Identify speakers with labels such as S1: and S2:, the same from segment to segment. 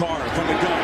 S1: Carr from the gun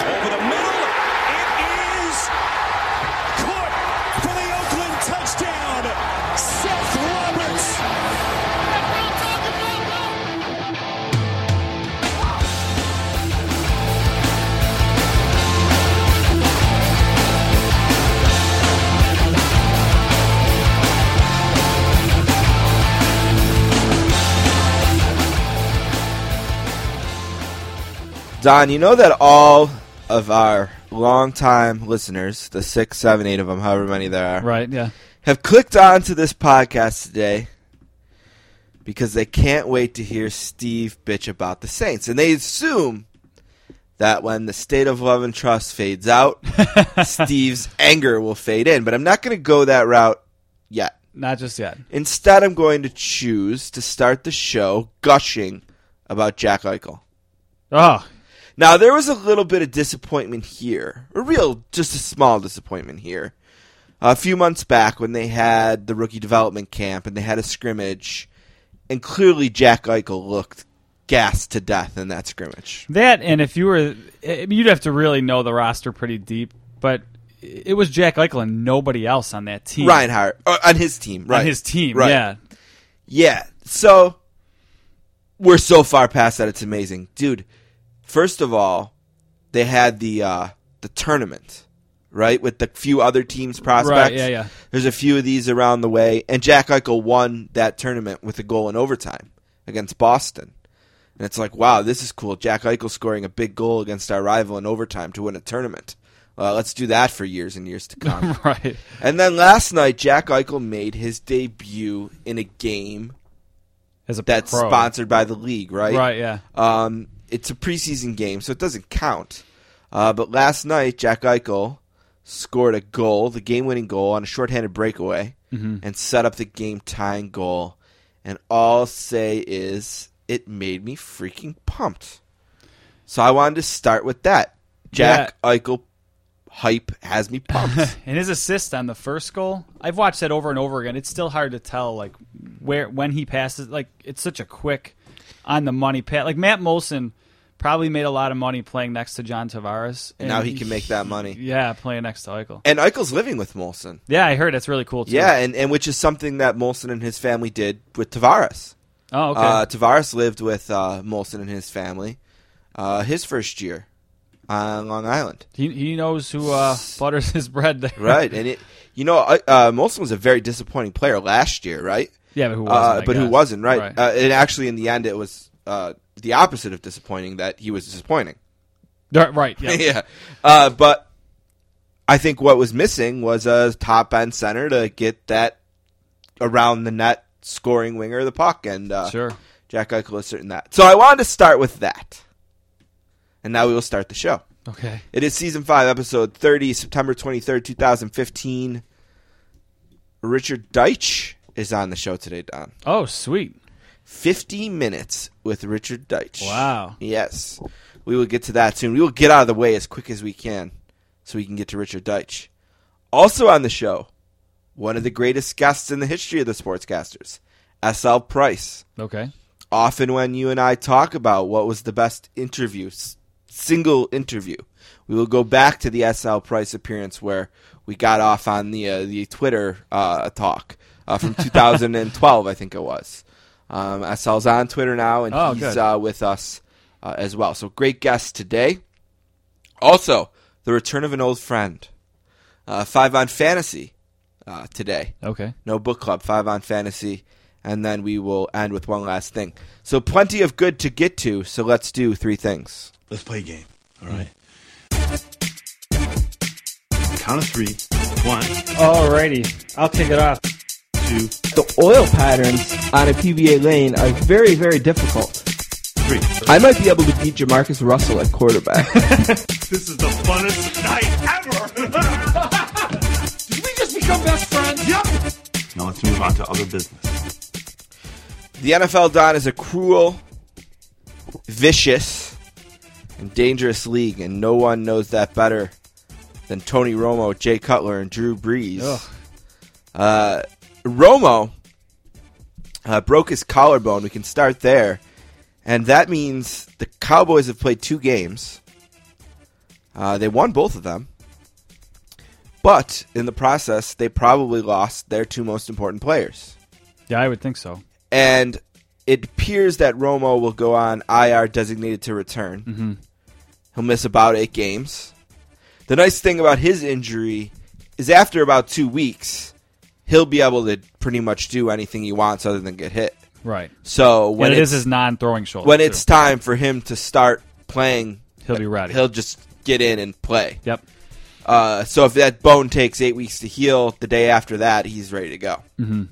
S2: Don, you know that all of our longtime listeners, the six, seven, eight of them, however many there are,
S3: Right, yeah.
S2: have clicked on to this podcast today because they can't wait to hear Steve bitch about the Saints. And they assume that when the state of love and trust fades out, Steve's anger will fade in. But I'm not going to go that route yet.
S3: Not just yet.
S2: Instead, I'm going to choose to start the show gushing about Jack Eichel.
S3: Oh,
S2: Now, there was a little bit of disappointment here, a real, just a small disappointment here. A few months back when they had the rookie development camp and they had a scrimmage, and clearly Jack Eichel looked gassed to death in that scrimmage.
S3: that and if you were, you'd have to really know the roster pretty deep. But it was Jack Eichel and nobody else on that team.
S2: Reinhart, uh, on his team, right?
S3: on his team.
S2: Right.
S3: Yeah,
S2: Yeah. So we're so far past that it's amazing. Dude, first of all, they had the uh the tournament, right? With the few other teams prospects.
S3: Right, yeah, yeah.
S2: There's a few of these around the way. And Jack Eichel won that tournament with a goal in overtime against Boston. And it's like, wow, this is cool. Jack Eichel scoring a big goal against our rival in overtime to win a tournament. Uh, let's do that for years and years to come.
S3: right.
S2: and then last night, Jack Eichel made his debut in a game
S3: As a
S2: that's
S3: pro.
S2: sponsored by the league, right?
S3: Right. Yeah.
S2: Um, it's a preseason game, so it doesn't count. Uh, but last night, Jack Eichel scored a goal, the game-winning goal, on a shorthanded breakaway,
S3: Mm-hmm.
S2: and set up the game-tying goal. And all I'll say is, it made me freaking pumped. So I wanted to start with that. Jack Eichel hype has me pumped.
S3: And his assist on the first goal, I've watched that over and over again. It's still hard to tell like where when he passes. Like it's such a quick, on the money pass. Like Matt Moulson probably made a lot of money playing next to John Tavares. And
S2: now he can make that money.
S3: Yeah, playing next to Eichel.
S2: And Eichel's living with Moulson.
S3: Yeah, I heard that's really cool too.
S2: Yeah, and, and which is something that Moulson and his family did with Tavares.
S3: Oh, okay.
S2: Uh, Tavares lived with uh, Moulson and his family uh, his first year on Long Island.
S3: he he knows who uh, butters his bread there.
S2: Right, and it, you know, uh, Moulson was a very disappointing player last year, right?
S3: Yeah, but who wasn't?
S2: Uh, but who wasn't, right?
S3: Right.
S2: Uh, and actually, in the end, it was uh, the opposite of disappointing that he was disappointing.
S3: Right, right. Yeah.
S2: yeah. Uh, but I think what was missing was a top end center to get that around the net scoring winger of the puck, and uh,
S3: Sure.
S2: Jack Eichel is certain that. So I wanted to start with that, and now we will start the show.
S3: Okay.
S2: It is season five, episode thirty, September twenty third, two thousand fifteen. Richard Deitsch is on the show today, Don.
S3: Oh, sweet.
S2: 50 minutes with Richard Deitsch.
S3: Wow.
S2: Yes. We will get to that soon. We will get out of the way as quick as we can so we can get to Richard Deitsch. Also on the show, one of the greatest guests in the history of the sportscasters, SL Price.
S3: Okay.
S2: Often when you and I talk about what was the best interview, single interview, we will go back to the SL Price appearance where we got off on the uh, the Twitter uh, talk uh, from 2012, I think it was. Um, SL's on Twitter now, and
S3: Oh,
S2: he's uh, with us uh, as well. So great guest today. Also, the return of an old friend. Uh, five on fantasy uh, today.
S3: Okay.
S2: No book club, five on fantasy, and then we will end with one last thing. So plenty of good to get to. So let's do three things.
S4: Let's play a game. All right. Count of three. One,
S5: Alrighty, I'll take it off.
S4: Two,
S5: The oil patterns on a PBA lane are very, very difficult.
S4: three.
S5: I might be able to beat Jamarcus Russell at quarterback.
S4: This is the funnest night ever.
S1: Did we just become best friends? Yep.
S4: now let's move on to other business.
S2: The NFL, Don, is a cruel, vicious, and dangerous league, and no one knows that better than Tony Romo, Jay Cutler, and Drew Brees.
S3: Ugh.
S2: Uh, Romo uh, broke his collarbone. We can start there. And that means the Cowboys have played two games. Uh, they won both of them, but in the process, they probably lost their two most important players.
S3: Yeah, I would think so.
S2: And it appears that Romo will go on IR designated to return.
S3: Mm-hmm.
S2: He'll miss about eight games. The nice thing about his injury is after about two weeks, he'll be able to pretty much do anything he wants other than get hit.
S3: Right.
S2: So when
S3: When it
S2: it's,
S3: is his non-throwing shoulder.
S2: when
S3: too.
S2: it's time for him to start playing,
S3: he'll be ready.
S2: he'll just get in and play.
S3: yep.
S2: Uh, so if that bone takes eight weeks to heal, the day after that, he's ready to go.
S3: Mm-hmm.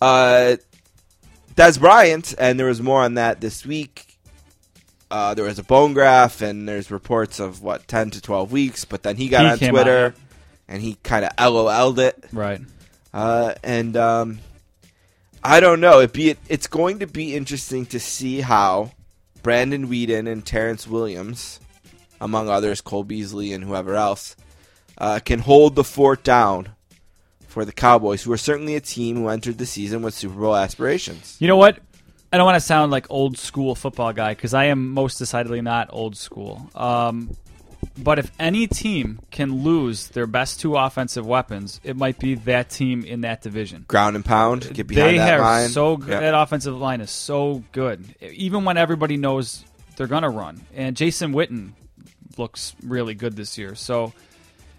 S2: Uh, Dez Bryant, and there was more on that this week. Uh, there was a bone graft, and there's reports of what ten to twelve weeks. But then he got
S3: He
S2: on Twitter,
S3: out.
S2: and he kind of LOL'd it.
S3: Right.
S2: Uh, and um, I don't know. It be it's going to be interesting to see how Brandon Weeden and Terrence Williams, among others, Cole Beasley and whoever else, uh, can hold the fort down for the Cowboys, who are certainly a team who entered the season with Super Bowl aspirations.
S3: You know what? I don't want to sound like old school football guy because I am most decidedly not old school. Um, but if any team can lose their best two offensive weapons, it might be that team in that division.
S2: Ground and pound, uh, get behind
S3: they
S2: that line.
S3: so good.
S2: Yep.
S3: That offensive line is so good, even when everybody knows they're gonna run. And Jason Witten looks really good this year. So,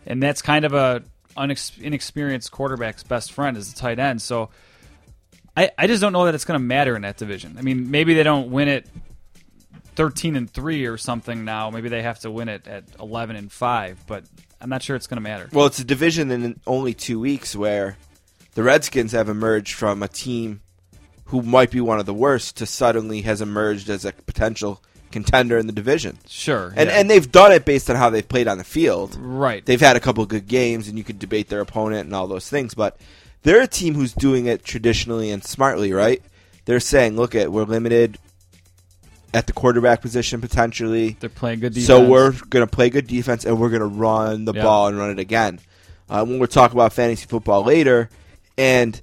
S3: and that's kind of a unex- inexperienced quarterback's best friend is the tight end. So, I I just don't know that it's gonna matter in that division. I mean, maybe they don't win it. 13 and 3 or something now maybe they have to win it at 11 and 5 but i'm not sure it's going to matter
S2: Well, it's a division in only two weeks where the Redskins have emerged from a team who might be one of the worst to suddenly has emerged as a potential contender in the division.
S3: sure
S2: And
S3: yeah.
S2: and they've done it based on how they've played on the field.
S3: right
S2: They've had a couple of good games, and you could debate their opponent and all those things. But they're a team who's doing it traditionally and smartly, right? They're saying, "Look, at we're limited at the quarterback position potentially.
S3: they're playing good defense
S2: So we're going to play good defense and we're going to run the
S3: Yeah.
S2: ball and run it again. Uh, when we're talking about fantasy football later, and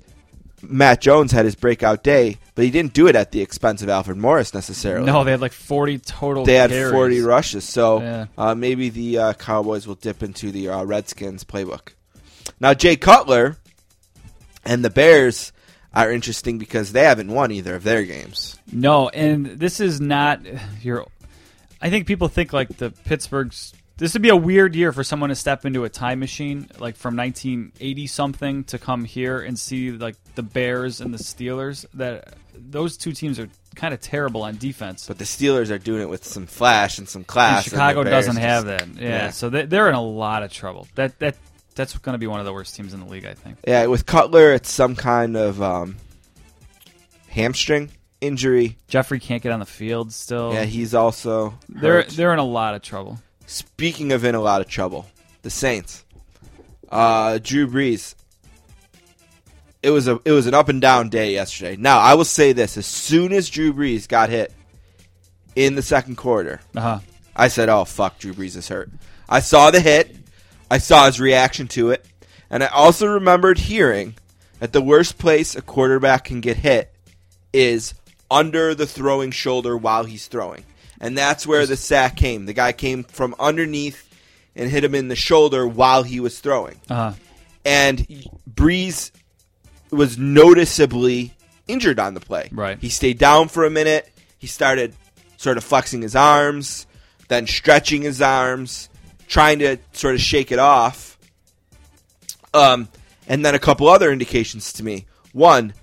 S2: Matt Jones had his breakout day, but he didn't do it at the expense of Alfred Morris necessarily.
S3: No, they had like 40 total.
S2: they had
S3: carries.
S2: 40 rushes. So
S3: Yeah.
S2: uh, maybe the uh, Cowboys will dip into the uh, Redskins playbook. Now, Jay Cutler and the Bears are interesting because they haven't won either of their games.
S3: No, and this is not your. I think people think like the Pittsburgh's. This would be a weird year for someone to step into a time machine, like from 1980 something, to come here and see like the Bears and the Steelers. That those two teams are kind of terrible on defense.
S2: But the Steelers are doing it with some flash and some
S3: And
S2: class. and
S3: Chicago
S2: Bears
S3: doesn't have that. Yeah,
S2: yeah.
S3: so they, they're in a lot of trouble. That that that's going to be one of the worst teams in the league, I think.
S2: Yeah, with Cutler, it's some kind of um, hamstring injury.
S3: Jeffrey can't get on the field still.
S2: Yeah, he's also
S3: they're
S2: hurt.
S3: they're in a lot of trouble.
S2: Speaking of in a lot of trouble, the Saints. Uh, Drew Brees. It was a it was an up and down day yesterday. Now I will say this: as soon as Drew Brees got hit in the second quarter,
S3: Uh huh.
S2: I said, "Oh fuck, Drew Brees is hurt." I saw the hit, I saw his reaction to it, and I also remembered hearing that the worst place a quarterback can get hit is under the throwing shoulder while he's throwing, and that's where the sack came. The guy came from underneath and hit him in the shoulder while he was throwing,
S3: Uh huh.
S2: and Brees was noticeably injured on the play.
S3: Right.
S2: He stayed down for a minute. He started sort of flexing his arms, then stretching his arms, trying to sort of shake it off. Um, and then a couple other indications to me. One,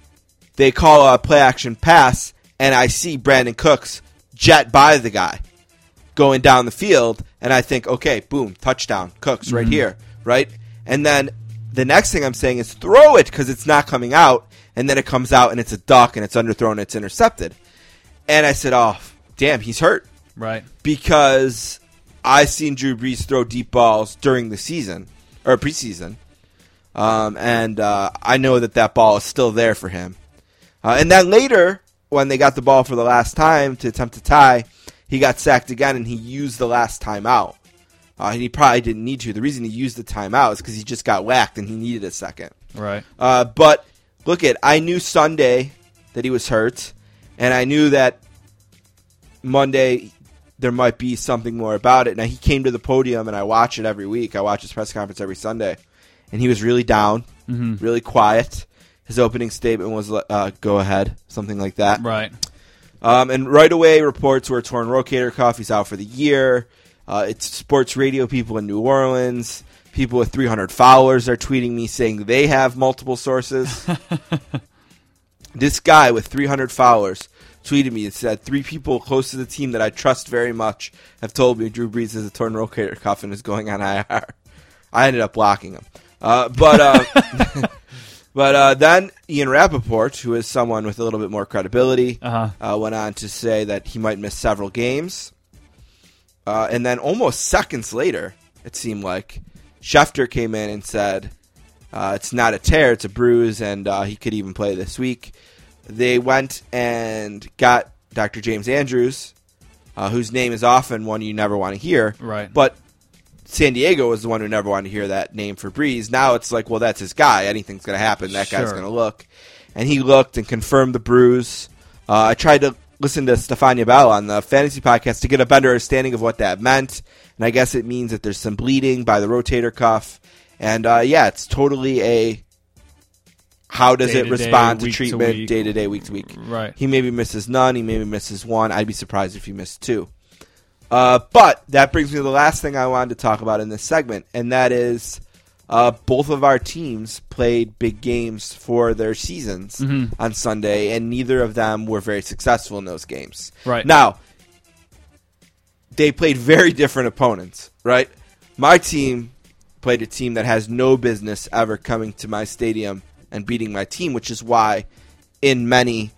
S2: they call a play action pass, and I see Brandin Cooks jet by the guy going down the field, and I think, okay, boom, touchdown, Cooks right here, right? And then the next thing I'm saying is throw it because it's not coming out, and then it comes out and it's a duck and it's underthrown and it's intercepted. And I said, oh, damn, he's hurt
S3: Right.
S2: because I seen Drew Brees throw deep balls during the season or preseason, um, and uh, I know that that ball is still there for him. Uh, and then later, when they got the ball for the last time to attempt to tie, he got sacked again, and he used the last timeout. Uh, and he probably didn't need to. The reason he used the timeout is because he just got whacked and he needed a second.
S3: Right.
S2: Uh, but look at I knew Sunday that he was hurt, and I knew that Monday there might be something more about it. Now he came to the podium, and I watch it every week. I watch his press conference every Sunday, and he was really down, really quiet. His opening statement was uh, "Go ahead," something like that.
S3: Right.
S2: Um, and right away, reports were torn rotator cuff. He's out for the year. Uh, it's sports radio people in New Orleans. People with 300 followers are tweeting me saying they have multiple sources. this guy with 300 followers tweeted me and said three people close to the team that I trust very much have told me Drew Brees has a torn rotator cuff and is going on IR. I ended up blocking him. Uh, but uh, but uh, then Ian Rapoport, who is someone with a little bit more credibility,
S3: Uh-huh.
S2: uh, went on to say that he might miss several games. Uh, and then almost seconds later, it seemed like Schefter came in and said uh, it's not a tear, it's a bruise, and uh, he could even play this week. They went and got Dr. James Andrews, uh, whose name is often one you never want to hear.
S3: Right.
S2: But San Diego was the one who never wanted to hear that name for Brees. Now it's like, well, that's his guy. Anything's going to happen. That guy's
S3: Sure.
S2: going to look. And he looked and confirmed the bruise. Uh, I tried to listen to Stefania Bell on the fantasy podcast to get a better understanding of what that meant. And I guess it means that there's some bleeding by the rotator cuff. And uh, yeah, it's totally a how does it respond to
S3: week to
S2: treatment day to day, week to week.
S3: Right.
S2: He maybe misses none. He maybe misses one. I'd be surprised if he missed two. Uh, but that brings me to the last thing I wanted to talk about in this segment, and that is uh, both of our teams played big games for their seasons
S3: Mm-hmm.
S2: on Sunday, and neither of them were very successful in those games.
S3: Right.
S2: Now, they played very different opponents, right? My team played a team that has no business ever coming to my stadium and beating my team, which is why in many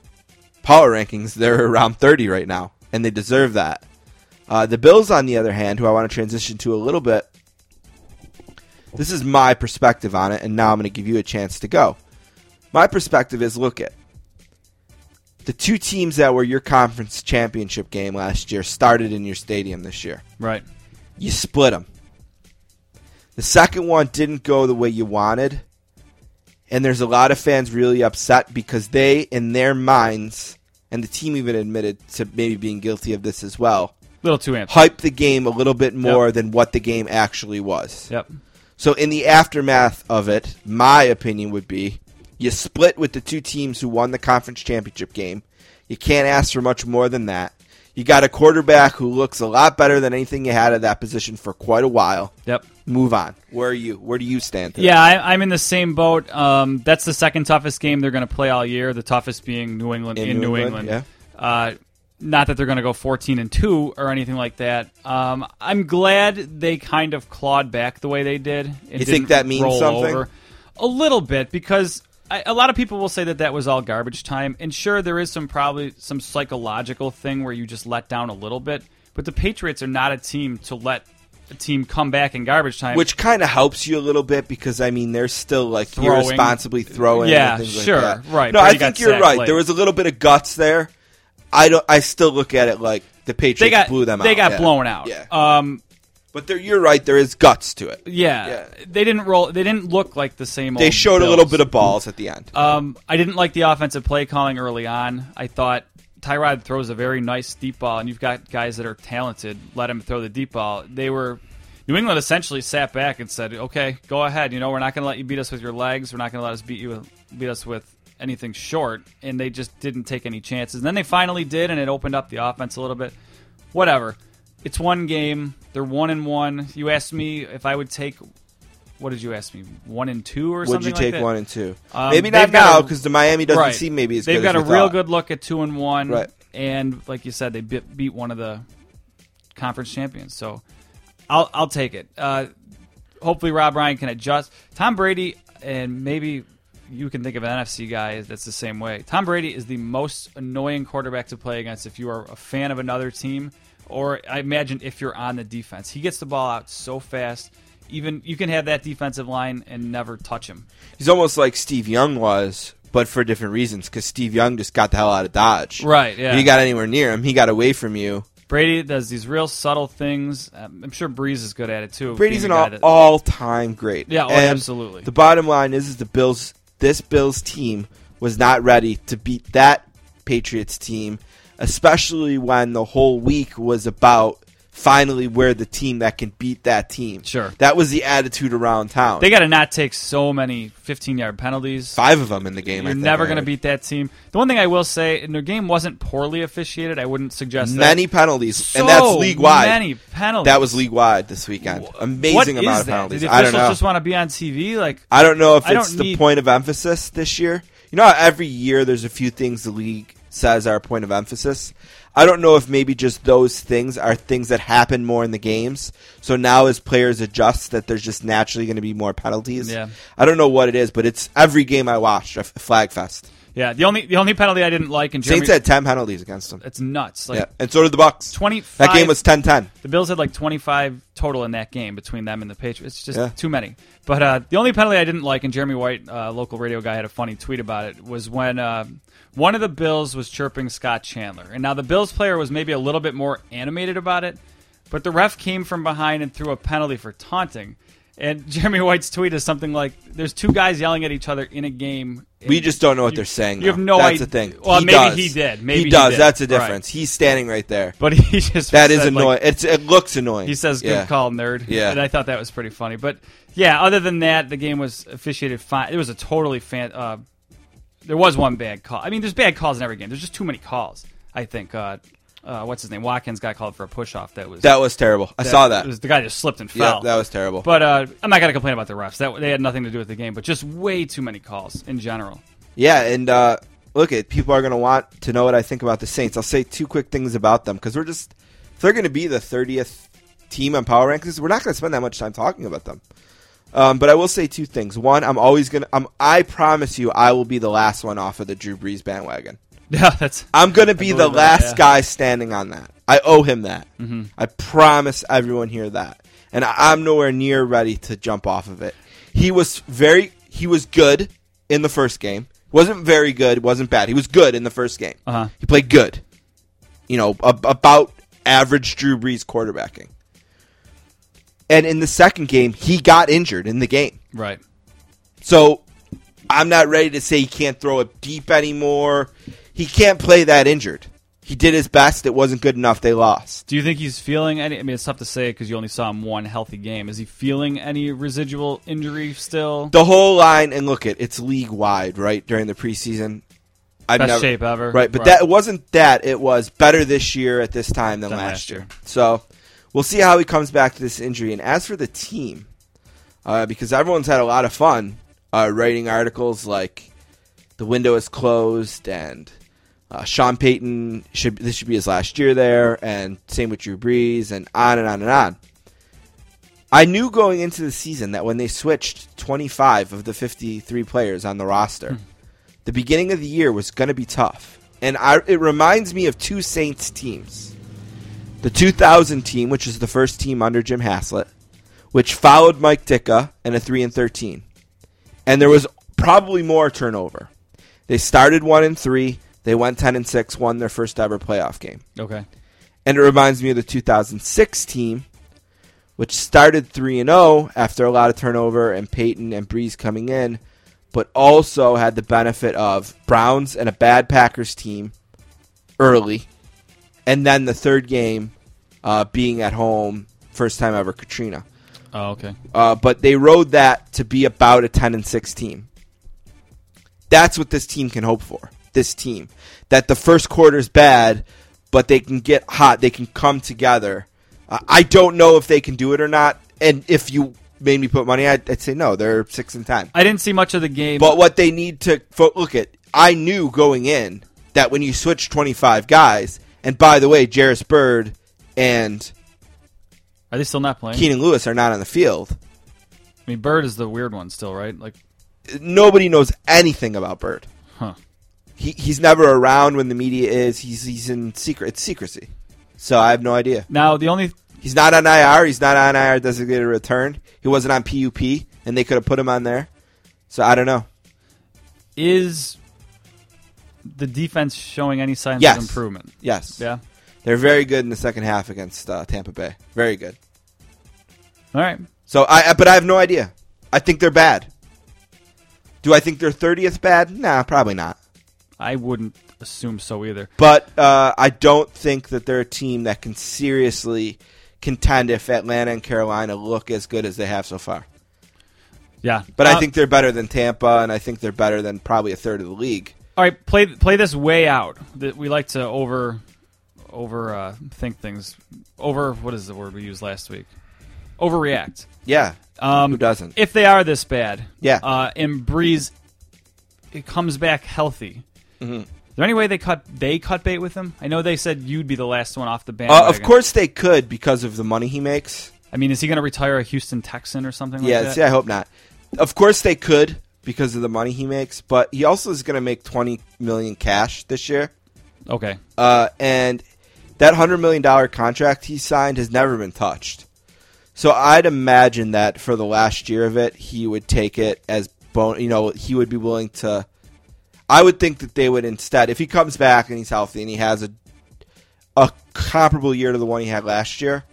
S2: power rankings they're around 30 right now, and they deserve that. Uh, the Bills, on the other hand, who I want to transition to a little bit, this is my perspective on it, and now I'm going to give you a chance to go. My perspective is look at the two teams that were your conference championship game last year started in your stadium this year.
S3: Right.
S2: You split them. The second one didn't go the way you wanted, and there's a lot of fans really upset because they, in their minds, and the team even admitted to maybe being guilty of this as well,
S3: little too amped.
S2: hyped the game a little bit more
S3: Yep.
S2: than what the game actually was.
S3: Yep.
S2: So in the aftermath of it, my opinion would be you split with the two teams who won the conference championship game. You can't ask for much more than that. You got a quarterback who looks a lot better than anything you had at that position for quite a while.
S3: Yep.
S2: Move on. Where are you? Where do you stand? Today?
S3: Yeah, I, I'm in the same boat. Um, that's the second toughest game they're going to play all year. The toughest being New England in,
S2: In New
S3: New
S2: England,
S3: England. Uh, not that they're going to go 14 and two or anything like that. Um, I'm glad they kind of clawed back the way they did. and
S2: You think that means something?
S3: over. A little bit because I, a lot of people will say that that was all garbage time, and sure, there is some probably some psychological thing where you just let down a little bit. But the Patriots are not a team to let a team come back in garbage time.
S2: Which kind of helps you a little bit because I mean they're still like
S3: Throwing.
S2: irresponsibly throwing.
S3: Yeah, sure,
S2: like that.
S3: right,
S2: No, I think you're right.
S3: late.
S2: There was a little bit of guts there. I don't. I still look at it like the Patriots
S3: they got
S2: blew them out.
S3: they got
S2: Yeah.
S3: blown out.
S2: Yeah,
S3: Um,
S2: but there, you're right. There is guts to it.
S3: yeah,
S2: Yeah.
S3: they didn't roll. They didn't look like the same.
S2: They showed a little bit of balls at the end.
S3: Um, I didn't like the offensive play calling early on. I thought Tyrod throws a very nice deep ball, and you've got guys that are talented. Let him throw the deep ball. They were New England essentially sat back and said, "Okay, go ahead. You know, we're not going to let you beat us with your legs. We're not going to let us beat you beat us with anything short." And they just didn't take any chances. And then they finally did, and it opened up the offense a little bit. Whatever. It's one game. They're one and one. You asked me if I would take. What did you ask me? One and two or
S2: Would
S3: something Would
S2: you
S3: like
S2: take
S3: that?
S2: one and two?
S3: Um,
S2: Maybe not now because the Miami doesn't
S3: Right.
S2: seem maybe as
S3: They've
S2: good
S3: got
S2: as
S3: a real
S2: thought.
S3: good look at two and one,
S2: Right.
S3: and like you said, they beat, beat one of the conference champions. So I'll I'll take it. Uh, hopefully, Rob Ryan can adjust. Tom Brady, and maybe you can think of an NFC guy that's the same way. Tom Brady is the most annoying quarterback to play against if you are a fan of another team, or I imagine if you're on the defense. He gets the ball out so fast. Even you can have that defensive line and never touch him.
S2: He's almost like Steve Young was, but for different reasons. Because Steve Young just got the hell out of Dodge.
S3: Right, yeah.
S2: If you got anywhere near him, he got away from you.
S3: Brady does these real subtle things. Um, I'm sure Brees is good at it too.
S2: Brady's an all,
S3: that...
S2: all time great.
S3: Yeah, oh, absolutely.
S2: The bottom line is, is the Bills. This Bills team was not ready to beat that Patriots team especially when the whole week was about finally we're the team that can beat that team.
S3: Sure.
S2: That was the attitude around town.
S3: They got to not take so many 15 yard penalties.
S2: Five of them in the game.
S3: You're
S2: think,
S3: never going to beat that team. The one thing I will say, and their game wasn't poorly officiated. I wouldn't suggest
S2: many
S3: that.
S2: penalties,
S3: So
S2: and that's league wide.
S3: Many penalties.
S2: That was league wide this weekend. Amazing
S3: What
S2: amount of
S3: that?
S2: penalties.
S3: Do the
S2: I don't
S3: officials
S2: know.
S3: just want to be on TV? Like,
S2: I don't know if
S3: I
S2: it's the
S3: need-
S2: point of emphasis this year. You know every year there's a few things the league says are a point of emphasis. I don't know if maybe just those things are things that happen more in the games. So now as players adjust that there's just naturally going to be more penalties.
S3: Yeah.
S2: I don't know what it is, but it's every game I watched a flag fest.
S3: Yeah, the only the only penalty I didn't like, and Jeremy,
S2: Saints had 10 penalties against them.
S3: it's nuts. Like
S2: yeah. And so did the Bucks.
S3: 25
S2: That game was 10-10.
S3: The Bills had like 25 total in that game between them and the Patriots. It's just
S2: Yeah.
S3: too many. But uh, the only penalty I didn't like, and Jeremy White, uh, local radio guy, had a funny tweet about it, was when uh, one of the Bills was chirping Scott Chandler. And now the Bills player was maybe a little bit more animated about it, but the ref came from behind and threw a penalty for taunting. And Jeremy White's tweet is something like, "There's two guys yelling at each other in a game.
S2: We just don't know what
S3: You-
S2: they're saying.
S3: you have no
S2: That's
S3: idea-
S2: the thing.
S3: Well,
S2: he
S3: maybe
S2: does.
S3: he did. Maybe
S2: he
S3: he
S2: does.
S3: did.
S2: That's the
S3: Right.
S2: difference. He's standing right there.
S3: But he just
S2: That is
S3: said, like,
S2: annoying. it's it looks annoying.
S3: He says, "Good
S2: Yeah.
S3: call, nerd."
S2: Yeah.
S3: and I thought that was pretty funny. But yeah, other than that, the game was officiated fine. It was a totally fan. Uh, there was one bad call. I mean, there's bad calls in every game. There's just too many calls. I think. Uh, uh, what's his name? Watkins got called for a push off. That was
S2: That was terrible. I saw that.
S3: was- the guy just slipped and
S2: Yeah,
S3: fell.
S2: that was terrible.
S3: But uh, I'm not gonna complain about the refs. That they had nothing to do with the game, but just way too many calls in general.
S2: Yeah, and uh, look, at people are going to want to know what I think about the Saints. I'll say two quick things about them because we're just they're going to be the thirtieth team on Power Rankings, we're not going to spend that much time talking about them. Um, but I will say two things. One, I'm always going to. I'm, I promise you, I will be the last one off of the Drew Brees bandwagon.
S3: Yeah, that's
S2: I'm going to be the
S3: that,
S2: last
S3: yeah.
S2: guy standing on that. I owe him that.
S3: Mm-hmm.
S2: I promise everyone here that. And I'm nowhere near ready to jump off of it. He was very he was good in the first game. Wasn't very good, wasn't bad. He was good in the first game.
S3: Uh-huh.
S2: He played good. You know, ab- about average Drew Brees quarterbacking. And in the second game, he got injured in the game.
S3: right.
S2: So I'm not ready to say he can't throw it deep anymore. He can't play that injured. He did his best. It wasn't good enough. They lost.
S3: Do you think he's feeling any? I mean, it's tough to say because you only saw him one healthy game. Is he feeling any residual injury still?
S2: The whole line, and look at it's league wide, right? During the preseason, I've
S3: Best
S2: never,
S3: shape ever.
S2: right? But
S3: Right.
S2: that it wasn't that. It was better this year at this time than,
S3: Than
S2: last,
S3: last
S2: year.
S3: year.
S2: So we'll see how he comes back to this injury. And as for the team, uh, because everyone's had a lot of fun uh, writing articles like the window is closed and uh, Sean Payton should this should be his last year there, and same with Drew Brees, and on and on and on. I knew going into the season that when they switched 25 of the 53 players on the roster, the beginning of the year was going to be tough. And I, it reminds me of two Saints teams. The 2000 team, which is the first team under Jim Haslett, which followed Mike Ditka and a 3 and 13. And there was probably more turnover. They started 1 and 3, they went 10 and 6, won their first ever playoff game.
S3: Okay.
S2: And it reminds me of the 2006 team, which started 3 and 0 after a lot of turnover and Payton and Brees coming in, but also had the benefit of Browns and a bad Packers team early, and then the third game uh, being at home, first time ever Katrina.
S3: Oh, okay.
S2: Uh, but they rode that to be about a 10 and 6 team. That's what this team can hope for. This team. That the first quarter is bad, but they can get hot. They can come together. Uh, I don't know if they can do it or not. And if you made me put money, I'd, I'd say no. They're 6 and 10.
S3: I didn't see much of the game.
S2: But what they need to fo- look at, I knew going in that when you switch 25 guys, and by the way, Jairus Byrd and
S3: are they still not playing?
S2: Keenan Lewis are not on the field.
S3: I mean, Byrd is the weird one still, right? Like,
S2: nobody knows anything about
S3: Byrd.
S2: He he's never around when the media is. He's he's in secret. It's secrecy. So I have no idea.
S3: Now the only
S2: He's not on IR. He's not on IR designated return. He wasn't on PUP, and they could have put him on there. So I don't know.
S3: is the defense showing any signs
S2: Yes.
S3: of improvement.
S2: Yes,
S3: Yeah.
S2: they're very good in the second half against uh, Tampa Bay. Very good.
S3: All right.
S2: So I, I- but I have no idea. I think they're bad. Do I think they're thirtieth bad? Nah, probably not.
S3: I wouldn't. assume so either.
S2: But uh, I don't think that they're a team that can seriously contend if Atlanta and Carolina look as good as they have so far.
S3: Yeah,
S2: But
S3: Uh,
S2: I think they're better than Tampa, and I think they're better than probably a third of the league.
S3: All right, play play this way out. That we like to over over uh, think things. Over what is the word we used last week? Overreact.
S2: Yeah,
S3: Um,
S2: who doesn't?
S3: If they are this bad,
S2: Yeah.
S3: uh, and Brees, it comes back healthy.
S2: Mm-hmm.
S3: Is there any way they cut they cut bait with him? I know they said you'd be the last one off the
S2: Uh, of course they could because of the money he makes.
S3: I mean, is he going to retire a Houston Texan or something like
S2: yeah,
S3: that?
S2: see, I hope not. Of course they could because of the money he makes, but he also is going to make twenty million cash this year.
S3: Okay.
S2: Uh, and that hundred million dollar contract he signed has never been touched. So I'd imagine that for the last year of it, he would take it as bone. You know, he would be willing to. I would think that they would instead, if he comes back and he's healthy and he has a a comparable year to the one he had last year,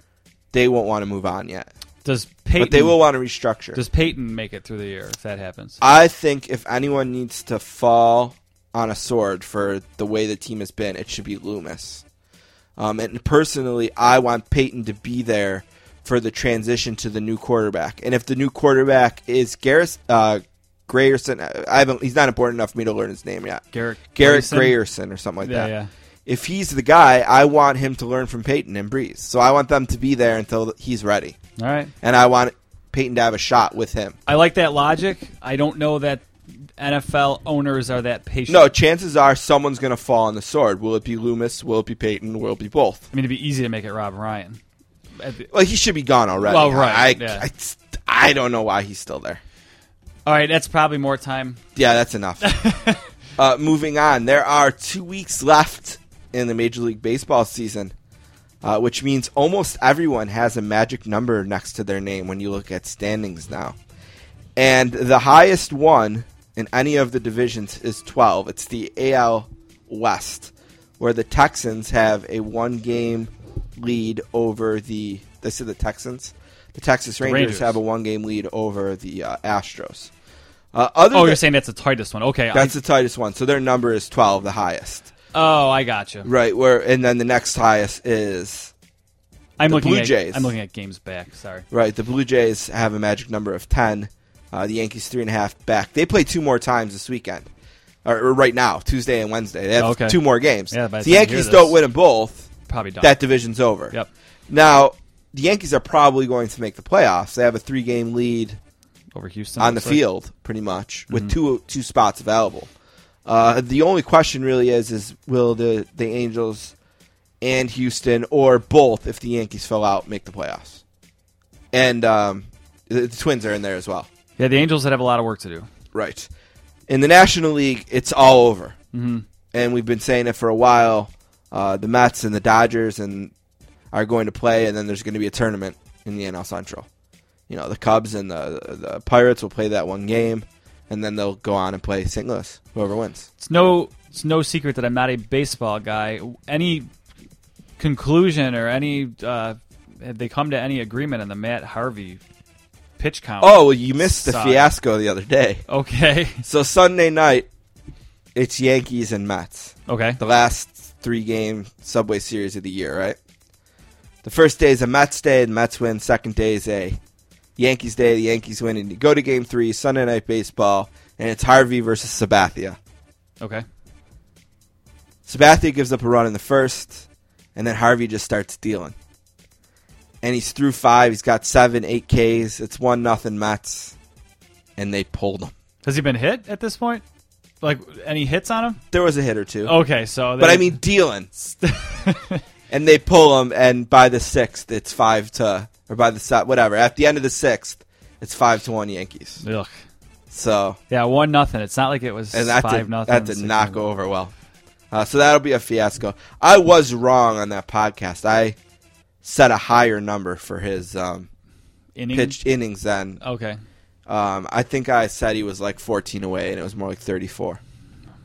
S2: they won't want to move on yet.
S3: Does Payton?
S2: But they will want to restructure.
S3: Does Payton make it through the year if that happens?
S2: I think if anyone needs to fall on a sword for the way the team has been, it should be Loomis. Um, and personally, I want Payton to be there for the transition to the new quarterback. And if the new quarterback is Garris, uh, Grayerson, I haven't. He's not important enough for me to learn his name yet.
S3: Garrett
S2: Garrett
S3: Grayson?
S2: Grayerson or something like
S3: Yeah,
S2: that.
S3: yeah.
S2: If he's the guy, I want him to learn from Payton and Brees. So I want them to be there until he's ready,
S3: All right.
S2: and I want Payton to have a shot with him.
S3: I like that logic. I don't know that NFL owners are that patient.
S2: No, chances are someone's going to fall on the sword. Will it be Loomis? Will it be Payton? Will it be both?
S3: I mean, it'd be easy to make it Rob Ryan.
S2: Well, he should be gone already.
S3: Well, right,
S2: I,
S3: yeah.
S2: I, I don't know why he's still there.
S3: All right, that's probably more time.
S2: Yeah, that's enough. uh, moving on, there are two weeks left in the Major League Baseball season, uh, which means almost everyone has a magic number next to their name when you look at standings now. And the highest one in any of the divisions is 12. It's the AL West, where the Texans have a one game lead over the. This is the Texans? The Texas Rangers,
S3: Rangers.
S2: have a one game lead over the uh, Astros. Uh, other
S3: Oh,
S2: than-
S3: you're saying that's the tightest one. Okay. I-
S2: that's the tightest one. So their number is 12, the highest.
S3: oh, I got you.
S2: Right, where and then the next highest is
S3: I'm
S2: The
S3: looking
S2: Blue
S3: at
S2: Jays.
S3: I'm looking at games back. Sorry.
S2: right. The Blue Jays have a magic number of 10. Uh, the Yankees three and a half back. They play two more times this weekend, or, or right now, Tuesday and Wednesday. They have
S3: Okay.
S2: two more games.
S3: Yeah, the
S2: the
S3: time you hear
S2: Yankees don't win them both.
S3: Probably done.
S2: That division's over.
S3: Yep.
S2: Now the Yankees are probably going to make the playoffs. They have a three game lead
S3: Over Houston
S2: on the
S3: like.
S2: field, pretty much, with two two spots available. Uh, the only question really is is will the the Angels and Houston or both, if the Yankees fell out, make the playoffs? And um, the, the Twins are in there as well,
S3: Yeah, the Angels that have a lot of work to do.
S2: right? In the National League, it's all over, mm-hmm. and we've been saying it for a while. Uh, the Mets and the Dodgers and are going to play, and then there's going to be a tournament in the NL Central. You know, the Cubs and the the Pirates will play that one game, and then they'll go on and play St. Louis. Whoever wins.
S3: It's no it's no secret that I'm not a baseball guy. Any conclusion or any uh, have they come to any agreement on the Matt Harvey pitch count?
S2: Oh, well, you missed the fiasco the other day.
S3: okay,
S2: So Sunday night, it's Yankees and Mets.
S3: okay.
S2: The last three game Subway Series of the year, right? The first day is a Mets day, and Mets win. Second day is a Yankees day. The Yankees win, and you go to Game Three, Sunday Night Baseball, and it's Harvey versus Sabathia.
S3: Okay.
S2: Sabathia gives up a run in the first, and then Harvey just starts dealing. And he's through five. He's got seven, eight Ks. It's one nothing Mets, and they pulled him.
S3: Has he been hit at this point? Like any hits on him?
S2: There was a hit or two,
S3: Okay, so
S2: but I mean dealing. and they pull him, and by the sixth, it's five to, or by the whatever. At the end of the sixth, it's five to one Yankees.
S3: Ugh.
S2: So,
S3: Yeah, one nothing. It's not like it was
S2: and that
S3: five
S2: did,
S3: nothing.
S2: that did not go over well. Uh, so that'll be a fiasco. I was wrong on that podcast. I set a higher number for his um,
S3: Inning?
S2: pitched innings than
S3: Okay.
S2: um, I think I said he was like 14 away, and it was more like 34.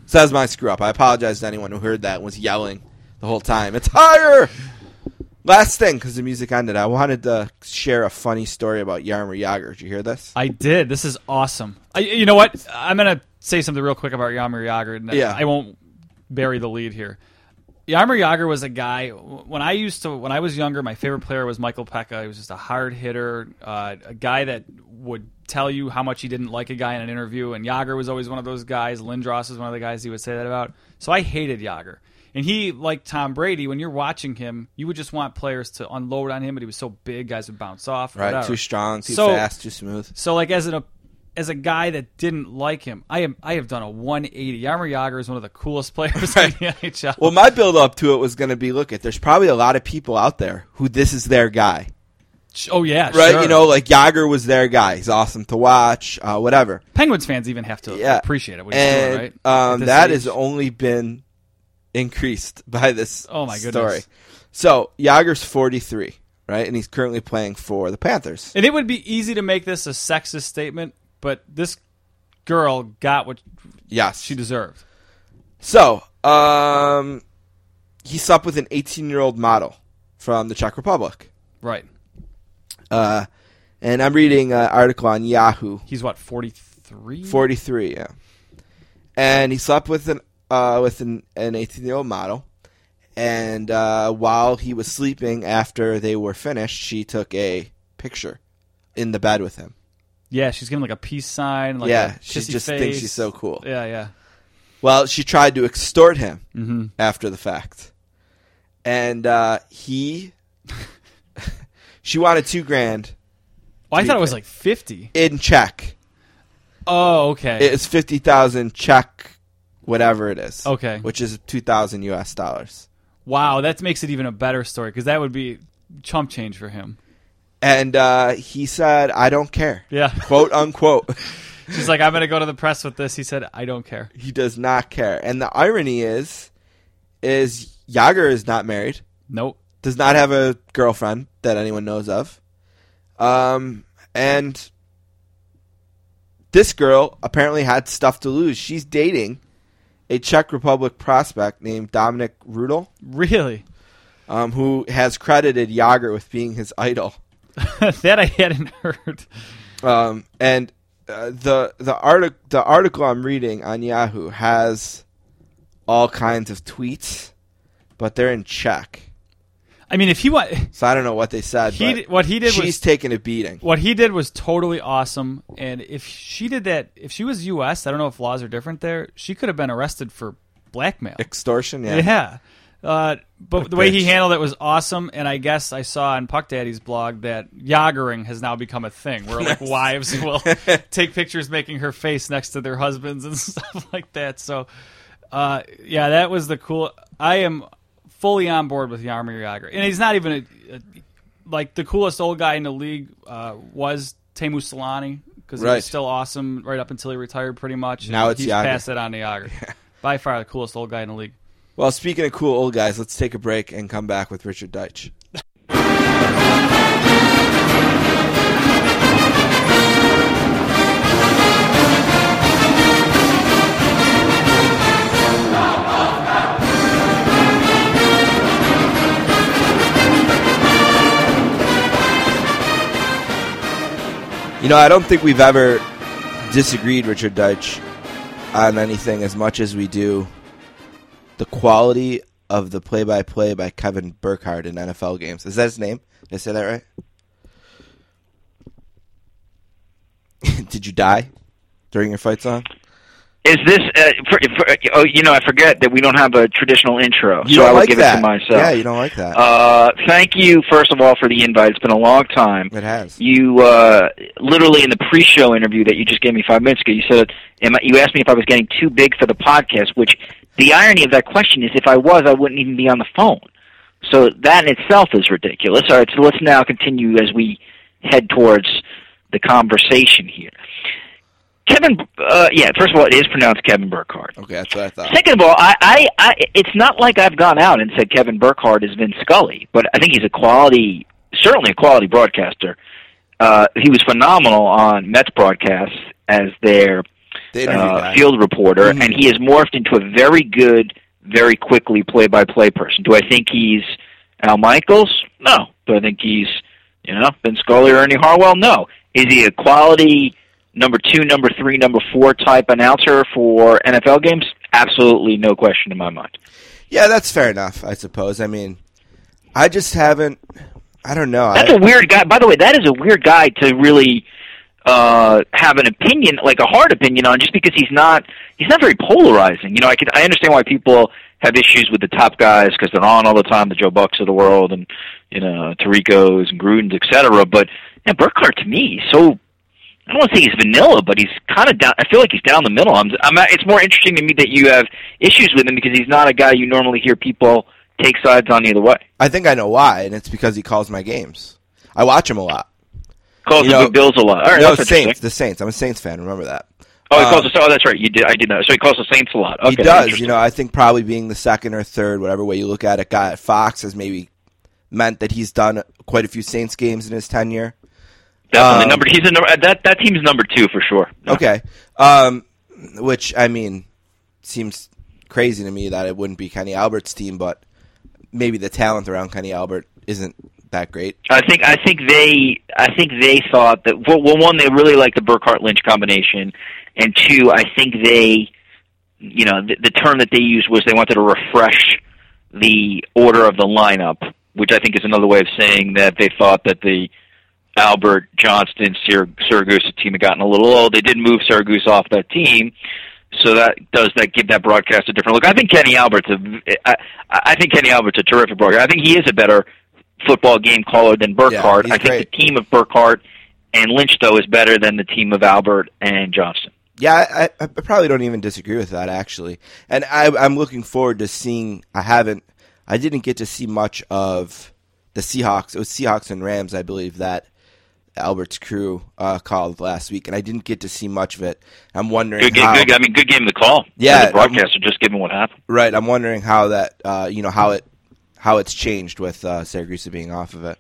S2: So that's my screw up. I apologize to anyone who heard that and was yelling the whole time. It's higher. Last thing, because the music ended, I wanted to share a funny story about Jaromir Jagr. Did you hear this?
S3: I did. This is awesome. I, you know what? I'm gonna say something real quick about Jaromir Jagr. and
S2: Yeah.
S3: I won't bury the lead here. Jaromir Jagr was a guy when I used to when I was younger. My favorite player was Michael Peca. He was just a hard hitter, uh, a guy that would tell you how much he didn't like a guy in an interview. And Jagr was always one of those guys. Lindros is one of the guys he would say that about. So I hated Jagr. And he, like Tom Brady, when you're watching him, you would just want players to unload on him, but he was so big, guys would bounce off.
S2: Right,
S3: whatever.
S2: too strong, too
S3: So-
S2: fast, too smooth.
S3: So like as an as a guy that didn't like him, I am I have done a 180. Jaromir Jagr is one of the coolest players in the NHL.
S2: Well, my build up to it was going to be look at there's probably a lot of people out there who this is their guy,
S3: oh yeah,
S2: right?
S3: sure.
S2: You know, like Jagr was their guy. He's awesome to watch, uh, whatever.
S3: Penguins fans even have to
S2: Yeah,
S3: appreciate it.
S2: And
S3: doing, right?
S2: Um, that
S3: age.
S2: has only been increased by this.
S3: Oh, my
S2: story.
S3: goodness.
S2: So Jagr's 43, right, and he's currently playing for the Panthers.
S3: And it would be easy to make this a sexist statement, but this girl got what
S2: Yes,
S3: she deserved.
S2: So, um, he slept with an 18 year old model from the Czech Republic.
S3: Right.
S2: Uh, and I'm reading an article on Yahoo.
S3: He's what 43.
S2: 43, yeah. And he slept with an uh, with an, an 18 year old model. And uh, while he was sleeping, after they were finished, she took a picture in the bed with him.
S3: Yeah, she's giving like a peace sign. Like
S2: Yeah, she just
S3: face.
S2: thinks she's so cool.
S3: Yeah, yeah.
S2: Well, she tried to extort him
S3: Mhm.
S2: after the fact, and uh, he, she wanted two grand
S3: Oh, I thought it was like 50.
S2: in check.
S3: Oh, okay.
S2: It's fifty thousand check, whatever it is.
S3: Okay.
S2: which is two thousand U.S. dollars.
S3: wow, that makes it even a better story because that would be chump change for him.
S2: And uh, he said, "I don't care."
S3: Yeah.
S2: quote unquote.
S3: She's like, I'm going to go to the press with this. He said, I don't care.
S2: he does not care. And the irony is, is Jagr is not married.
S3: Nope.
S2: does not have a girlfriend that anyone knows of. Um, and this girl apparently had stuff to lose. She's dating a Czech Republic prospect named Dominic Rudel,
S3: Really?
S2: um, who has credited Jagr with being his idol.
S3: that I hadn't heard.
S2: Um, and uh, the the article the article I'm reading on Yahoo has all kinds of tweets, but they're in Czech.
S3: I mean, if he wa-
S2: So I don't know what they said.
S3: He
S2: but
S3: what he did
S2: she's
S3: was-
S2: taking a beating.
S3: what he did was totally awesome. And if she did that, if she was U.S., I don't know if laws are different there. She could have been arrested for blackmail.
S2: Extortion, yeah.
S3: Yeah. Uh, but the way he handled it was awesome, and I guess I saw on Puck Daddy's blog that yagering has now become a thing, where like wives will take pictures making her face next to their husbands and stuff like that. So, uh, yeah, that was the cool. I am fully on board with Jaromir Jagr, and he's not even a, a, like the coolest old guy in the league uh, was Teemu Selanne because he
S2: Right.
S3: was still awesome right up until he retired, pretty much.
S2: Now it's
S3: he's
S2: Jagr.
S3: passed it on to Jagr. By far the coolest old guy in the league.
S2: Well, speaking of cool old guys, let's take a break and come back with Richard Deitsch. You know, I don't think we've ever disagreed, Richard Deitsch, on anything as much as we do the quality of the play-by-play by Kevin Burkhardt in NFL games. Is that his name? Did I say that right? Did you die during your fight song?
S6: Is this? Uh, for, for, oh, you know, I forget that we don't have a traditional intro,
S2: You
S6: so I would
S2: like
S6: give
S2: that?
S6: it to myself.
S2: Yeah, you don't like that.
S6: Uh, thank you, first of all, for the invite. It's been a long time.
S2: it has.
S6: You uh, literally in the pre-show interview that you just gave me five minutes ago, you said I, you asked me if I was getting too big for the podcast. Which the irony of that question is, if I was, I wouldn't even be on the phone. So that in itself is ridiculous. All right, so let's now continue as we head towards the conversation here. Kevin, uh, yeah. First of all, it is pronounced Kevin Burkhardt.
S2: Okay, that's what I thought.
S6: Second of all, I, I, I, it's not like I've gone out and said Kevin Burkhardt is Vince Scully, but I think he's a quality, certainly a quality broadcaster. Uh, he was phenomenal on Mets broadcasts as their uh, field reporter,
S2: Mhm.
S6: and he has morphed into a very good, very quickly play-by-play person. Do I think he's Al Michaels? No. Do I think he's, you know, Vince Scully or Ernie Harwell? No. Is he a quality number two, number three, number four type announcer for NFL games? absolutely no question in my mind.
S2: Yeah, that's fair enough. I suppose. I mean, I just haven't. I don't know.
S6: That's
S2: I,
S6: a weird guy. By the way, that is a weird guy to really uh have an opinion like a hard opinion on just because he's not he's not very polarizing you know i can i understand why people have issues with the top guys because they're on all the time the joe bucks of the world and you know Tiricos and grudens et cetera but yeah, burkhardt to me so I don't want to say he's vanilla, but he's kind of down. I feel like he's down the middle. I'm, I'm. It's more interesting to me that you have issues with him because he's not a guy you normally hear people take sides on either way.
S2: I think I know why, and it's because he calls my games. I watch him a lot.
S6: Calls
S2: You
S6: the
S2: know-
S6: Bills a lot. All right,
S2: no, Saints. The Saints. I'm a Saints fan. Remember that.
S6: Oh, he
S2: Um,
S6: calls the. Oh, that's right. You did. I did know. So he calls the Saints a lot. Okay,
S2: he does. You know, I think probably being the second or third, whatever way you look at it, guy at Fox has maybe meant that he's done quite a few Saints games in his tenure.
S6: Definitely
S2: um,
S6: number. He's a number. That that team's number two for sure.
S2: Okay. Um, which I mean seems crazy to me that it wouldn't be Kenny Albert's team, but maybe the talent around Kenny Albert isn't that great.
S6: I think I think they I think they thought that well, well one they really liked the Burkhardt Lynch combination, and two I think they you know the, the term that they used was they wanted to refresh the order of the lineup, which I think is another way of saying that they thought that the Albert Johnston Sir- Siragusa team had gotten a little old. They did move Siragusa off that team. So that does that give that broadcast a different look? I think Kenny Albert's a, I, I think Kenny Albert's a terrific broadcaster. I think he is a better football game caller than Burkhardt.
S2: he's
S6: I think
S2: great.
S6: the team of Burkhardt and Lynch though is better than the team of Albert and Johnston.
S2: Yeah, I, I, I probably don't even disagree with that actually, and I, I'm looking forward to seeing. I haven't, I didn't get to see much of the Seahawks. It was Seahawks and Rams, I believe that Albert's crew uh, called last week, and I didn't get to see much of it. I'm wondering
S6: Good game.
S2: how.
S6: Good. I mean, good game to call.
S2: Yeah,
S6: the broadcaster just given what happened.
S2: Right, I'm wondering how that, uh, you know, how it, how it's changed with uh, Siragusa being off of it.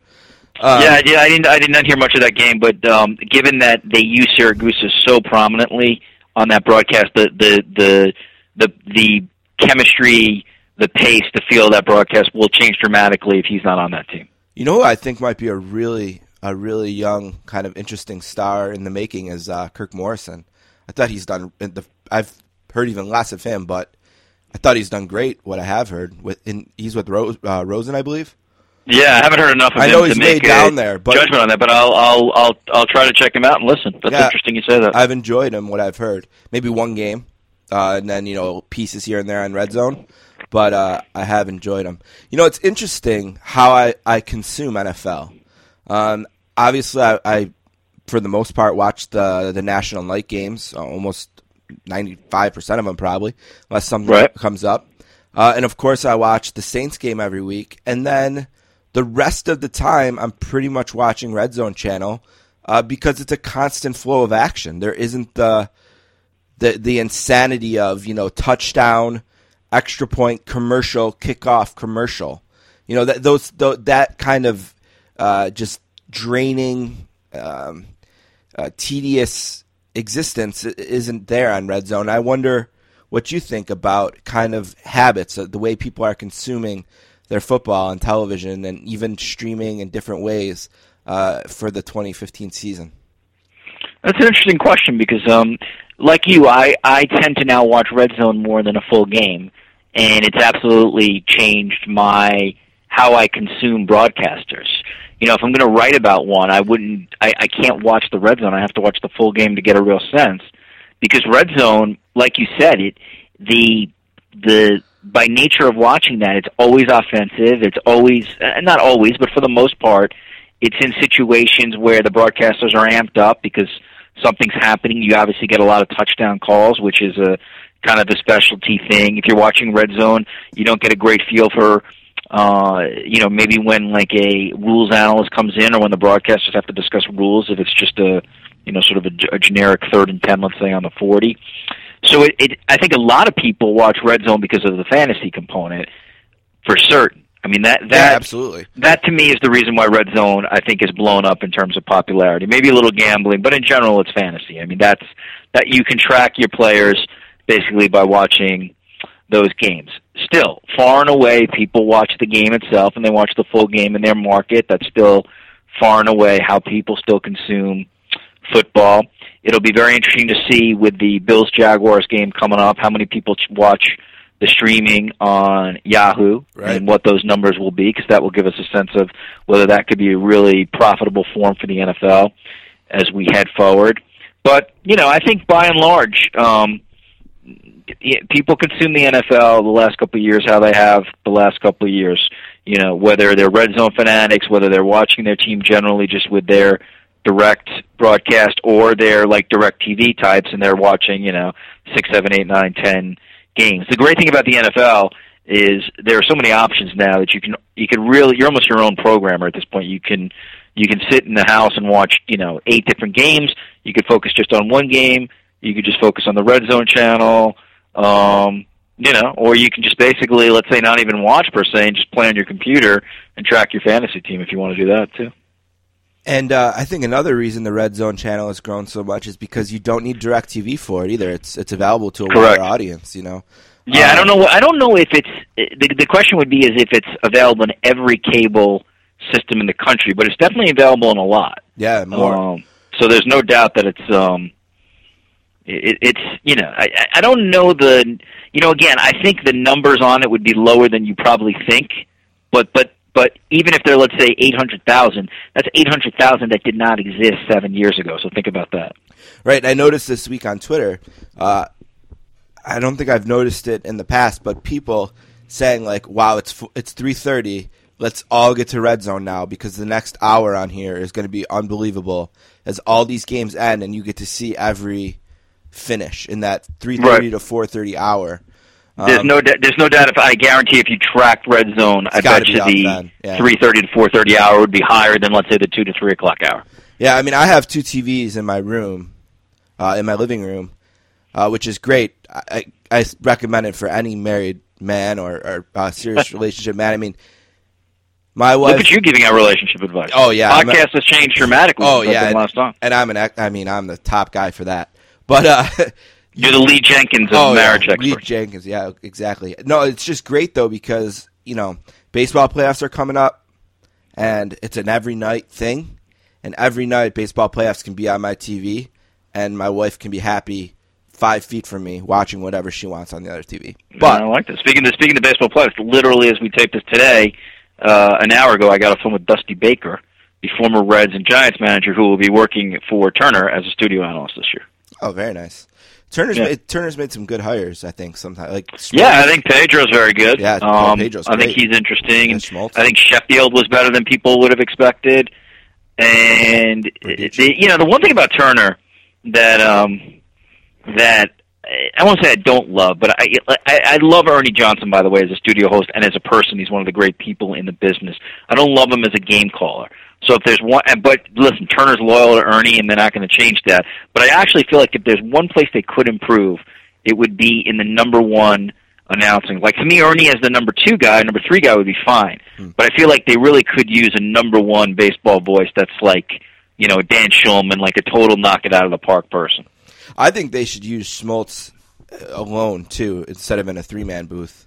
S2: Um,
S6: yeah, yeah, I didn't. I did not hear much of that game, but um, given that they use Siragusa so prominently on that broadcast, the the the the, the chemistry, the pace, the feel of that broadcast will change dramatically if he's not on that team.
S2: You know I think might be a really a really young kind of interesting star in the making is uh, Kirk Morrison. I thought he's done. The, I've heard even less of him, but I thought he's done great. What I have heard with in, he's with Rose, uh, Rosen, I believe.
S6: Yeah, I haven't heard enough of
S2: I
S6: him
S2: know
S6: to
S2: he's
S6: make
S2: way down there, but-
S6: judgment on that. But I'll I'll I'll I'll try to check him out and listen. That's
S2: Yeah.
S6: interesting you say that.
S2: I've enjoyed him. What I've heard, maybe one game, uh, and then you know pieces here and there on Red Zone, but uh, I have enjoyed him. You know, it's interesting how I I consume NFL. Um, obviously, I, I for the most part watch the the national night games, uh, almost ninety five percent of them probably, unless something
S6: Right.
S2: comes up. Uh, and of course, I watch the Saints game every week, and then the rest of the time, I'm pretty much watching Red Zone channel uh, because it's a constant flow of action. There isn't the the the insanity of you know touchdown, extra point, commercial, kickoff, commercial. You know that those tho- that kind of uh, just draining, um, uh, tedious existence isn't there on Red Zone. I wonder what you think about kind of habits, uh, the way people are consuming their football on television and even streaming in different ways uh, for the 2015 season.
S6: That's an interesting question because, um, like you, I I tend to now watch Red Zone more than a full game, and it's absolutely changed my how I consume broadcasters. You know, if I'm going to write about one, I wouldn't. I, I can't watch the Red Zone. I have to watch the full game to get a real sense. Because Red Zone, like you said, it the the by nature of watching that, it's always offensive. It's always uh, not always, but for the most part, it's in situations where the broadcasters are amped up because something's happening. You obviously get a lot of touchdown calls, which is a kind of a specialty thing. If you're watching Red Zone, you don't get a great feel for uh you know maybe when like a rules analyst comes in or when the broadcasters have to discuss rules if it's just a you know sort of a, a generic third and 10 let's say on the 40 so it, it I think a lot of people watch Red Zone because of the fantasy component for certain I mean that that
S2: yeah, absolutely.
S6: that to me is the reason why Red Zone I think is blown up in terms of popularity. Maybe a little gambling, but in general it's fantasy. I mean that's that you can track your players basically by watching those games. Still, far and away people watch the game itself and they watch the full game in their market. That's still far and away how people still consume football. It'll be very interesting to see with the Bills Jaguars game coming up how many people watch the streaming on Yahoo
S2: Right.
S6: and what those numbers will be because that will give us a sense of whether that could be a really profitable form for the NFL as we head forward. But you know, I think by and large, um, people consume the NFL the last couple of years how they have the last couple of years. You know, whether they're red zone fanatics, whether they're watching their team generally just with their direct broadcast, or they're like direct TV types and they're watching, you know, six, seven, eight, nine, ten games. The great thing about the NFL is there are so many options now that you can you can really you're almost your own programmer at this point. You can you can sit in the house and watch, you know, eight different games. You could focus just on one game. You could just focus on the red zone channel. Um, you know, or you can just basically, let's say, not even watch per se, and just play on your computer and track your fantasy team if you want to do that too.
S2: And uh, I think another reason the Red Zone channel has grown so much is because you don't need direct TV for it either. It's it's available to a
S6: Correct.
S2: wider audience, you know.
S6: Yeah, I
S2: Um,
S6: don't know. I don't know if it's the the question would be is if it's available in every cable system in the country, but it's definitely available in a lot.
S2: Yeah, more.
S6: Um, so there's no doubt that it's um, it, it's you know I I- don't know the you know again I think the numbers on it would be lower than you probably think, but but but even if they're let's say eight hundred thousand, that's eight hundred thousand that did not exist seven years ago. So think about that.
S2: Right. I noticed this week on Twitter. Uh, I don't think I've noticed it in the past, but people saying like, "Wow, it's it's three thirty. Let's all get to red zone now because the next hour on here is going to be unbelievable as all these games end and you get to see every finish in that three thirty
S6: Right.
S2: to four thirty hour."
S6: There's
S2: Um,
S6: no d- there's no doubt if I guarantee if you tracked red zone, I bet you the
S2: yeah.
S6: three thirty to four thirty hour would be higher than let's say the two to three o'clock hour.
S2: Yeah, I mean, I have two TVs in my room, uh, in my living room, uh, which is great. I, I, I recommend it for any married man or, or uh, serious relationship man. I mean, my wife.
S6: Look at you giving out relationship advice.
S2: Oh, yeah, I'm a-
S6: podcast has changed dramatically.
S2: Oh yeah, and,
S6: last time.
S2: and I'm an. I mean, I'm the top guy for that. But uh,
S6: You're the Lee Jenkins of
S2: oh,
S6: marriage
S2: yeah. Lee Jenkins. Yeah, exactly. No, it's just great though because you know baseball playoffs are coming up, and it's an every night thing, and every night baseball playoffs can be on my TV, and my wife can be happy five feet from me watching whatever she wants on the other TV. But
S6: I like this. Speaking to speaking of baseball players, literally as we taped this today, uh, an hour ago, I got a phone with Dusty Baker, the former Reds and Giants manager, who will be working for Turner as a studio analyst this year.
S2: Oh, very nice. Turner's
S6: Yeah.
S2: made, Turner's made some good hires, I think. Sometimes like
S6: Yeah, I think Pedro's very good.
S2: Yeah,
S6: um,
S2: Pedro's
S6: I think he's interesting.
S2: Smoltz.
S6: I think Sheffield was better than people would have expected. And the, you know, the one thing about Turner that um that I won't say I don't love, but I, I I love Ernie Johnson by the way as a studio host and as a person. He's one of the great people in the business. I don't love him as a game caller. So if there's one, and- but listen, Turner's loyal to Ernie, and they're not going to change that. But I actually feel like if there's one place they could improve, it would be in the number one announcing. Like to me, Ernie as the number two guy, number three guy would be fine. But I feel like they really could use a number one baseball voice that's like, you know, Dan Shulman, like a total knock it out of the park person.
S2: I think they should use Smoltz uh, alone too, instead of in a three man booth.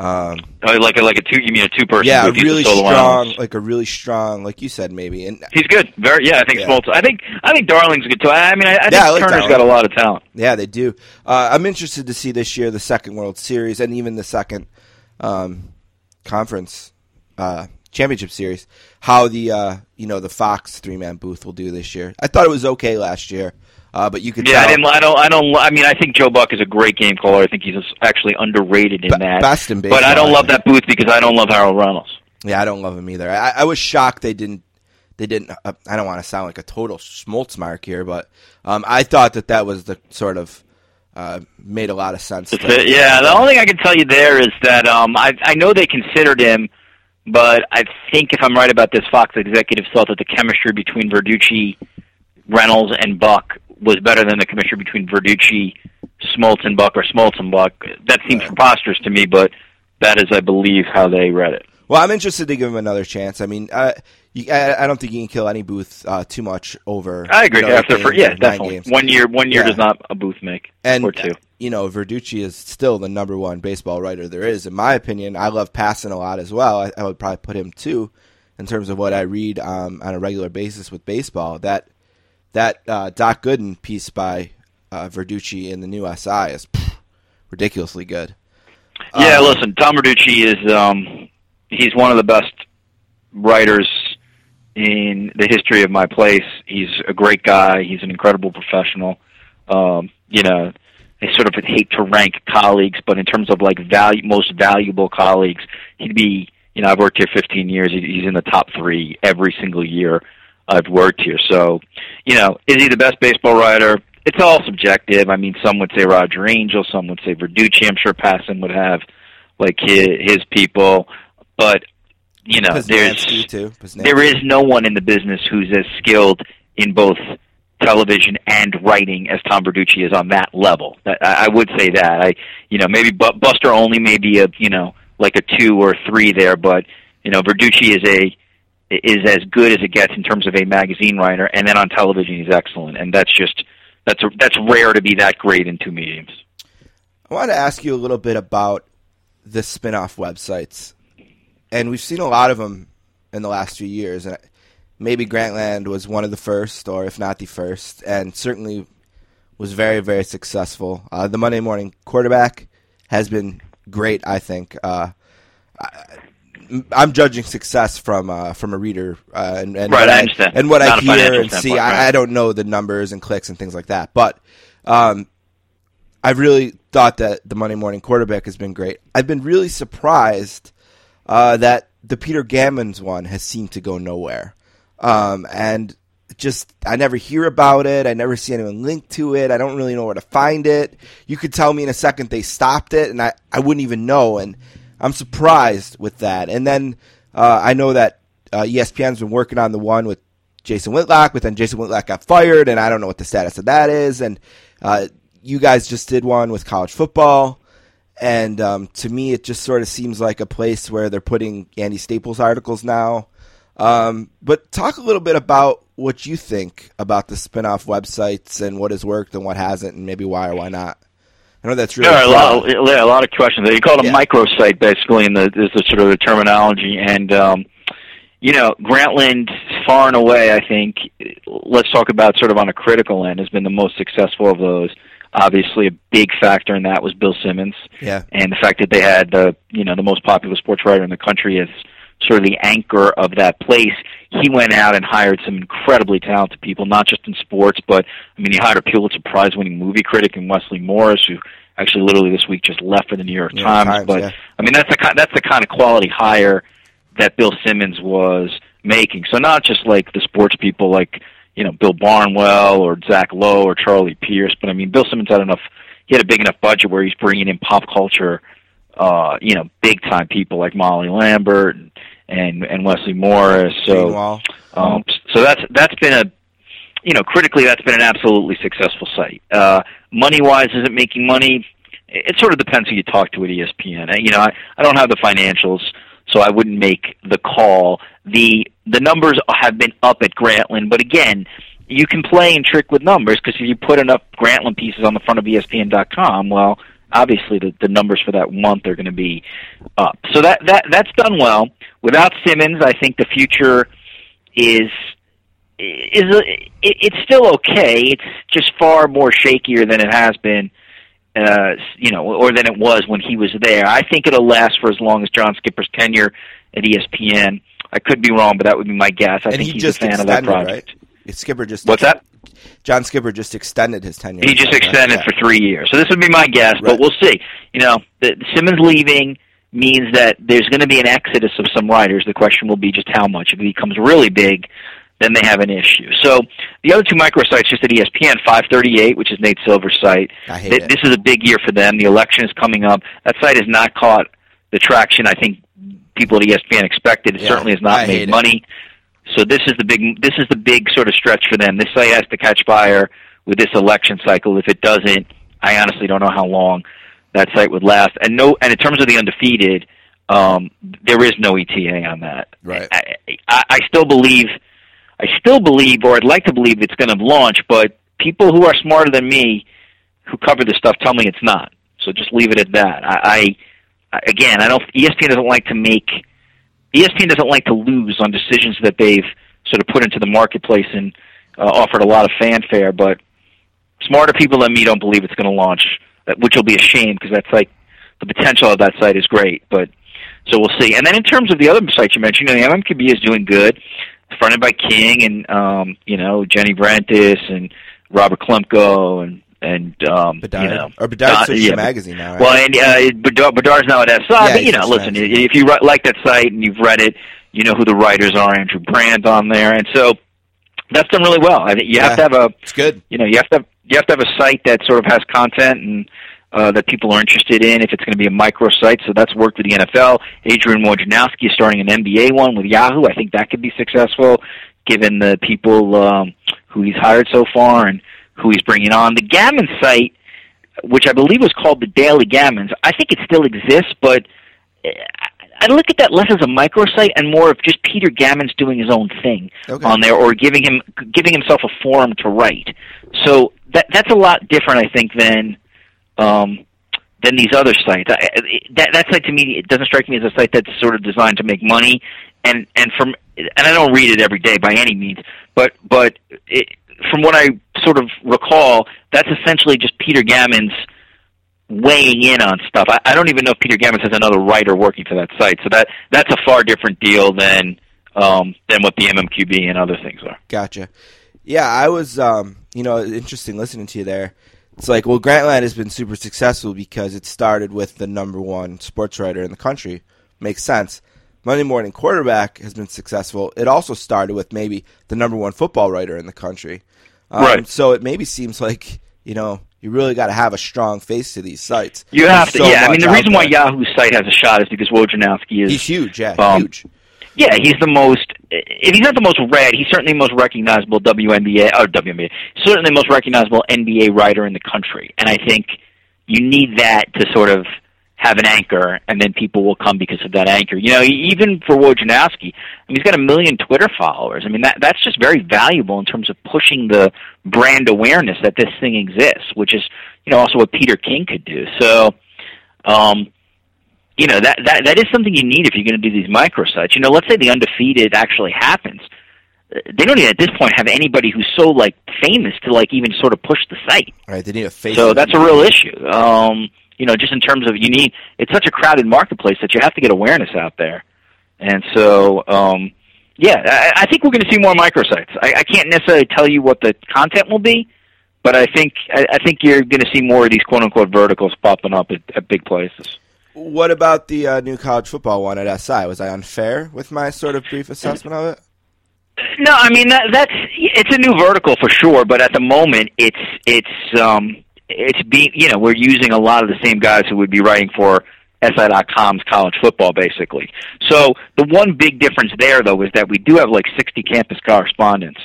S2: Um,
S6: Oh, like a like a two, you mean a two person?
S2: yeah, a really strong, like a really strong, like you said, maybe. And
S6: He's good. Very yeah, I think
S2: Yeah.
S6: Smoltz. I think I think Darling's good too. I mean, I, I think
S2: Yeah, I like
S6: Turner's
S2: Darling.
S6: got a lot of talent.
S2: yeah, they do. Uh, I'm interested to see this year the second World Series and even the second um, conference uh, championship series. How the uh, you know the Fox three man booth will do this year. I thought it was okay last year, uh, but you could
S6: Yeah, I didn't. I don't. I don't. I mean, I think Joe Buck is a great game caller. I think he's actually underrated in
S2: Be-
S6: that. but I don't love that booth because I don't love Harold Reynolds.
S2: Yeah, I don't love him either. I, I was shocked they didn't. They didn't. Uh, I don't want to sound like a total Smoltz mark here, but um, I thought that that was the sort of uh, made a lot of sense.
S6: It. Yeah, the only thing I can tell you there is that um, I I know they considered him, but I think if I'm right about this, Fox executives thought that the chemistry between Verducci, Reynolds, and Buck was better than the commissioner between Verducci, Smoltz, and Buck, or Smoltz and Buck. That seems preposterous to me, but that is, I believe, how they read it.
S2: Well, I'm interested to give him another chance. I mean, uh, you, I, I don't think you can kill any booth uh, too much over.
S6: I agree.
S2: you know,
S6: After for yeah, definitely
S2: games.
S6: one year. One year
S2: Yeah.
S6: does not a booth make
S2: and
S6: or two.
S2: uh, you know, Verducci is still the number one baseball writer there is, in my opinion. I love Passan a lot as well. I, I would probably put him two in terms of what I read um, on a regular basis with baseball. That that uh, Doc Gooden piece by uh, Verducci in the new SI is pff, ridiculously good.
S6: Yeah,
S2: Um,
S6: listen, Tom Verducci is um he's one of the best writers in the history of my place. He's a great guy. He's an incredible professional. Um, you know, I sort of hate to rank colleagues, but in terms of like value, most valuable colleagues, he'd be. You know, I've worked here 15 years. He- He's in the top three every single year I've worked here. So, you know, is he the best baseball writer? It's all subjective. I mean, some would say Roger Angell, some would say Verducci. I'm sure Passan would have like his, his people, but you know, there's
S2: too.
S6: There is no one in the business who's as skilled in both television and writing as Tom Verducci is on that level. That- I I would say that. I, you know, maybe Bu- Buster Olney may be a, you know, like a two or three there, but you know, Verducci is a is as good as it gets in terms of a magazine writer, and then on television he's excellent, and that's just that's a, that's rare to be that great in two mediums.
S2: I want to ask you a little bit about the spin-off websites, and we've seen a lot of them in the last few years. And maybe Grantland was one of the first, or if not the first, and certainly was very, very successful. Uh, the Monday Morning Quarterback has been great. I think. Uh, I'm judging success from uh, from a reader uh, and, and
S6: Right,
S2: what
S6: I understand.
S2: and what I
S6: Not
S2: hear and see.
S6: right.
S2: I, I don't know the numbers and clicks and things like that, but um, I've really thought that the Monday morning quarterback has been great. I've been really surprised uh, that the Peter Gammons one has seemed to go nowhere. Um, and just, I never hear about it. I never see anyone link to it. I don't really know where to find it. You could tell me in a second they stopped it, and I, I wouldn't even know. And I'm surprised with that. And then uh, I know that uh, ESPN's been working on the one with Jason Whitlock, but then Jason Whitlock got fired, and I don't know what the status of that is. And uh, you guys just did one with college football, and um, to me, it just sort of seems like a place where they're putting Andy Staples articles now. Um, but talk a little bit about what you think about the spin-off websites and what has worked and what hasn't, and maybe why or why not. I know that's really
S6: There are a lot, yeah, a lot of questions. You call it a
S2: Yeah.
S6: microsite, basically, in the is the sort of the terminology. And um, you know, Grantland, far and away, I think. Let's talk about sort of on a critical end, has been the most successful of those. Obviously, a big factor in that was Bill Simmons,
S2: Yeah.
S6: and the fact that they had the you know the most popular sports writer in the country as sort of the anchor of that place. He went out and hired some incredibly talented people, not just in sports, but I mean, he hired a Pulitzer Prize winning movie critic in Wesley Morris, who actually literally this week just left for the New York
S2: New York
S6: Times.
S2: Times,
S6: but
S2: yeah.
S6: I mean, that's the kind that's the kind of quality hire that Bill Simmons was making. So not just like the sports people, like you know Bill Barnwell or Zach Lowe or Charlie Pierce, but I mean, Bill Simmons had enough. He had a big enough budget where he's bringing in pop culture uh, you know, big time people like Molly Lambert and and, and Wesley Morris. So um, so that's that's been a you know critically that's been an absolutely successful site. Uh, money wise, is it making money? It sort of depends who you talk to at ESPN. Uh, You know, I, I don't have the financials, so I wouldn't make the call. the The numbers have been up at Grantland, but again, you can play and trick with numbers because if you put enough Grantland pieces on the front of ESPN.com, well, obviously the, the numbers for that month are going to be up. So that that that's done well. Without Simmons, I think the future is is it, it's still okay. It's just far more shakier than it has been, uh, you know, or than it was when he was there. I think it'll last for as long as John Skipper's tenure at ESPN. I could be wrong, but that would be my guess. I
S2: and
S6: think
S2: he
S6: he's a fan of that project.
S2: right? Skipper just
S6: What's that?
S2: John Skipper just extended his tenure.
S6: He just extended for three years. So this would be my guess,
S2: Right.
S6: but we'll see. You know, the, Simmons leaving means that there's going to be an exodus of some writers. The question will be just how much. If it becomes really big, then they have an issue. So the other two microsites just at ESPN, 538, which is Nate Silver's site.
S2: I hate
S6: Th-
S2: it.
S6: This is a big year for them. The election is coming up. That site has not caught the traction I think people at ESPN expected. It
S2: Yeah,
S6: certainly has not
S2: I
S6: made
S2: it.
S6: So this is the big this is the big sort of stretch for them. This site has to catch fire with this election cycle. If it doesn't, I honestly don't know how long that site would last. And no, and in terms of the undefeated, um, there is no ETA on that.
S2: Right.
S6: I, I, I still believe, I still believe, or I'd like to believe it's going to launch. But people who are smarter than me, who cover this stuff, tell me it's not. So just leave it at that. I, I again, I don't. ESPN doesn't like to make. ESPN doesn't like to lose on decisions that they've sort of put into the marketplace and uh, offered a lot of fanfare, but smarter people than me don't believe it's going to launch, uh, which will be a shame because that's like the potential of that site is great, but so we'll see. And then in terms of the other sites you mentioned, you know, the MMQB is doing good, fronted by King and um, you know Jenny Vrentas and Robert Klemko and and um,
S2: Bedard.
S6: you know
S2: or Bedard
S6: Don-
S2: switched
S6: yeah,
S2: to magazine now, right?
S6: Well, and uh, Bedard, Bedard's now at SI,
S2: Yeah,
S6: but you know, listen,
S2: magazine.
S6: if you ri- like that site and you've read it, you know who the writers are. Andrew Brandt on there, and so that's done really well. I think you have to have a
S2: it's good.
S6: you know you have to have, you have to have a site that sort of has content and uh, that people are interested in. If it's going to be a micro site, so that's worked with the NFL. Adrian Wojnarowski is starting an NBA one with Yahoo. I think that could be successful given the people um, who he's hired so far and who he's bringing on. The Gammon site, which I believe was called the Daily Gammons, I think it still exists, but. uh, I look at that less as a microsite and more of just Peter Gammons doing his own thing
S2: Okay.
S6: on there, or giving him giving himself a forum to write. So that that's a lot different, I think, than um, than these other sites. I, I- that that site to me it doesn't strike me as a site that's sort of designed to make money, and and from and I don't read it every day by any means, but but it, from what I sort of recall, that's essentially just Peter Gammons weighing in on stuff. I, I don't even know if Peter Gammons has another writer working for that site, so that that's a far different deal than um, than what the MMQB and other things are.
S2: Gotcha. Yeah, I was, um, you know, interesting listening to you there. It's like, well, Grantland has been super successful because it started with the number one sports writer in the country. Makes sense. Monday Morning Quarterback has been successful. It also started with maybe the number one football writer in the country. Um,
S6: Right.
S2: So it maybe seems like, you know, you really got to have a strong face to these sites.
S6: You have
S2: There's
S6: to,
S2: so
S6: yeah. I mean, the reason why
S2: there.
S6: Yahoo's site has a shot is because Wojnarowski is
S2: He's huge, yeah,
S6: um,
S2: huge.
S6: Yeah, he's the most. If he's not the most read, he's certainly the most recognizable WNBA or WNBA. Certainly the most recognizable NBA writer in the country, and I think you need that to sort of have an anchor, and then people will come because of that anchor. You know, even for Wojnarowski, I mean, he's got a million Twitter followers. I mean, that that's just very valuable in terms of pushing the brand awareness that this thing exists, which is you know also what Peter King could do. So. Um, you know that that that is something you need if you're going to do these microsites. You know, let's say the undefeated actually happens. They don't even at this point have anybody who's so like famous to like even sort of push the site.
S2: Right, they need a face.
S6: So that's a real issue. Um, you know, just in terms of you need it's such a crowded marketplace that you have to get awareness out there. And so um yeah, I, I think we're going to see more microsites. I, I can't necessarily tell you what the content will be, but I think I, I think you're going to see more of these quote unquote verticals popping up at, at big places.
S2: What about the uh, new college football one at SI? Was I unfair with my sort of brief assessment of it?
S6: No, I mean that that's it's a new vertical for sure, but at the moment it's it's um it's being you know we're using a lot of the same guys who would be writing for SI.com's college football basically. So the one big difference there though is that we do have like 60 campus correspondents.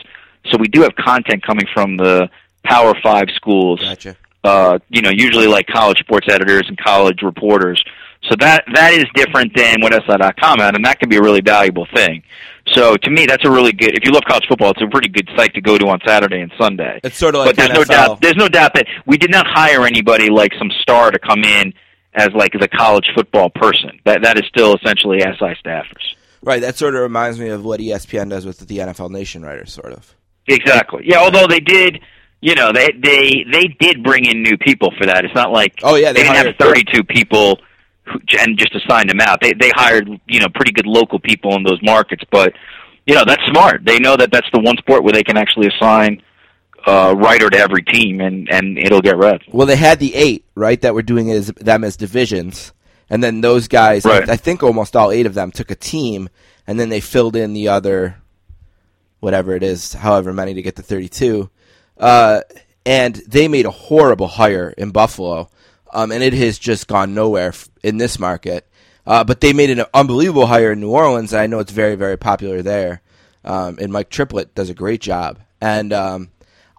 S6: So we do have content coming from the Power 5 schools
S2: Gotcha.
S6: uh, you know, usually like college sports editors and college reporters. So that that is different than what SI.com had, and that can be a really valuable thing. So to me, that's a really good. If you love college football, it's a pretty good site to go to on Saturday and Sunday.
S2: It's sort of like
S6: but there's no doubt. There's no doubt that we did not hire anybody like some star to come in as like the college football person. That that is still essentially SI staffers.
S2: Right, that sort of reminds me of what ESPN does with the NFL Nation writers, sort of.
S6: Exactly. Yeah. Although they did, you know, they they they did bring in new people for that. It's not like
S2: Oh, yeah,
S6: they,
S2: they
S6: didn't have 32 people and just assigned them out. They they hired you know pretty good local people in those markets, but you know that's smart. They know that that's the one sport where they can actually assign a writer to every team, and and it'll get read.
S2: Well, they had the eight, right, that were doing it as, them as divisions. And then those guys,
S6: Right.
S2: I think almost all eight of them took a team, and then they filled in the other, whatever it is, however many to get to 32. Uh, and they made a horrible hire in Buffalo, um, and it has just gone nowhere in this market. Uh, but they made an unbelievable hire in New Orleans, and I know it's very, very popular there. Um, and Mike Triplett does a great job. And um,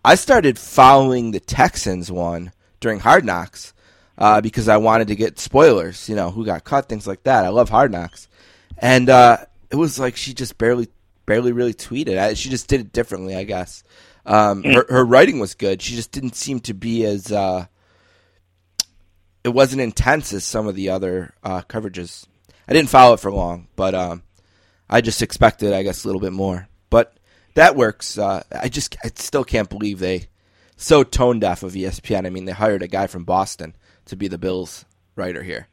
S2: I started following the Texans one during Hard Knocks uh, because I wanted to get spoilers, you know, who got cut, things like that. I love Hard Knocks, and uh, it was like she just barely, barely really tweeted. I, she just did it differently, I guess. Um, her her writing was good. She just didn't seem to be as uh, it wasn't intense as some of the other uh, coverages. I didn't follow it for long, but um, I just expected, I guess, a little bit more. But that works. Uh, I just I still can't believe they so tone deaf of ESPN. I mean, they hired a guy from Boston to be the Bills writer here.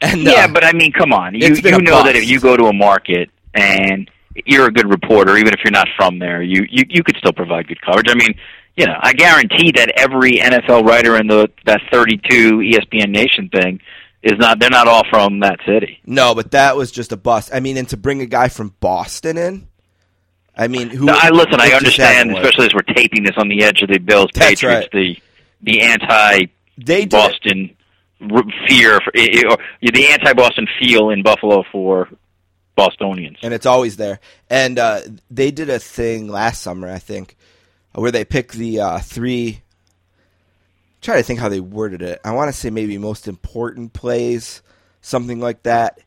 S2: And
S6: Yeah,
S2: uh,
S6: but I mean, come on. You you know that if you go to a market and you're a good reporter, even if you're not from there, you you you could still provide good coverage. I mean, you know, I guarantee that every NFL writer in the that 32 ESPN Nation thing is not. They're not all from that city.
S2: no, but that was just a bust. I mean, and to bring a guy from Boston in, I mean, who?
S6: No, I listen. I understand, especially as we're taping this on the edge of the Bills
S2: That's
S6: Patriots,
S2: right.
S6: the the anti
S2: They.
S6: Boston fear for, or the anti Boston feel in Buffalo for Bostonians.
S2: and it's always there. And uh, they did a thing last summer, I think, where they pick the uh, three. Try to think how they worded it. I want to say maybe most important plays, something like that.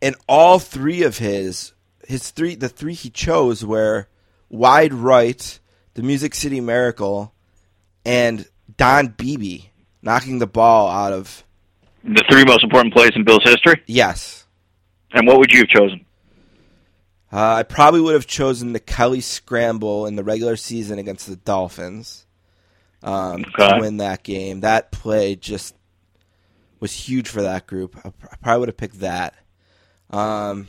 S2: And all three of his, his three, the three he chose were wide right, the Music City Miracle, and Don Beebe knocking the ball out of
S6: The three most important plays in Bills history.
S2: yes.
S6: And what would you have chosen?
S2: Uh, I probably would have chosen the Kelly scramble in the regular season against the Dolphins um,
S6: Okay.
S2: to win that game. That play just was huge for that group. I I probably would have picked that. Um,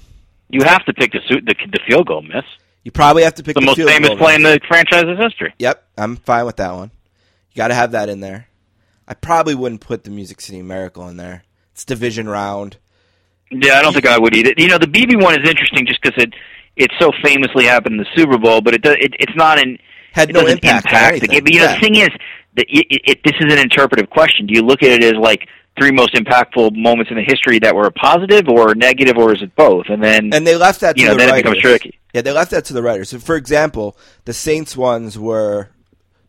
S6: You have to pick the suit, the, the field goal miss,
S2: you probably have to pick
S6: the,
S2: the,
S6: most
S2: field
S6: famous
S2: goal
S6: play in the franchise's history.
S2: Yep, I'm fine with that one. You got to have that in there. I probably wouldn't put the Music City Miracle in there. It's division round.
S6: Yeah, I don't think I would either. You know, the Beebe one is interesting just because it it so famously happened in the Super Bowl, but it, does, it it's not an
S2: Had
S6: it
S2: no
S6: doesn't
S2: impact
S6: the game. But you know, the thing is that it, it, it, this is an interpretive question. Do you look at it as like three most impactful moments in the history that were positive or negative, or is it both? And then
S2: And they left that to
S6: you know,
S2: the
S6: then it becomes tricky.
S2: Yeah, they left that to the writers. So, for example, the Saints ones were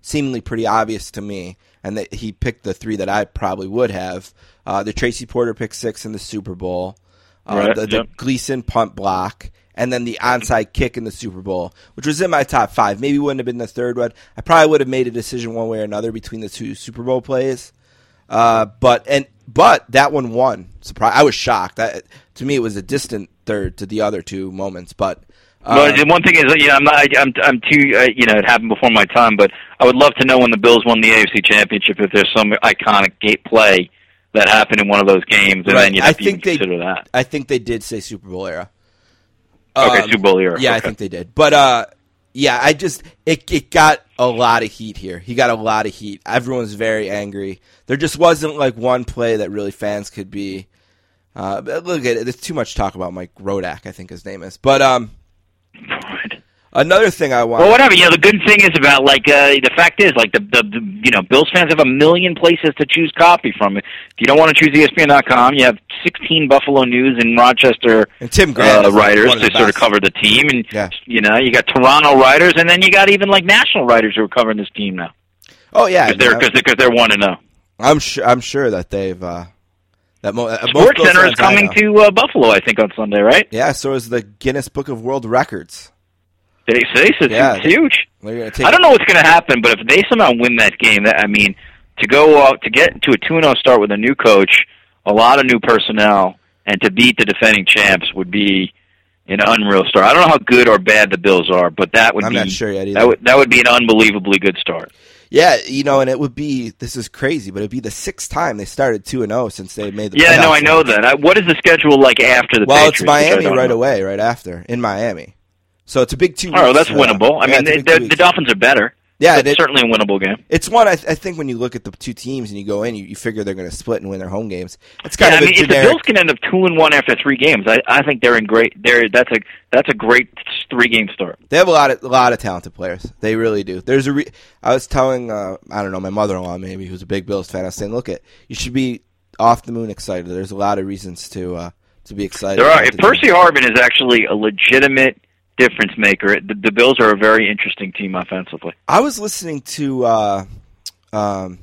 S2: seemingly pretty obvious to me, and that he picked the three that I probably would have. Uh, the Tracy Porter pick six in the Super Bowl, uh,
S6: Right,
S2: the, the
S6: yep.
S2: Gleason punt block, and then the onside kick in the Super Bowl, which was in my top five. Maybe wouldn't have been the third one. I probably would have made a decision one way or another between the two Super Bowl plays. Uh, but and but that one won. Surprise! I was shocked. That to me it was a distant third to the other two moments. But uh,
S6: But the one thing is, you know, I'm not, I, I'm, I'm too, uh, you know, it happened before my time. But I would love to know when the Bills won the AFC Championship if there's some iconic gate play that happened in one of those games, and
S2: Right.
S6: then you
S2: I
S6: have to even
S2: think they-
S6: consider that.
S2: I think they did say Super Bowl era.
S6: Okay,
S2: Um,
S6: Super Bowl era.
S2: Yeah, I think they did. But uh, yeah, I just it it got a lot of heat here. He got a lot of heat. Everyone's very angry. There just wasn't like one play that really fans could be. Uh, but look at it. There's too much talk about Mike Rodak. I think his name is. But um. Another thing I want.
S6: Well, whatever. You know, the good thing is about like uh, the fact is like the, the the you know Bills fans have a million places to choose copy from. If you don't want to choose ESPN.com, you have 16 Buffalo News and Rochester
S2: And Tim Grant
S6: uh, writers to
S2: the
S6: sort of cover the team, and
S2: Yeah.
S6: you know you got Toronto writers, and then you got even like national writers who are covering this team now
S2: oh yeah,
S6: because they're because they're, they're one to know.
S2: I'm sure. I'm sure that they've uh, that mo- uh,
S6: Sports Center is coming to uh, Buffalo, I think, on Sunday, right?
S2: Yeah, so is the Guinness Book of World Records.
S6: They say it's
S2: Yeah.
S6: huge.
S2: Gonna take
S6: I don't know what's going to happen, but if they somehow win that game, that I mean, to go out to get to a two zero oh start with a new coach, a lot of new personnel, and to beat the defending champs would be an unreal start. I don't know how good or bad the Bills are, but that would
S2: I'm
S6: be
S2: not sure yet either.
S6: that would that would be an unbelievably good start.
S2: Yeah, you know, and it would be this is crazy, but it'd be the sixth time they started two and zero since they made the.
S6: Yeah, no. I know that. I, what is the schedule like after the?
S2: Well,
S6: Patriots,
S2: it's Miami right
S6: know.
S2: away, right after in Miami, so it's a big two.
S6: Oh, that's winnable. I
S2: yeah,
S6: mean, they, the, the. Dolphins are better.
S2: Yeah,
S6: It's certainly a winnable game.
S2: It's one I, th- I think when you look at the two teams and you go in, you, you figure they're going to split and win their home games. It's kind
S6: yeah,
S2: of
S6: I mean, if the. Bills can end up two and one after three games, I, I think they're in great. They're that's a that's a great three game start.
S2: They have a lot of a lot of talented players. They really do. There's a. Re- I was telling uh, I don't know my mother-in-law maybe who's a big Bills fan. I was saying, look at you should be off the moon excited. There's a lot of reasons to uh, to be excited.
S6: There are. If. Percy Harvin is actually a legitimate difference maker, the, the Bills are a very interesting team offensively.
S2: I was listening to. Uh, um,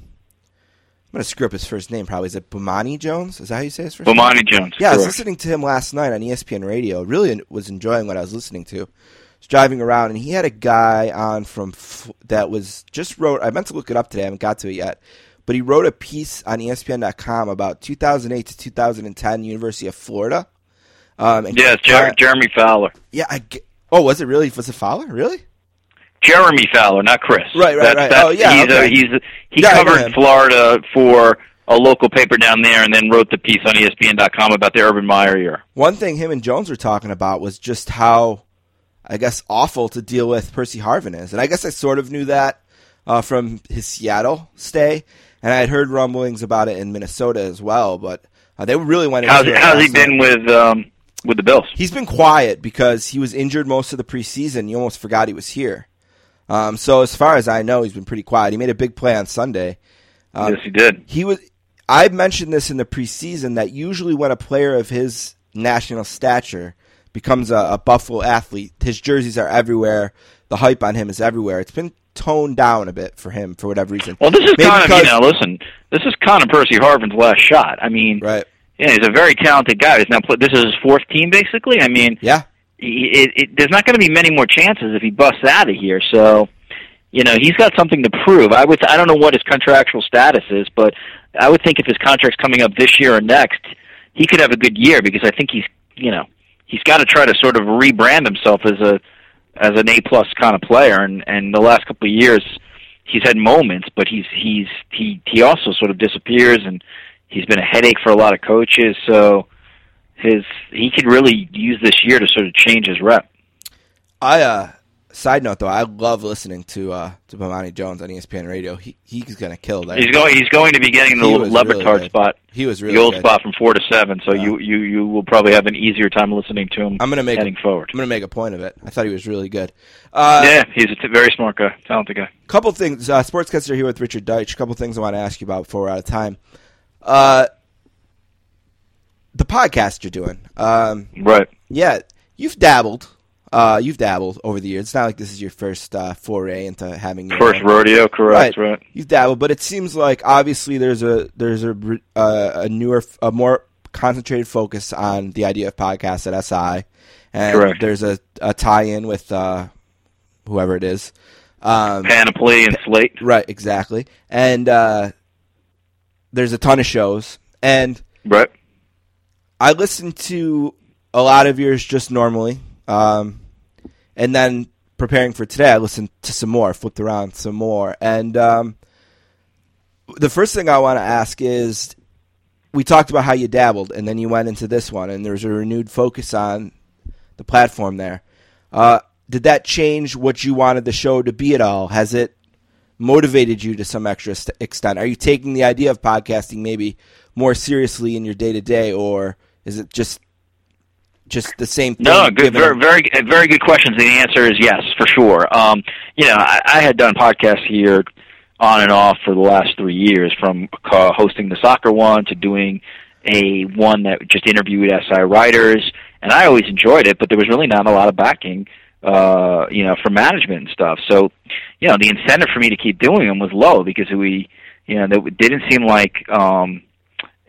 S2: I'm going to screw up his first name. Probably is it Bomani Jones? Is that how you say his first name?
S6: Bomani Jones.
S2: Yeah, I was listening to him last night on ESPN Radio. Really was enjoying what I was listening to. was driving around, and he had a guy on from F- that was just wrote. I meant to look it up today. I haven't got to it yet, but he wrote a piece on ESPN.com about 2008 to 2010 University of Florida. Um, and
S6: Yeah, Jer- Jeremy Fowler.
S2: yeah. I oh, was it really? Was it Fowler? Really?
S6: Jeremy Fowler, not Chris.
S2: Right, right, right. Oh, yeah,
S6: He's
S2: okay.
S6: a, he's a, he
S2: Yeah,
S6: covered. Florida for a local paper down there, and then wrote the piece on ESPN.com about the Urban Meyer year.
S2: One thing him and Jones were talking about was just how, I guess, awful to deal with Percy Harvin is, and I guess I sort of knew that uh, from his Seattle stay, and I had heard rumblings about it in Minnesota as well, but uh, they really went.
S6: How's,
S2: it
S6: how's he been with um, with the Bills?
S2: He's been quiet because he was injured most of the preseason. You almost forgot he was here. Um, so as far as I know, he's been pretty quiet. He made a big play on Sunday.
S6: yes, he did.
S2: He was. I mentioned this in the preseason that usually when a player of his national stature becomes a, a Buffalo athlete, his jerseys are everywhere. The hype on him is everywhere. It's been toned down a bit for him for whatever reason.
S6: Well, this is
S2: Maybe
S6: kind of you
S2: because-
S6: know, listen, this is kind of Percy Harvin's last shot. I mean,
S2: right?
S6: Yeah, he's a very talented guy. He's now put, this is his fourth team, basically. I mean,
S2: Yeah,
S6: it, it, there's not going to be many more chances if he busts out of here. So, you know, he's got something to prove. I would. I don't know what his contractual status is, but I would think if his contract's coming up this year or next, he could have a good year because I think he's, you know, he's got to try to sort of rebrand himself as a as an A plus kind of player. And and the last couple of years, he's had moments, but he's he's he he also sort of disappears, and he's been a headache for a lot of coaches. So his he could really use this year to sort of change his rep.
S2: I. uh Side note though, I love listening to uh to Bomani Jones on ESPN Radio. He he's gonna kill that.
S6: He's going. He's going to be getting the
S2: He really
S6: spot,
S2: He was really
S6: the old
S2: good.
S6: spot from four to seven. So
S2: Yeah.
S6: you you you will probably have an easier time listening to him.
S2: I'm gonna make
S6: heading forward.
S2: I'm gonna make a point of it. I thought he was really good. Uh,
S6: yeah, he's a t- very smart guy, talented guy.
S2: couple things. Uh, Sportscaster here with Richard Deitsch. couple things I want to ask you about before we're out of time. Uh, the podcast you're doing. Um,
S6: Right.
S2: yeah, you've dabbled. Uh, you've dabbled over the years. It's not like this is your first uh, foray into having your
S6: First
S2: own-
S6: rodeo, correct?
S2: Right.
S6: Right.
S2: You've dabbled, but it seems like obviously there's a there's a uh, a newer, a more concentrated focus on the idea of podcasts at SI, and
S6: Correct.
S2: there's a, a tie-in with uh, whoever it is. Um,
S6: Panoply and Slate.
S2: Right, exactly. And uh, there's a ton of shows, and
S6: Right.
S2: I listen to a lot of yours just normally, um, and then preparing for today, I listened to some more, flipped around some more, and um, the first thing I want to ask is, we talked about how you dabbled, and then you went into this one, and there's a renewed focus on the platform there. Uh, did that change what you wanted the show to be at all? Has it motivated you to some extra st- extent? Are you taking the idea of podcasting maybe more seriously in your day to day, or is it just just the same thing?
S6: No, good, very, very, very good questions. And the answer is yes, for sure. Um, you know, I, I had done podcasts here on and off for the last three years, from uh, hosting the soccer one to doing a one that just interviewed SI writers, and I always enjoyed it. But there was really not a lot of backing, uh, you know, for management and stuff. So, you know, the incentive for me to keep doing them was low because we, you know, it didn't seem like. Um,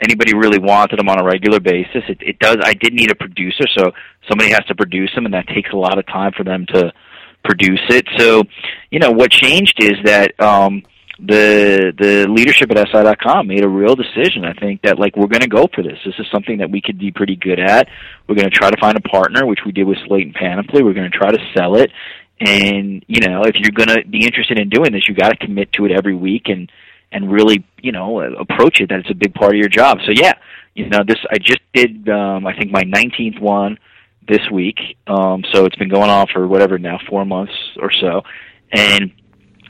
S6: anybody really wanted them on a regular basis. It, it does. I did need a producer, so somebody has to produce them, and that takes a lot of time for them to produce it. So, you know, what changed is that um, the the leadership at SI.com made a real decision. I think that like we're going to go for this. This is something that we could be pretty good at. We're going to try to find a partner, which we did with Slate and Panoply. We're going to try to sell it. And you know, if you're going to be interested in doing this, you got to commit to it every week and and really, you know, approach it that it's a big part of your job. So yeah, you know, this I just did um I think my 19th one this week. Um so it's been going on for whatever now 4 months or so. And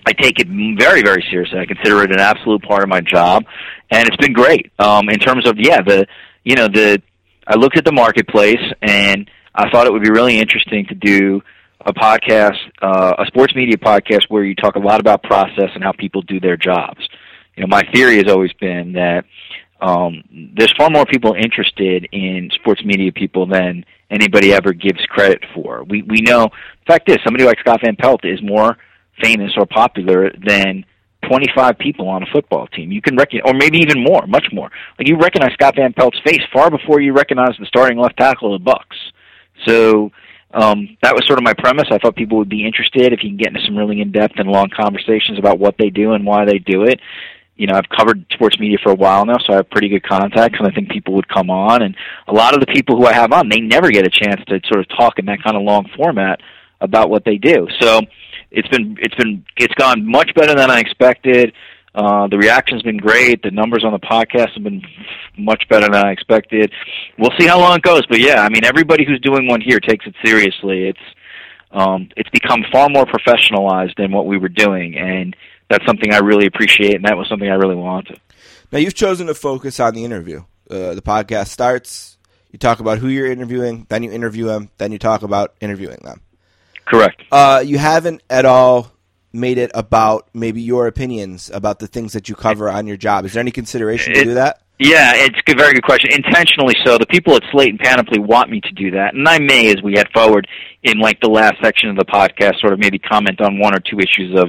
S6: I take it very very seriously. I consider it an absolute part of my job and it's been great. Um in terms of yeah, the you know, the I looked at the marketplace and I thought it would be really interesting to do a podcast, uh, a sports media podcast where you talk a lot about process and how people do their jobs. You know, my theory has always been that um, there's far more people interested in sports media people than anybody ever gives credit for. We we know. The fact is, somebody like Scott Van Pelt is more famous or popular than 25 people on a football team. You can recognize, or maybe even more, much more. Like you recognize Scott Van Pelt's face far before you recognize the starting left tackle of the Bucks. So um, that was sort of my premise. I thought people would be interested if you can get into some really in-depth and long conversations about what they do and why they do it. You know, I've covered sports media for a while now, so I have pretty good contacts, and I think people would come on. And a lot of the people who I have on, they never get a chance to sort of talk in that kind of long format about what they do. So it's been it's been it's gone much better than I expected. Uh, the reaction's been great. The numbers on the podcast have been much better than I expected. We'll see how long it goes, but yeah, I mean, everybody who's doing one here takes it seriously. It's um, it's become far more professionalized than what we were doing, and that's something I really appreciate, and that was something I really wanted.
S2: Now you've chosen to focus on the interview. Uh, the podcast starts. You talk about who you're interviewing, then you interview them, then you talk about interviewing them.
S6: Correct.
S2: Uh, you haven't at all made it about maybe your opinions about the things that you cover on your job. Is there any consideration to do that?
S6: Yeah, it's a very good question. Intentionally so. The people at Slate and Panoply want me to do that, and I may, as we head forward in like the last section of the podcast, sort of maybe comment on one or two issues of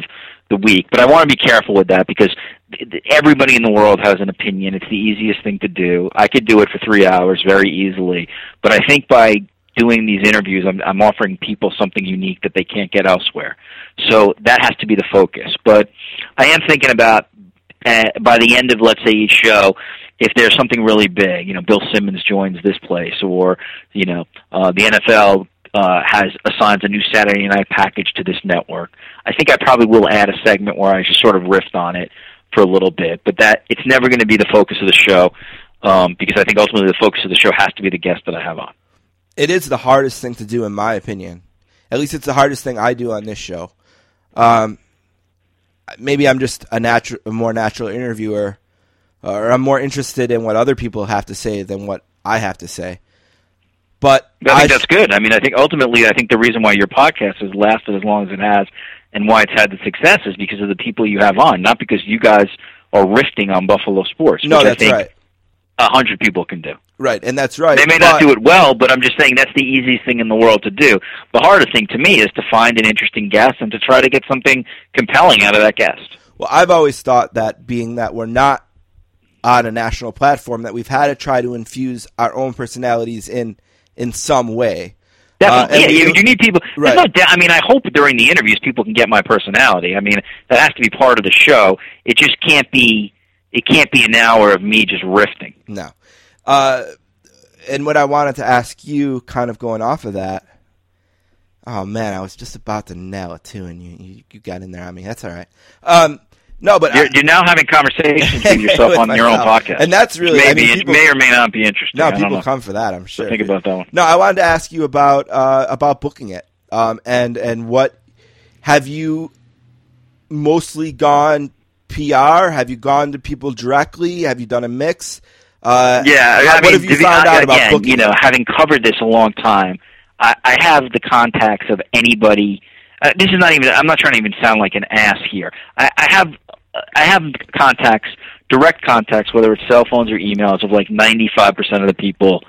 S6: the week. But I want to be careful with that because everybody in the world has an opinion. It's the easiest thing to do. I could do it for three hours very easily, but I think by doing these interviews, I'm, I'm offering people something unique that they can't get elsewhere. So that has to be the focus. But I am thinking about uh, by the end of let's say each show, if there's something really big, you know, Bill Simmons joins this place, or you know, uh, the NFL uh, has assigns a new Saturday night package to this network. I think I probably will add a segment where I just sort of riff on it for a little bit, but that it's never going to be the focus of the show um, because I think ultimately the focus of the show has to be the guest that I have on.
S2: It is the hardest thing to do, in my opinion. At least it's the hardest thing I do on this show. Um, maybe I'm just a natural, a more natural interviewer, or I'm more interested in what other people have to say than what I have to say. But
S6: I think that's good. I mean, I think ultimately, I think the reason why your podcast has lasted as long as it has, and why it's had the success, is because of the people you have on, not because you guys are riffing on Buffalo sports.
S2: no,
S6: which I
S2: that's
S6: think
S2: right,
S6: A hundred people can do.
S2: right, and that's right.
S6: They may
S2: but-
S6: not do it well, but I'm just saying that's the easiest thing in the world to do. The hardest thing to me is to find an interesting guest and to try to get something compelling out of that guest.
S2: Well, I've always thought that being that we're not on a national platform, that we've had to try to infuse our own personalities in in some way.
S6: Definitely,
S2: Uh,
S6: yeah. You, you need people.
S2: Right.
S6: No. I mean, I hope during the interviews people can get my personality. I mean, that has to be part of the show. It just can't be. It can't be an hour of me just riffing.
S2: No. Uh, and what I wanted to ask you, kind of going off of that. Oh man, I was just about to nail it too, and you you, you got in there on me. That's all right. Um, no, but
S6: You're,
S2: I,
S6: you're now having conversations with yourself
S2: With
S6: on your own podcast,
S2: and that's really
S6: may,
S2: I mean, people,
S6: may or may not be interesting.
S2: no people come for that. I'm sure.
S6: Think about that one.
S2: No, I wanted to ask you about uh, about booking it, um, and and what have you mostly gone PR? Have you gone to people directly? Have you done a mix? Uh,
S6: Yeah, I mean,
S2: what have you
S6: be-
S2: found
S6: I-
S2: out about
S6: again,
S2: booking?
S6: You know, having covered this a long time, I, I have the contacts of anybody. Uh, this is not even. I'm not trying to even sound like an ass here. I, I have, I have contacts, direct contacts, whether it's cell phones or emails, of like 95 percent of the people,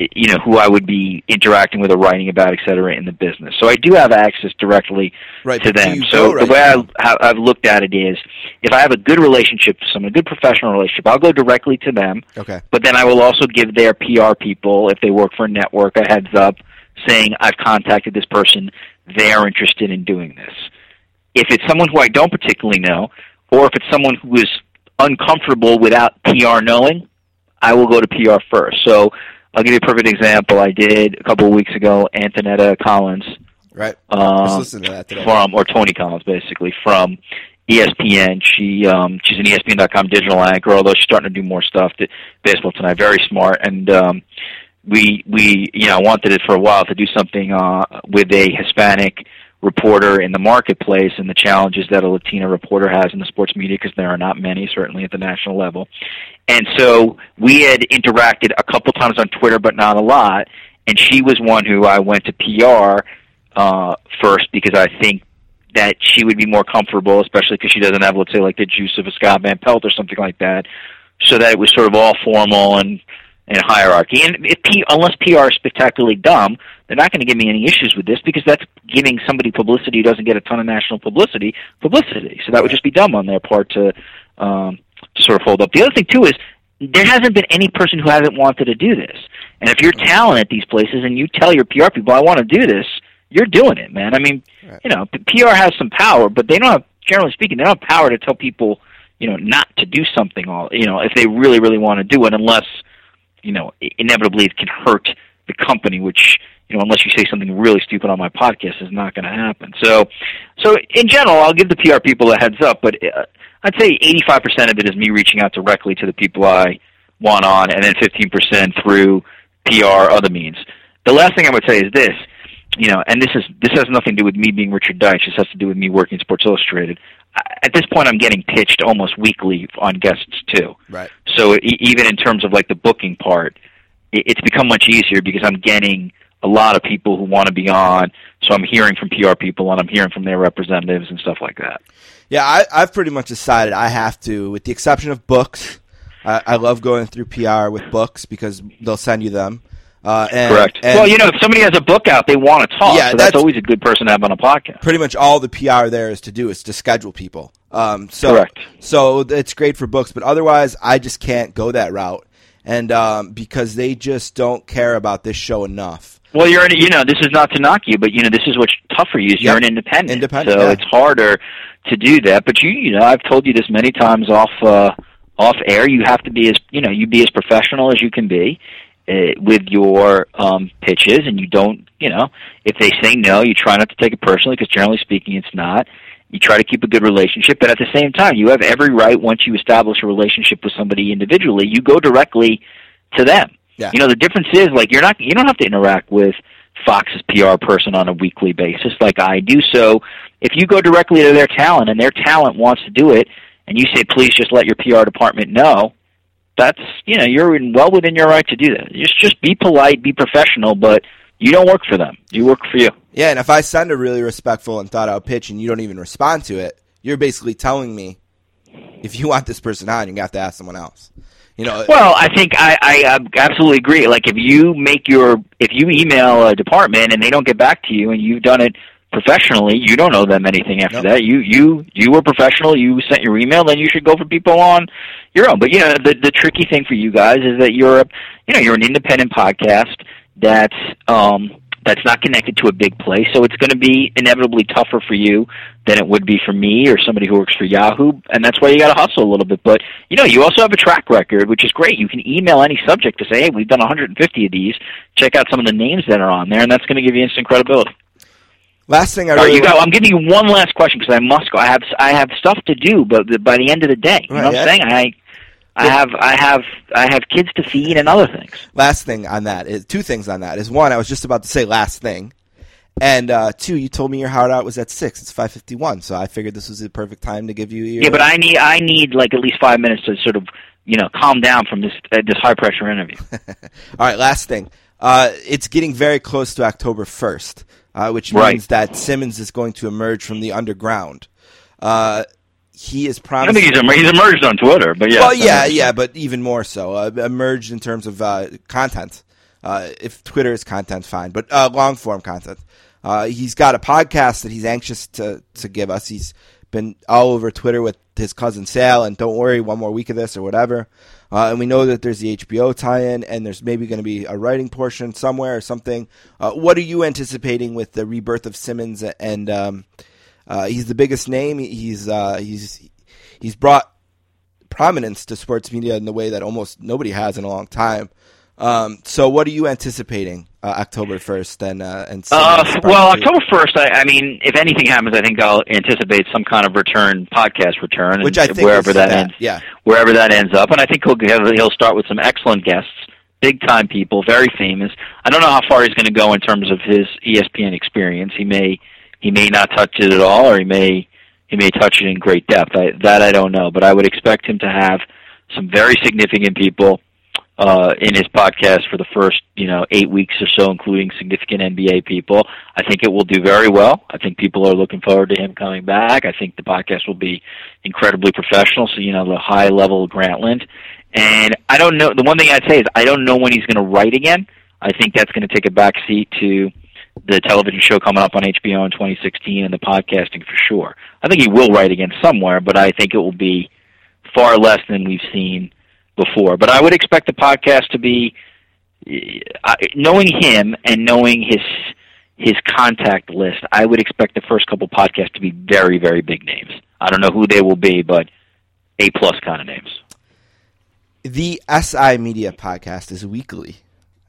S6: you know, who I would be interacting with or writing about, et cetera, in the business. So I do have access directly
S2: Right,
S6: to them. So
S2: go
S6: the
S2: right
S6: way I, how I've looked at it is, if I have a good relationship to someone, a good professional relationship, I'll go directly to them.
S2: Okay.
S6: But then I will also give their PR people, if they work for a network, a heads up saying, I've contacted this person, they're interested in doing this. If it's someone who I don't particularly know, or if it's someone who is uncomfortable without PR knowing, I will go to PR first. So I'll give you a perfect example. I did a couple of weeks ago, Antonietta Collins,
S2: Right. I
S6: um,
S2: listening to that today.
S6: from or Tony Collins basically from ESPN. She um she's an ESPN.com digital anchor, although she's starting to do more stuff. To baseball tonight, very smart, and um, we we you know wanted it for a while to do something uh, with a Hispanic reporter in the marketplace and the challenges that a Latina reporter has in the sports media because there are not many, certainly at the national level. And so we had interacted a couple times on Twitter, but not a lot. And she was one who I went to PR uh, first because I think that she would be more comfortable, especially because she doesn't have, let's say, like the juice of a Scott Van Pelt or something like that, so that it was sort of all formal and and hierarchy. And if P, unless PR is spectacularly dumb, they're not going to give me any issues with this because that's giving somebody publicity who doesn't get a ton of national publicity publicity. So that would just be dumb on their part to um, to sort of hold up. The other thing too is there hasn't been any person who hasn't wanted to do this. And if you're talent at these places and you tell your PR people, I want to do this, you're doing it, man. I mean,
S2: Right.
S6: you know, PR has some power, but they don't have, generally speaking, they don't have power to tell people, you know, not to do something all, you know, if they really, really want to do it, unless, you know, inevitably it can hurt the company, which, you know, unless you say something really stupid on my podcast, is not going to happen. So, so in general, I'll give the PR people a heads up, but uh, I'd say 85% of it is me reaching out directly to the people I want on, and then 15% through PR other means. The last thing I would say is this, you know, and this is this has nothing to do with me being Richard Deitsch. This has to do with me working Sports Illustrated. At this point, I'm getting pitched almost weekly on guests too.
S2: Right.
S6: So e- even in terms of like the booking part, it- it's become much easier because I'm getting a lot of people who want to be on. So I'm hearing from PR people and I'm hearing from their representatives and stuff like that.
S2: Yeah, I, I've pretty much decided I have to, with the exception of books. I, I love going through PR with books because they'll send you them. Uh, and,
S6: Correct.
S2: and
S6: well, you know, if somebody has a book out, they want to talk.
S2: Yeah,
S6: so
S2: that's-
S6: that's always a good person to have on a podcast.
S2: pretty much all the PR there is to do is to schedule people. Um, so,
S6: Correct.
S2: So it's great for books, but otherwise, I just can't go that route, and um, because they just don't care about this show enough.
S6: Well, you're in, you know, this is not to knock you, but you know, this is what's tough for you. Is you're an independent,
S2: Independent,
S6: so
S2: yeah.
S6: it's harder to do that. But you, you know, I've told you this many times off uh, off air. You have to be as you know, you be as professional as you can be uh, with your um, pitches, and you don't, you know, if they say no, you try not to take it personally because generally speaking, it's not. You try to keep a good relationship, but at the same time, you have every right once you establish a relationship with somebody individually, you go directly to them.
S2: Yeah.
S6: You know, the difference is like you're not you don't have to interact with Fox's PR person on a weekly basis like I do. So if you go directly to their talent and their talent wants to do it and you say please just let your PR department know, that's you know, you're in well within your right to do that. Just just be polite, be professional, but you don't work for them. You work for you.
S2: Yeah, and if I send a really respectful and thought out pitch and you don't even respond to it, you're basically telling me if you want this person on, you're have to ask someone else. You know,
S6: Well, I think I, I absolutely agree. Like if you make your if you email a department and they don't get back to you and you've done it professionally, you don't owe them anything after
S2: Nope.
S6: that. You you you were professional. You sent your email, then you should go for people on your own. But you know the the tricky thing for you guys is that you're a you know you're an independent podcast that's um that's not connected to a big place, so it's going to be inevitably tougher for you than it would be for me or somebody who works for Yahoo, and that's why you got to hustle a little bit. But you know, you also have a track record, which is great. You can email any subject to say, "Hey, we've done 150 of these. Check out some of the names that are on there," and that's going to give you instant credibility.
S2: Last thing I really
S6: you go. I'm giving you one last question because I must go. I have I have stuff to do, but by the end of the day, you
S2: Right,
S6: know what
S2: yeah.
S6: I'm saying? I I have I have I have kids to feed and other things.
S2: last thing on that is two things on that is one I was just about to say last thing, and uh, two you told me your hard out was at six. It's five fifty one, so I figured this was the perfect time to give you your.
S6: Yeah, but I need I need like at least five minutes to sort of you know calm down from this uh, this high pressure interview.
S2: All right, last thing. Uh, it's getting very close to October 1st, uh, which
S6: Right.
S2: means that Simmons is going to emerge from the underground. Uh, he is
S6: I
S2: promising.
S6: don't think he's emer- he's emerged on Twitter, but yeah.
S2: well, yeah, yeah, but even more so. Uh, emerged in terms of uh, content. Uh, if Twitter is content, fine, but uh, long form content. Uh, he's got a podcast that he's anxious to to give us. He's been all over Twitter with his cousin Sal, and don't worry, one more week of this or whatever. Uh, and we know that there's the HBO tie-in, and there's maybe going to be a writing portion somewhere or something. Uh, what are you anticipating with the rebirth of Simmons? And um, uh, he's the biggest name. He's uh, he's he's brought prominence to sports media in the way that almost nobody has in a long time. Um, so, what are you anticipating uh, October first and uh, and
S6: Uh, well, October first. I, I mean, if anything happens, I think I'll anticipate some kind of return podcast return,
S2: which I think
S6: wherever
S2: is
S6: that ends,
S2: yeah,
S6: wherever that ends up. And I think he'll have, he'll start with some excellent guests, big time people, very famous. I don't know how far he's going to go in terms of his ESPN experience. He may he may not touch it at all, or he may he may touch it in great depth. I, that I don't know, but I would expect him to have some very significant people uh, in his podcast for the first, you know, eight weeks or so, including significant NBA people. I think it will do very well. I think people are looking forward to him coming back. I think the podcast will be incredibly professional. So, you know, the high level Grantland. And I don't know. The one thing I'd say is I don't know when he's going to write again. I think that's going to take a back seat to the television show coming up on HBO in 2016 and the podcasting for sure. I think he will write again somewhere, but I think it will be far less than we've seen before. But I would expect the podcast to be uh, knowing him and knowing his his contact list. I would expect the first couple podcasts to be very very big names. I don't know who they will be, but A plus kind of names.
S2: the SI Media podcast is weekly.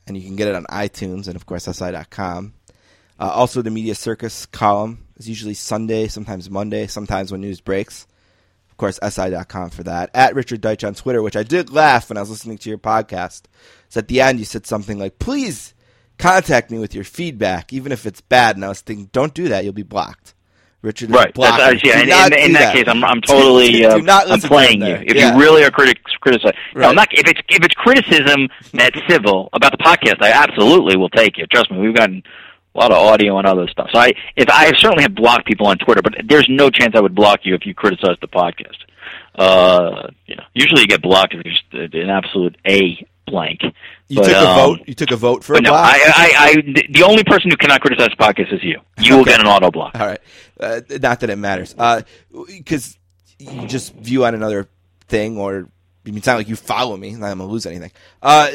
S2: and you can get it on iTunes and, of course, SI.com. Uh, also, the Media Circus column is usually Sunday, sometimes Monday, sometimes when news breaks. Course, SI.com for that. At Richard Deitsch on Twitter, which I did laugh when I was listening to your podcast. So at the end, you said something like, please contact me with your feedback, even if it's bad. And I was thinking, don't do that. You'll be blocked. Richard
S6: Right. Uh, yeah, in, in, in
S2: do
S6: that, case, I'm, I'm totally uh,
S2: not
S6: I'm playing you. If
S2: Yeah.
S6: you really are critic criticize, no, I'm not. If it's if it's criticism that's civil about the podcast, I absolutely will take it. Trust me, we've gotten a lot of audio and other stuff. So I if I certainly have blocked people on Twitter, but there's no chance I would block you if you criticize the podcast. Uh, you know, usually you get blocked if there's just an absolute a blank.
S2: You
S6: But,
S2: took a
S6: um,
S2: vote. You took a vote for a
S6: no,
S2: block.
S6: I, I, I, the only person who cannot criticize the podcast is you. You will get an auto block.
S2: All right. Uh, not that it matters. Because you just view on another thing, or you sound like you follow me. Not that I'm going to lose anything. Uh,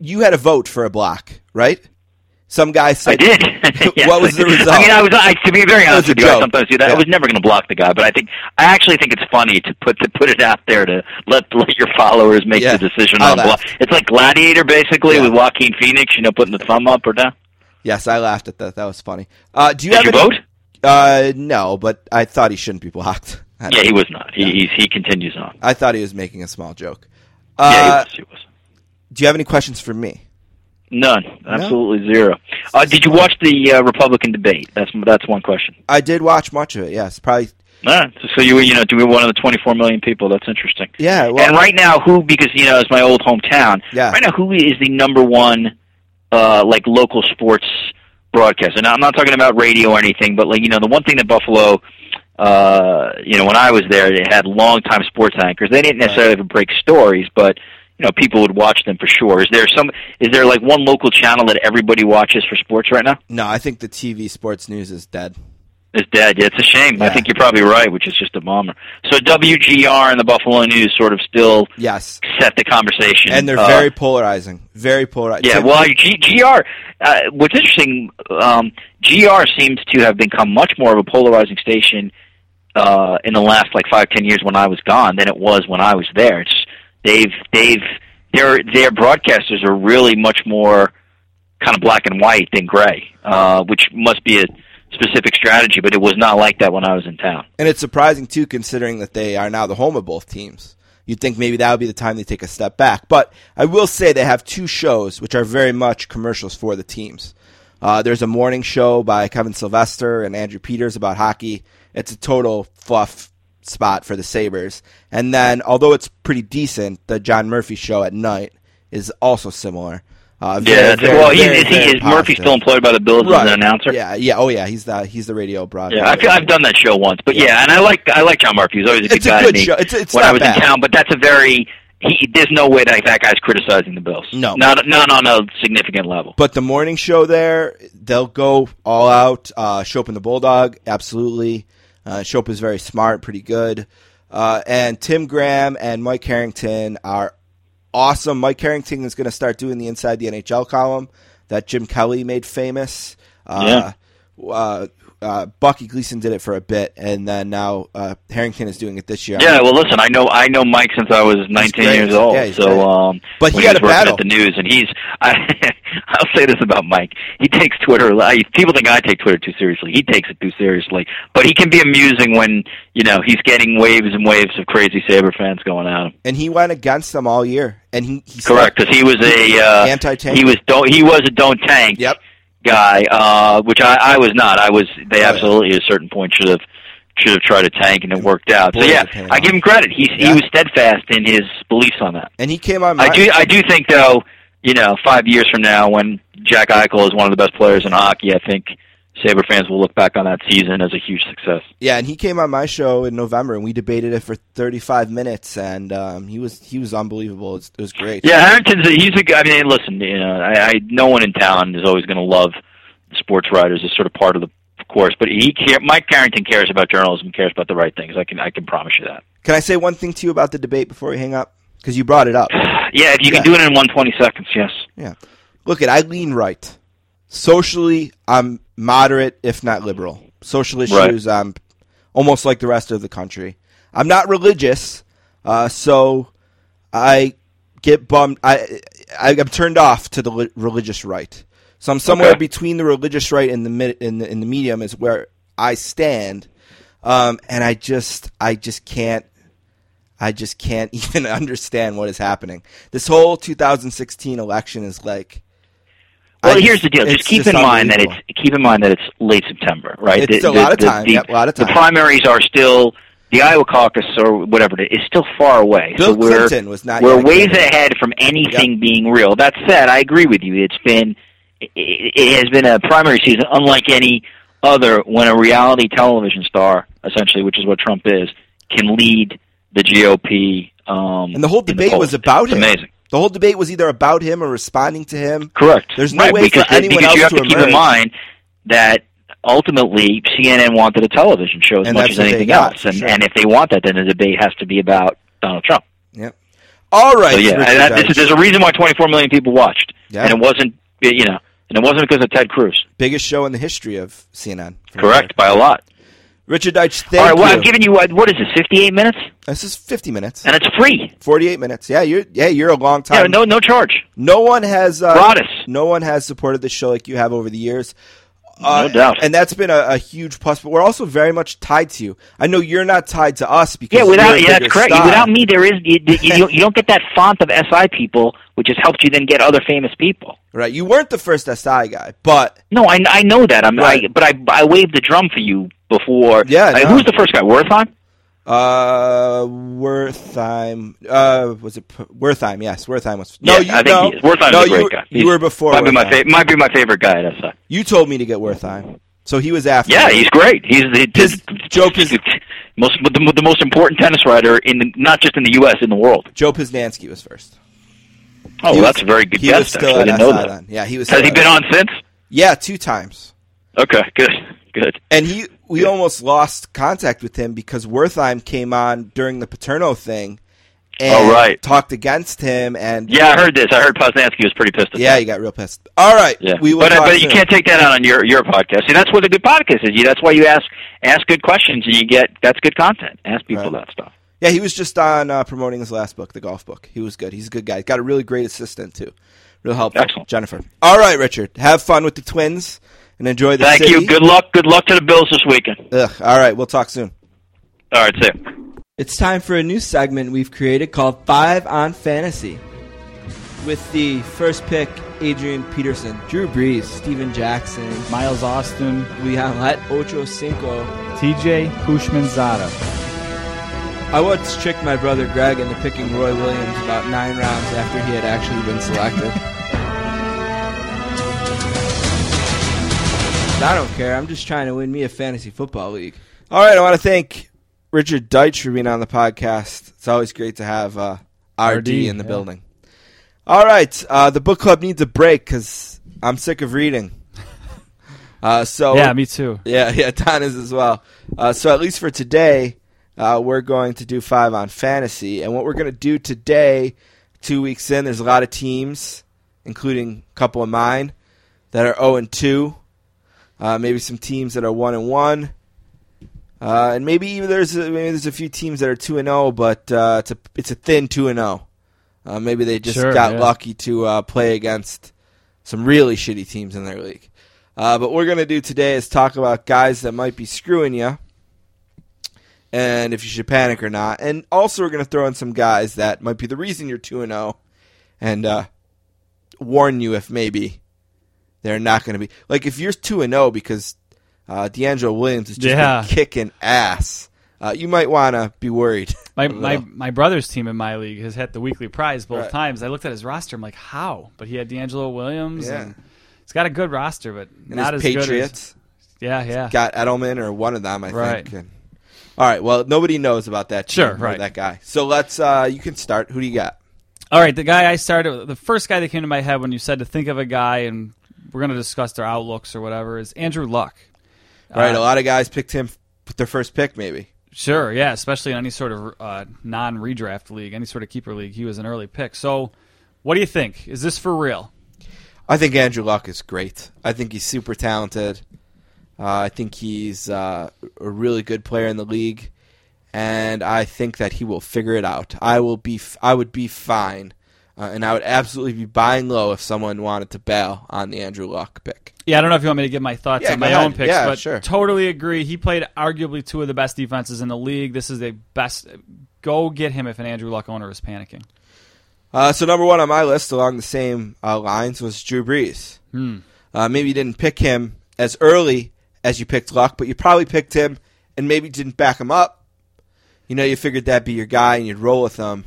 S2: you had a vote for a block, right? Some guy
S6: I
S2: said.
S6: did. Yes.
S2: What was the result?
S6: I mean, I was. I, to be very honest with you, I sometimes do that.
S2: Yeah.
S6: I was never going to block the guy, but I think I actually think it's funny to put to put it out there to let let your followers make
S2: Yeah.
S6: the decision
S2: I
S6: on block. It's like Gladiator, basically,
S2: Yeah.
S6: with Joaquin Phoenix. You know, putting the thumb up or down.
S2: Yes, I laughed at that. That was funny. Uh, do you
S6: Did
S2: have
S6: you
S2: any-
S6: vote?
S2: Uh, no, but I thought he shouldn't be blocked. I
S6: Yeah, he was not. He he's, he continues on.
S2: I thought he was making a small joke.
S6: Yeah,
S2: Uh,
S6: he was. He was.
S2: do you have any questions for me?
S6: None. Absolutely zero. Uh, did you watch the uh, Republican debate? That's that's one question.
S2: I did watch much of it. Yes, probably.
S6: Ah, so you you know to be one of the 24 million people. That's interesting.
S2: Yeah. Well,
S6: and right now, who because you know it's my old hometown.
S2: Yeah.
S6: Right now, who is the number one uh, like local sports broadcaster? Now, I'm not talking about radio or anything, but like you know the one thing that Buffalo. Uh, you know, when I was there, they had longtime sports anchors. They didn't necessarily have break stories, but you know, people would watch them for sure. Is there some? Is there like one local channel that everybody watches for sports right now?
S2: no, I think the TV sports news is dead.
S6: It's dead. Yeah, it's a shame. I think you're probably right, which is just a bummer. So WGR and the Buffalo News sort of still
S2: Yes,
S6: set the conversation,
S2: and they're
S6: Uh,
S2: very polarizing. Very polarizing.
S6: Yeah, well, G- GR. Uh, what's interesting, um, GR seems to have become much more of a polarizing station uh, in the last like five, ten years when I was gone than it was when I was there. It's they've they've their their broadcasters are really much more kind of black and white than gray, uh, which must be a specific strategy. But it was not like that when I was in town.
S2: and it's surprising too, considering that they are now the home of both teams. You'd think maybe that would be the time they take a step back. But I will say they have two shows which are very much commercials for the teams. Uh, there's a morning show by Kevin Sylvester and Andrew Peters about hockey. It's a total fluff spot for the Sabres. And then, although it's pretty decent, the John Murphy show at night is also similar. Uh, very,
S6: Yeah,
S2: very,
S6: well,
S2: very,
S6: is, he, is Murphy still employed by the Bills as an announcer?
S2: Yeah, yeah, oh yeah, he's the he's the radio broadcaster.
S6: Yeah, I feel I've done that show once, but yeah, and I like I like John Murphy. He's always a good
S2: It's a
S6: guy
S2: good
S6: to me
S2: show. It's- it's
S6: when
S2: not
S6: I was
S2: bad.
S6: in town, but that's a very he. There's no way that that guy's criticizing the Bills.
S2: No.
S6: not not on a significant level.
S2: But the morning show there, they'll go all out. Uh, and the Bulldog, absolutely. Uh, is very smart, pretty good. Uh, and Tim Graham and Mike Harrington are awesome. Mike Harrington is going to start doing the Inside the NHL column that Jim Kelly made famous. Uh, uh, uh, Bucky Gleason did it for a bit, and then now uh, Harrington is doing it this year.
S6: Yeah, well, listen, I know I know Mike since I was 19 years old.
S2: Yeah,
S6: so, um,
S2: But he had a
S6: working
S2: battle.
S6: at the news, and he's. I, I'll say this about Mike: he takes Twitter. I, people think I take Twitter too seriously. He takes it too seriously, but he can be amusing when you know he's getting waves and waves of crazy Sabre fans going at him.
S2: and he went against them all year, and he, he
S6: Correct, because he was a uh,
S2: Anti-tank.
S6: He was don't he was a don't tank
S2: Yep.
S6: Guy, uh, which I, I was not. I was. They absolutely at a certain point should have should have tried to tank, and it worked out. So yeah, I give him credit. He
S2: Yeah.
S6: he was steadfast in his beliefs on that.
S2: and he came on. My,
S6: I do I do think though, you know, five years from now, when Jack Eichel is one of the best players in hockey, I think Sabre fans will look back on that season as a huge success.
S2: Yeah, and he came on my show in November, and we debated it for 35 minutes, and um, he was he was unbelievable. It was, it was great.
S6: Yeah, Harrington's a, he's a guy. I mean, listen, you know, I, I no one in town is always going to love sports writers as sort of part of the course, but he care, Mike Harrington cares about journalism, cares about the right things. I can I can promise you that.
S2: Can I say one thing to you about the debate before we hang up? Because you brought it up.
S6: Yeah, if you
S2: Yeah.
S6: can do it in one twenty seconds, yes.
S2: Yeah. Look, at I lean right. Socially, I'm moderate, if not liberal. Social issues, I'm almost like the rest of the country. I'm not religious, uh, so I get bummed. I I, I'm turned off to the li- religious right. So I'm somewhere
S6: Okay.
S2: between the religious right and the mid, in the in the medium is where I stand, um, and I just I just can't I just can't even understand what is happening. This whole 2016 election is like.
S6: Well,
S2: I
S6: here's the deal. Just keep in mind that it's keep in mind that it's late September, right?
S2: It's a lot of time. Yep, a lot of time.
S6: The primaries are still the Iowa caucus or whatever it is, is still far away.
S2: Bill
S6: so we're
S2: Clinton was not
S6: we're ways ahead from anything being real. That said, I agree with you. It's been it, it has been a primary season unlike any other when a reality television star, essentially, which is what Trump is, can lead the GOP. Um,
S2: And the whole debate was about
S6: It's
S2: him.
S6: Amazing.
S2: The whole debate was either about him or responding to him.
S6: Correct.
S2: There's no
S6: right,
S2: way
S6: because,
S2: for anyone
S6: because
S2: else
S6: you have
S2: to
S6: to, keep
S2: emerge.
S6: in mind that ultimately CNN wanted a television show as
S2: And
S6: much as anything
S2: got,
S6: else, and
S2: sure.
S6: and if they want that, then the debate has to be about Donald Trump.
S2: Yep. All right.
S6: So yeah, and that, this is, there's a reason why 24 million people watched,
S2: Yeah.
S6: and it wasn't you know, and it wasn't because of Ted Cruz.
S2: biggest show in the history of CNN.
S6: Correct by a lot.
S2: Richard Deitsch, thank
S6: All right, well,
S2: you.
S6: I've given you what, what is it, 58 minutes,
S2: this is 50 minutes.
S6: and it's free.
S2: 48 minutes. Yeah, you're yeah, you're a long time.
S6: Yeah, no no charge.
S2: No one has uh,
S6: Gratis.
S2: No one has supported the show like you have over the years. Uh,
S6: No doubt.
S2: and that's been a, a huge plus. But we're also very much tied to you. I know you're not tied to us because
S6: Yeah, without yeah, that's correct.
S2: star.
S6: Without me, there is you, you, don't- you don't get that font of SI people, which has helped you then get other famous people.
S2: right? You weren't the first SI guy, but
S6: No, I, I know that. I'm,
S2: Right.
S6: I, but I, I waved the drum for you before.
S2: Yeah,
S6: I-
S2: no.
S6: who's the first guy? Wertheim.
S2: uh, Wertheim. Uh, was it P- Wertheim? Yes, Wertheim was. No,
S6: Yeah,
S2: you
S6: I think
S2: no,
S6: he is. Wertheim's
S2: no,
S6: a great
S2: you,
S6: guy.
S2: You
S6: He's-
S2: were before.
S6: Might be my
S2: Wertheim.
S6: favorite. Might be my favorite guy at SI.
S2: You told me to get Wertheim, so he was after.
S6: Yeah,
S2: me.
S6: he's great. He's the,
S2: His
S6: the
S2: joke is-
S6: most the, the most important tennis writer in the, not just in the U.S. in the world.
S2: Joe Posnanski was first.
S6: Oh, well,
S2: was-
S6: that's a very good
S2: He was
S6: guess.
S2: still
S6: Actually, I didn't know that.
S2: then. Yeah, he was.
S6: Has he been on since?
S2: Yeah, two times.
S6: Okay, good, good.
S2: And he, we almost lost contact with him because Wertheim came on during the Paterno thing, and
S6: Oh, right.
S2: talked against him, and
S6: Yeah, I heard this. I heard Posnanski was pretty pissed. At
S2: yeah,
S6: that.
S2: he got real pissed. All right,
S6: Yeah,
S2: we will
S6: but,
S2: talk
S6: but you can't take that out on your your podcast. See, that's what a good podcast is. That's why you ask ask good questions and you get that's good content. Ask people
S2: Right.
S6: that stuff.
S2: Yeah, he was just on uh, promoting his last book, the golf book. He was good. He's a good guy. Got a really great assistant too. Real helpful.
S6: Excellent.
S2: Jennifer. All right, Richard. Have fun with the twins and enjoy the
S6: Thank
S2: city.
S6: you. Good luck. Good luck to the Bills this weekend.
S2: Ugh, all right, we'll talk soon.
S6: All right, see. ya.
S5: It's time for a new segment we've created called Five on Fantasy. With the first pick, Adrian Peterson, Drew Brees, Steven Jackson,
S3: Miles Austin,
S5: Leonlet Ocho Cinco.
S3: TJ Houshmandzadeh.
S5: I once tricked my brother Greg into picking Roy Williams about nine rounds after he had actually been selected. I don't care. I'm just trying to win me a fantasy football league.
S2: All right, I want to thank Richard Deitsch for being on the podcast. It's always great to have uh, RD,
S3: RD,
S2: in the
S3: yeah.
S2: building. All right, uh, the book club needs a break because I'm sick of reading. Uh, so
S3: Yeah, me too.
S2: Yeah, yeah, Don is as well. Uh, so at least for today, uh, we're going to do five on fantasy, and what we're going to do today, two weeks in, there's a lot of teams, including a couple of mine, that are zero and two. Uh, maybe some teams that are one and one, uh, and maybe even there's a, maybe there's a few teams that are two and zero, but uh, it's a it's a thin two and zero. Uh, maybe they just
S3: Sure,
S2: got
S3: yeah.
S2: lucky to uh, play against some really shitty teams in their league. Uh, but what we're going to do today is talk about guys that might be screwing you and if you should panic or not. And also, we're going to throw in some guys that might be the reason you're 2 and 0 and uh, warn you if maybe they're not going to be. Like, if you're 2 and 0 because uh, DeAngelo Williams is just
S3: Yeah.
S2: kicking ass, uh, you might want to be worried.
S3: My, my my brother's team in my league has had the weekly prize both
S2: Right.
S3: times. I looked at his roster. I'm like, how? But he had DeAngelo Williams.
S2: Yeah.
S3: And he's got a good roster, but
S2: and
S3: not as
S2: Patriots
S3: good as. Yeah, yeah.
S2: got Edelman or one of them, I
S3: Right.
S2: think. And- all right, well, nobody knows about that. team
S3: Sure, right.
S2: That guy. So let's. Uh, you can start. Who do you got?
S3: All right, the guy I started, the first guy that came to my head when you said to think of a guy, and we're going to discuss their outlooks or whatever, is Andrew Luck.
S2: Right,
S3: Uh,
S2: a lot of guys picked him with their first pick, maybe.
S3: Sure, yeah, especially in any sort of uh, non-redraft league, any sort of keeper league, he was an early pick. So, what do you think? Is this for real?
S2: I think Andrew Luck is great. I think he's super talented. Uh, I think he's uh, a really good player in the league, and I think that he will figure it out. I will be. F- I would be fine Uh, and I would absolutely be buying low if someone wanted to bail on the Andrew Luck pick.
S3: Yeah, I don't know if you want me to give my thoughts
S2: Yeah,
S3: on my
S2: ahead.
S3: own picks,
S2: Yeah,
S3: but
S2: sure.
S3: totally agree. He played arguably two of the best defenses in the league. This is the best. Go get him if an Andrew Luck owner is panicking.
S2: Uh, so number one on my list along the same uh, lines was Drew Brees.
S3: Hmm.
S2: Uh, maybe you didn't pick him as early as you picked Luck, but you probably picked him and maybe didn't back him up. You know, you figured that'd be your guy and you'd roll with him.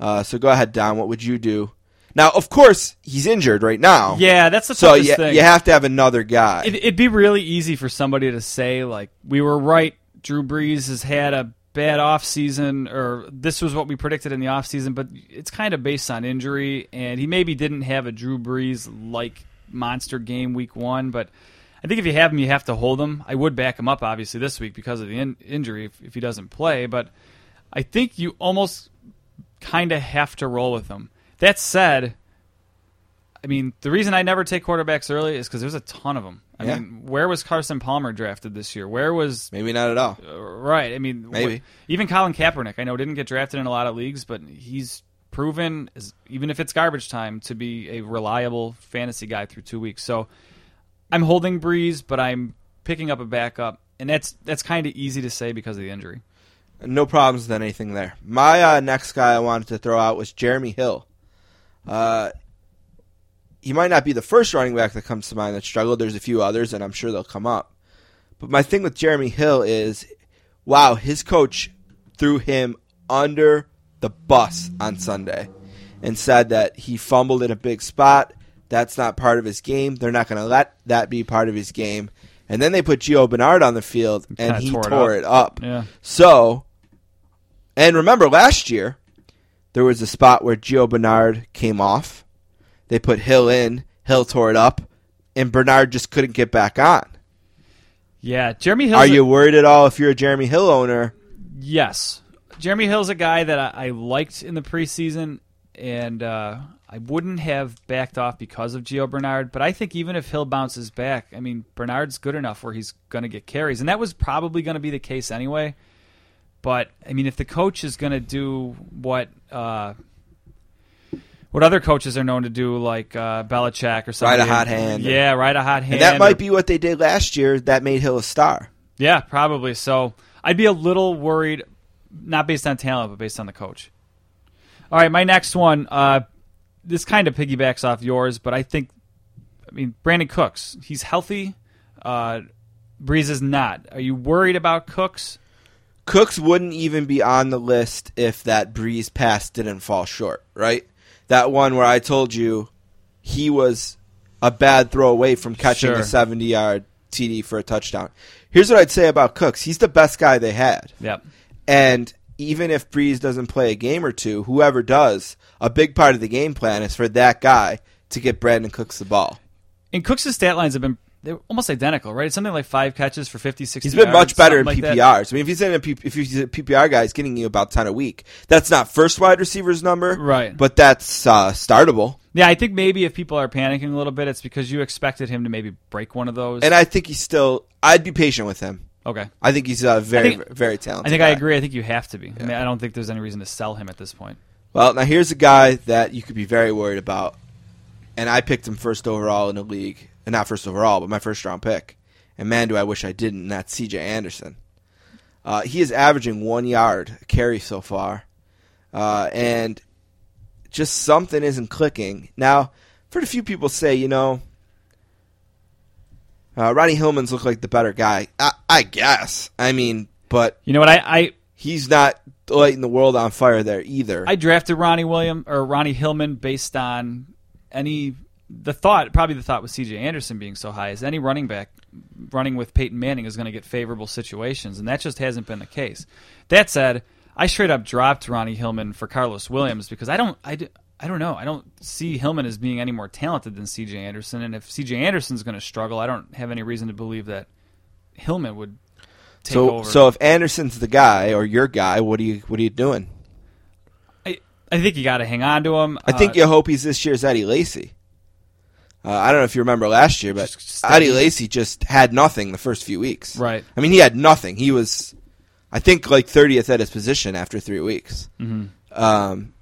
S2: Uh, so go ahead, Don. What would you do? Now, of course, he's injured right now.
S3: Yeah, that's the
S2: So
S3: toughest
S2: you,
S3: thing.
S2: you have to have another guy.
S3: It, it'd be really easy for somebody to say like we were right. Drew Brees has had a bad offseason or this was what we predicted in the offseason, but it's kind of based on injury and he maybe didn't have a Drew Brees like monster game week 1, but I think if you have him you have to hold him. I would back him up obviously this week because of the in- injury if, if he doesn't play, but I think you almost kind of have to roll with them. That said, I mean, the reason I never take quarterbacks early is because there's a ton of them. I
S2: Yeah.
S3: mean, where was Carson Palmer drafted this year? Where was
S2: maybe not at all.
S3: uh, right? I mean,
S2: Maybe.
S3: even Colin Kaepernick. I know didn't get drafted in a lot of leagues, but he's proven, as, even if it's garbage time, to be a reliable fantasy guy through two weeks. So I'm holding Brees, but I'm picking up a backup, and that's that's kind of easy to say because of the injury.
S2: No problems with anything there. My uh, next guy I wanted to throw out was Jeremy Hill. Uh, he might not be the first running back that comes to mind that struggled. There's a few others, and I'm sure they'll come up. But my thing with Jeremy Hill is, wow, his coach threw him under the bus on Sunday and said that he fumbled in a big spot. That's not part of his game. They're not going to let that be part of his game. And then they put Gio Bernard on the field, and he
S3: tore it
S2: it up.
S3: Yeah.
S2: So, and remember last year, there was a spot where Gio Bernard came off. They put Hill in. Hill tore it up, and Bernard just couldn't get back on.
S3: Yeah, Jeremy Hill.
S2: Are you worried at all if you're a Jeremy Hill owner?
S3: Yes. Jeremy Hill's a guy that I, I liked in the preseason, and uh, I wouldn't have backed off because of Gio Bernard. But I think even if Hill bounces back, I mean, Bernard's good enough where he's going to get carries. And that was probably going to be the case anyway. But, I mean, if the coach is going to do what. Uh, what other coaches are known to do, like uh, Belichick or something?
S2: Ride a hot hand.
S3: Yeah, ride a hot hand.
S2: And that
S3: or-
S2: might be what they did last year that made Hill a star.
S3: yeah, probably. So I'd be a little worried, not based on talent, but based on the coach. All right, my next one. Uh, this kind of piggybacks off yours, but I think, I mean, Brandin Cooks. He's healthy. Uh, Brees is not. Are you worried about Cooks?
S2: Cooks wouldn't even be on the list if that Brees pass didn't fall short, right? That one where I told you he was a bad throw away from catching
S3: Sure.
S2: a 70 yard TD for a touchdown. Here's what I'd say about Cooks he's the best guy they had.
S3: Yep.
S2: And even if Brees doesn't play a game or two, whoever does, a big part of the game plan is for that guy to get Brandon Cooks the ball.
S3: And Cooks' stat lines have been they're almost identical, right? It's something like five catches for 50, 60
S2: He's been
S3: yards,
S2: much better in
S3: like that.
S2: PPRs. I mean, if he's in a P- if he's a PPR guy, he's getting you about ten a week. That's not first wide receiver's number,
S3: Right.
S2: But that's uh, startable.
S3: Yeah, I think maybe if people are panicking a little bit, it's because you expected him to maybe break one of those.
S2: And I think he's still. I'd be patient with him.
S3: okay.
S2: I think he's a very,
S3: think-
S2: very talented.
S3: I think I agree. I think you have to be. I mean, I don't think there's any reason to sell him at this point.
S2: Well, now here's a guy that you could be very worried about, and I picked him first overall in the league, and not first overall, but my first round pick. And man, do I wish I didn't. And that's C.J. Anderson. Uh, he is averaging one yard carry so far, uh, and just something isn't clicking. Now, I've heard a few people say, you know, uh, Ronnie Hillman's look like the better guy. I, I guess. I mean, but
S3: You know what? I, I
S2: he's not lighting the world on fire there either.
S3: I drafted Ronnie William or Ronnie Hillman based on any the thought. Probably the thought with C.J. Anderson being so high is any running back running with Peyton Manning is going to get favorable situations, and that just hasn't been the case. That said, I straight up dropped Ronnie Hillman for Karlos Williams because I don't I. I don't know. I don't see Hillman as being any more talented than C.J. Anderson, and if C.J. Anderson's going to struggle, I don't have any reason to believe that Hillman would take
S2: so,
S3: over.
S2: so if Anderson's the guy or your guy, what are you what are you doing?
S3: I, I think you got to hang on to him.
S2: I think
S3: Uh,
S2: you hope he's this year's Eddie Lacy. Uh, I don't know if you remember last year, but. Eddie Lacy just had nothing the first few weeks.
S3: Right.
S2: I mean, he had nothing. He was, I think, like thirtieth at his position after three weeks.
S3: Mm-hmm.
S2: Um,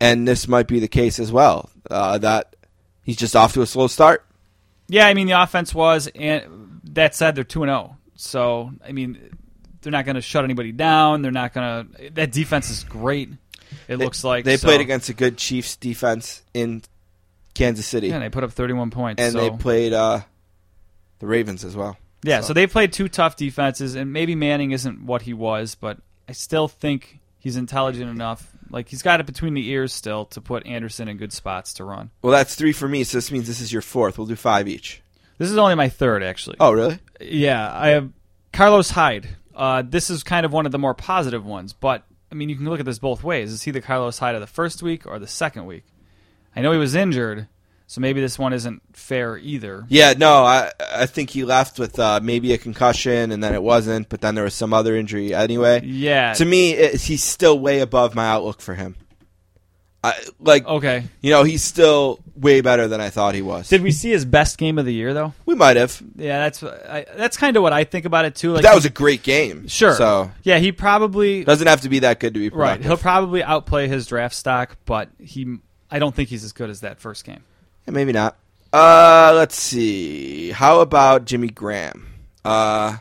S2: and this might be the case as well. Uh, that he's just off to a slow start.
S3: Yeah, I mean the offense was, and that said, they're two and zero. So I mean, they're not going to shut anybody down. They're not going to. That defense is great. It
S2: They-
S3: looks like
S2: they
S3: so-
S2: played against a good Chiefs defense in Kansas City,
S3: Yeah, they put up thirty-one points.
S2: and
S3: so.
S2: they played uh, the Ravens as well.
S3: Yeah,
S2: So-
S3: so. they played two tough defenses, and maybe Manning isn't what he was, but I still think he's intelligent enough. Like he's got it between the ears still to put Anderson in good spots to run.
S2: Well, that's three for me, so this means this is your fourth. We'll do five each.
S3: This is only my third, actually.
S2: Oh, really?
S3: Yeah, I have Carlos Hyde. Uh, this is kind of one of the more positive ones, but I mean, you can look at this both ways. Is he the Carlos Hyde of the first week or the second week? I know he was injured, so maybe this one isn't fair either.
S2: Yeah, no, I I think he left with uh, maybe a concussion, and then it wasn't, but then there was some other injury anyway.
S3: Yeah.
S2: To me, it, he's still way above my outlook for him. I like,
S3: Okay.
S2: you know, he's still way better than I thought he was.
S3: Did we see his best game of the year though?
S2: we might have,
S3: Yeah, that's I, that's kind of what I think about it too.
S2: but
S3: Like
S2: that was a great game.
S3: sure.
S2: So
S3: yeah, he probably
S2: doesn't have to be that good to be
S3: right. He'll probably outplay his draft stock, but he I don't think he's as good as that first game.
S2: Yeah, maybe not. Uh, let's see. How about Jimmy Graham? Uh,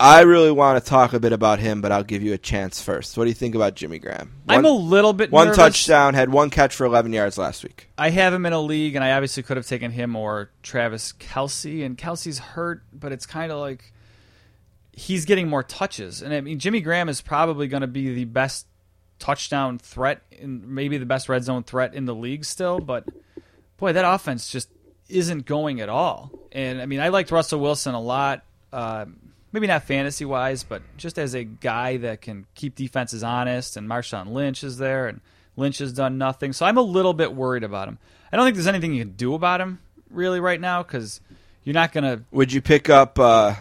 S2: I really want to talk a bit about him, but I'll give you a chance first. What do you think about Jimmy Graham?
S3: I'm a little bit
S2: One
S3: nervous.
S2: touchdown, had one catch for 11 yards last week.
S3: I have him in a league, and I obviously could have taken him or Travis Kelce, and Kelce's hurt, but it's kind of like he's getting more touches, and I mean Jimmy Graham is probably going to be the best touchdown threat, and maybe the best red zone threat in the league still, but boy, that offense just isn't going at all. And I mean, I liked Russell Wilson a lot. Uh, maybe not fantasy wise, but just as a guy that can keep defenses honest. And Marshawn Lynch is there, and Lynch has done nothing. So I'm a little bit worried about him. I don't think there's anything you can do about him really right now because you're not going to.
S2: Would you pick up uh,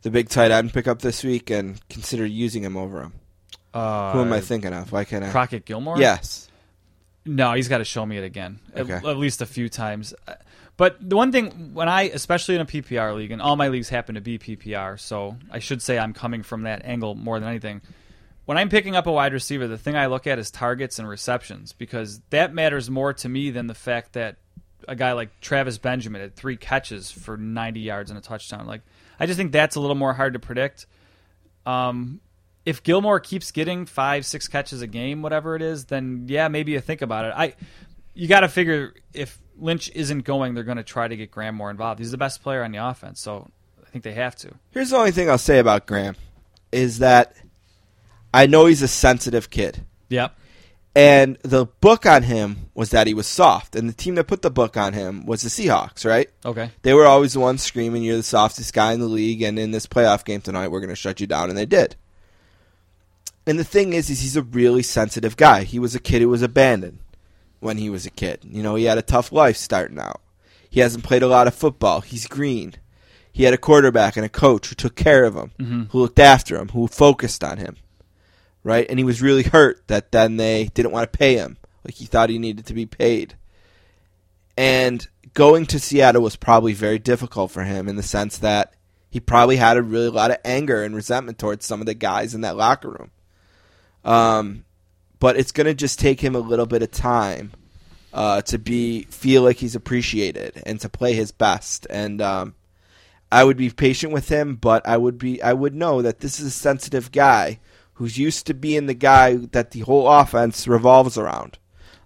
S2: the big tight end pickup this week and consider using him over him?
S3: Uh,
S2: Who am I thinking of? Why can't I?
S3: Crockett Gilmore?
S2: Yes.
S3: No, he's got to show me it again, at,
S2: Okay.
S3: at least a few times. Uh, But the one thing, when I, especially in a PPR league, and all my leagues happen to be PPR, so I should say I'm coming from that angle more than anything. When I'm picking up a wide receiver, the thing I look at is targets and receptions because that matters more to me than the fact that a guy like Travis Benjamin had three catches for 90 yards and a touchdown. Like, I just think that's a little more hard to predict. Um, if Gilmore keeps getting five, six catches a game, whatever it is, then yeah, maybe you think about it. I, you got to figure if Lynch isn't going, they're going to try to get Graham more involved. He's the best player on the offense, so I think they have to.
S2: Here's the only thing I'll say about Graham is that I know he's a sensitive kid.
S3: Yep.
S2: And the book on him was that he was soft. And the team that put the book on him was the Seahawks, right?
S3: Okay.
S2: They were always the ones screaming, You're the softest guy in the league, and in this playoff game tonight, we're going to shut you down. And they did. And the thing is, is he's a really sensitive guy. He was a kid who was abandoned when he was a kid. You know, he had a tough life starting out. He hasn't played a lot of football. He's green. He had a quarterback and a coach who took care of him, mm-hmm. who looked after him, who focused on him. Right? And he was really hurt that then they didn't want to pay him. Like he thought he needed to be paid. And going to Seattle was probably very difficult for him in the sense that he probably had a really lot of anger and resentment towards some of the guys in that locker room. Um, but it's going to just take him a little bit of time uh, to be feel like he's appreciated and to play his best. And um, I would be patient with him, but I would be I would know that this is a sensitive guy who's used to being the guy that the whole offense revolves around.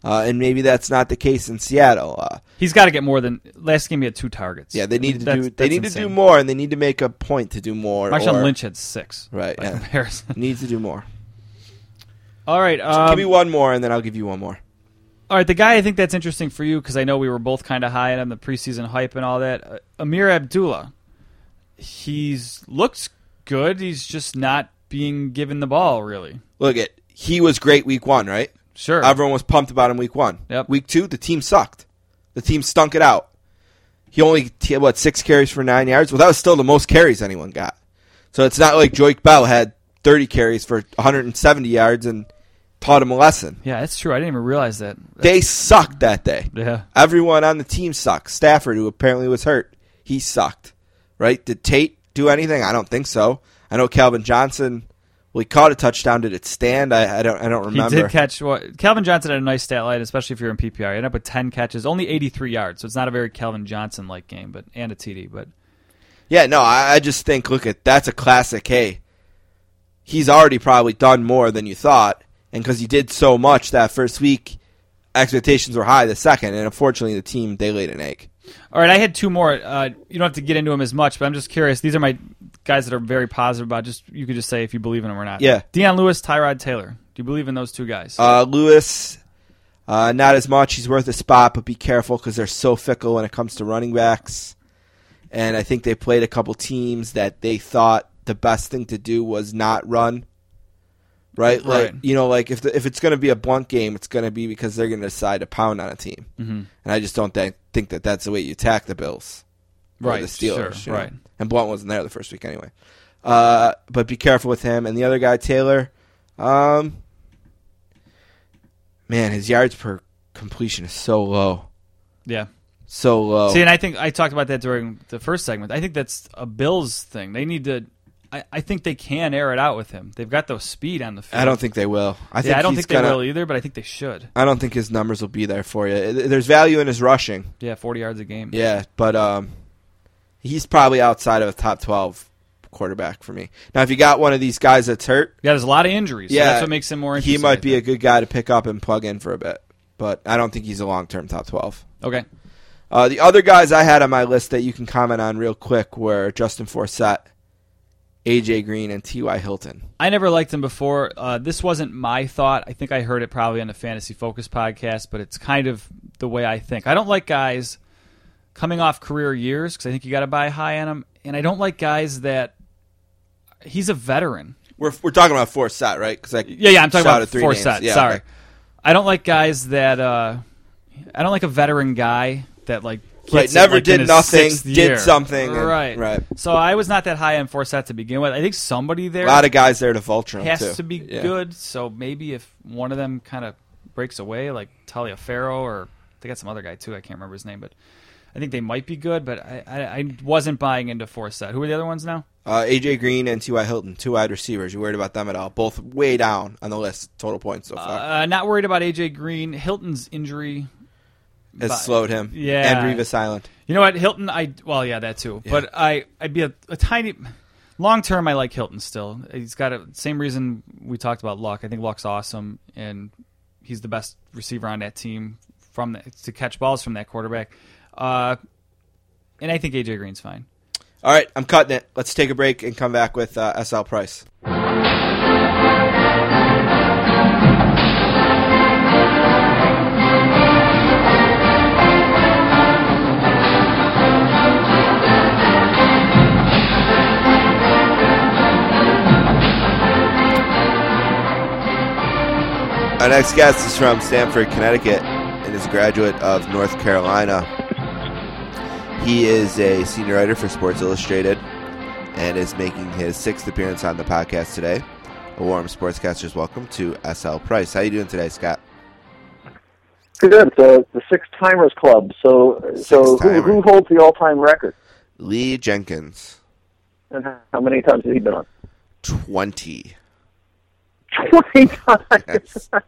S2: Uh, and maybe that's not the case in Seattle. Uh,
S3: He's got to get more than last game. He had two targets.
S2: yeah, they need to
S3: That's-
S2: do they need to do more, and they need to make a point to do more.
S3: Marshawn
S2: or-
S3: Lynch had six.
S2: Right, yeah.
S3: comparison.
S2: needs to do more.
S3: All right. Um,
S2: Give me one more, and then I'll give you one more.
S3: All right, the guy I think that's interesting for you because I know we were both kind of high on the preseason hype and all that. Uh, Ameer Abdullah, he's looks good. He's just not being given the ball really.
S2: Look at he was great week one, right?
S3: Sure,
S2: Everyone was pumped about him week one.
S3: Yep.
S2: Week two, the team sucked. The team stunk it out. He only had, what six carries for nine yards. Well, that was still the most carries anyone got. So it's not like Joique Bell had thirty carries for 170 yards and taught him a lesson.
S3: yeah, that's true. I didn't even realize that.
S2: They sucked that day.
S3: Yeah,
S2: Everyone on the team sucked. Stafford, who apparently was hurt, he sucked. Right? Did Tate do anything? I don't think so. I know Calvin Johnson Well, he caught a touchdown. Did it stand? I, I don't. I don't remember.
S3: He did catch what Calvin Johnson had a nice stat line, especially if you're in PPR. He ended up with ten catches, only 83 yards, so it's not a very Calvin Johnson like game, but and a TD. But
S2: Yeah, no, I, I just think, look at that's a classic. Hey, he's already probably done more than you thought, and because he did so much that first week, expectations were high the second, and unfortunately, the team they laid an egg.
S3: all right, I had two more. Uh, you don't have to get into them as much, but I'm just curious. These are my guys that are very positive about. Just you could just say if you believe in them or not.
S2: Yeah.
S3: Dion Lewis, Tyrod Taylor. Do you believe in those two guys?
S2: Uh, Lewis, uh, not as much. He's worth a spot, but be careful because they're so fickle when it comes to running backs. And I think they played a couple teams that they thought the best thing to do was not run. Right, like
S3: Right.
S2: you know, like if the, if it's going to be a Blount game, it's going to be because they're going to decide to pound on a team, mm-hmm. and I just don't think think that that's the way you attack the Bills, or
S3: Right,
S2: The Steelers,
S3: sure,
S2: you know?
S3: right.
S2: And Blount wasn't there the first week anyway. Uh, but be careful with him. And the other guy, Taylor, um, man, his yards per completion is so low,
S3: yeah.
S2: so low.
S3: See, and I think I talked about that during the first segment. I think that's a Bills thing. They need to. I, I think they can air it out with him. They've got the speed on the field.
S2: I don't think they will. I think
S3: yeah, I don't think
S2: gonna,
S3: they will either, but I think they should.
S2: I don't think his numbers will be there for you. There's value in his rushing,
S3: Yeah, 40 yards a game.
S2: yeah, but um, he's probably outside of a top twelve quarterback for me. Now, if you got one of these guys that's hurt,
S3: Yeah, there's a lot of injuries. so
S2: yeah,
S3: that's what makes him more interesting.
S2: He might be a good guy to pick up and plug in for a bit, but I don't think he's a long term top twelve.
S3: Okay.
S2: Uh, the other guys I had on my list that you can comment on real quick were Justin Forsett, AJ Green, and T.Y. Hilton.
S3: I never liked him before. Uh, this wasn't my thought. I think I heard it probably on the Fantasy Focus podcast, but it's kind of the way I think. I don't like guys coming off career years because I think you got to buy high on them, and I don't like guys that he's a veteran.
S2: We're, we're talking about Forsett, right? Because
S3: Yeah, yeah, I'm talking about
S2: three
S3: Forsett.
S2: Yeah,
S3: Sorry,
S2: okay.
S3: I don't like guys that. Uh, I don't like a veteran guy that like.
S2: Right, never
S3: like,
S2: did nothing, did
S3: year.
S2: something, and-
S3: right,
S2: right.
S3: So I was not that high on Forsett to begin with. I think somebody there
S2: A lot of guys there to vulture him,
S3: has
S2: too.
S3: to be
S2: Yeah.
S3: good. So maybe if one of them kind of breaks away, like Taliaferro, or they got some other guy too. I can't remember his name, but I think they might be good. But I, I, I wasn't buying into Forsett. Who are the other ones now?
S2: Uh, AJ Green and T.Y. Hilton, two wide receivers. You worried about them at all? Both way down on the list, total points so far.
S3: Uh, not worried about AJ Green. Hilton's injury.
S2: Has
S3: but-
S2: slowed him.
S3: yeah.
S2: And Revis Island.
S3: You know what, Hilton? I well, yeah, that too. But I, I'd be a, a tiny. Long term, I like Hilton still. He's got a same reason we talked about Luck. I think Luck's awesome, and he's the best receiver on that team from the, to catch balls from that quarterback. Uh, and I think AJ Green's fine.
S2: All right, I'm cutting it. Let's take a break and come back with uh, SL Price. Our next guest is from Stamford, Connecticut, and is a graduate of North Carolina. He is a senior writer for Sports Illustrated and is making his sixth appearance on the podcast today. A warm sportscaster's welcome to SL Price. How are you doing today, Scott?
S7: Good. The the Six Timers Club. So so who, who holds the all time record?
S2: Lee Jenkins,
S7: And how many times has he been on?
S2: 20.
S7: Twenty times.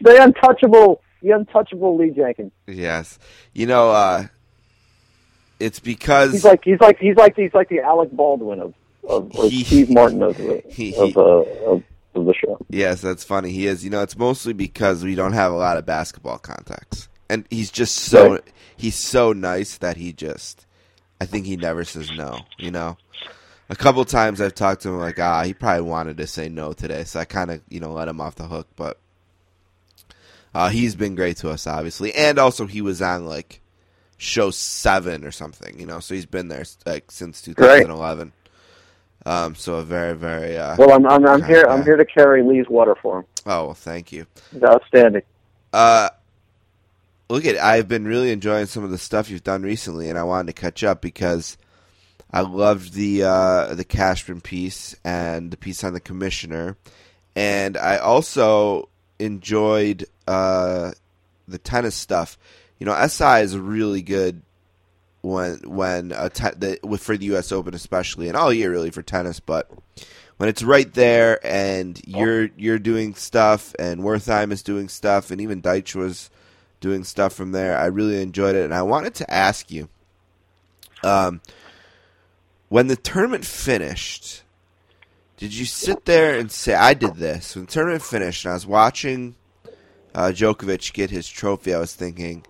S7: The untouchable, the untouchable Lee Jenkins.
S2: yes. You know, uh, it's because
S7: He's like he's like he's like he's like the Alec Baldwin of of or
S2: He-
S7: Steve Martin of the
S2: he-
S7: of, uh, of of the show.
S2: Yes, that's funny. He is. You know, it's mostly because we don't have a lot of basketball contacts, and he's just so
S7: Right.
S2: he's so nice that he just. I think he never says no. You know, a couple times I've talked to him like, ah, he probably wanted to say no today, so I kind of you know let him off the hook. But uh, he's been great to us, obviously, and also he was on like show seven or something. You know, so he's been there like since 2011. Um, so a very very uh,
S7: Well, I'm I'm, I'm here. I'm here to carry Lee's water for him.
S2: oh well, thank you.
S7: Outstanding.
S2: Uh, look at I've been really enjoying some of the stuff you've done recently, and I wanted to catch up because I loved the uh, the Cashman piece and the piece on the commissioner, and I also enjoyed uh, the tennis stuff. You know, SI is really good when when a te- the, for the U.S. Open especially, and all year really for tennis, but when it's right there and you're you're doing stuff and Wertheim is doing stuff and even Deitsch was doing stuff from there. I really enjoyed it and I wanted to ask you um when the tournament finished did you sit there and say I did this when the tournament finished and I was watching uh, Djokovic get his trophy I was thinking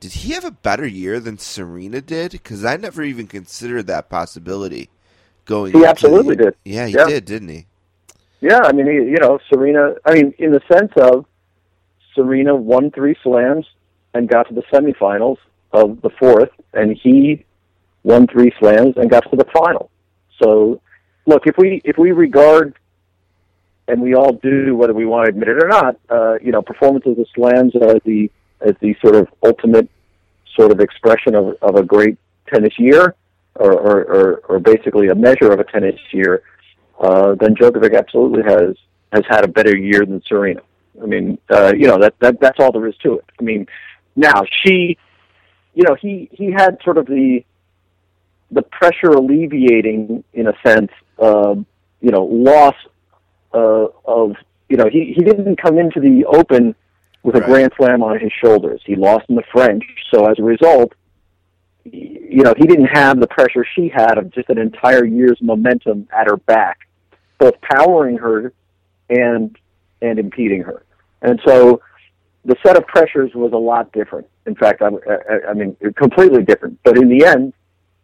S2: did he have a better year than Serena did because I never even considered that possibility going
S7: He absolutely
S2: the-
S7: did.
S2: yeah he
S7: Yeah.
S2: did didn't he
S7: Yeah, I mean, he- you know, Serena. I mean, in the sense of Serena won three slams and got to the semifinals of the fourth, and he won three slams and got to the final. So, look, if we if we regard, and we all do, whether we want to admit it or not, uh, you know, performances of slams as the as the sort of ultimate sort of expression of of a great tennis year, or or, or, or basically a measure of a tennis year uh, then Djokovic absolutely has has had a better year than Serena. I mean, uh, you know that that that's all there is to it. I mean, now she, you know, he he had sort of the pressure alleviating in a sense, uh, you know, loss uh, of you know he he didn't come into the Open with a Grand Slam on his shoulders. He lost in the French, so as a result, you know, he didn't have the pressure she had of just an entire year's momentum at her back, both powering her and and impeding her. And so the set of pressures was a lot different. In fact, I, I, I mean, completely different. But in the end,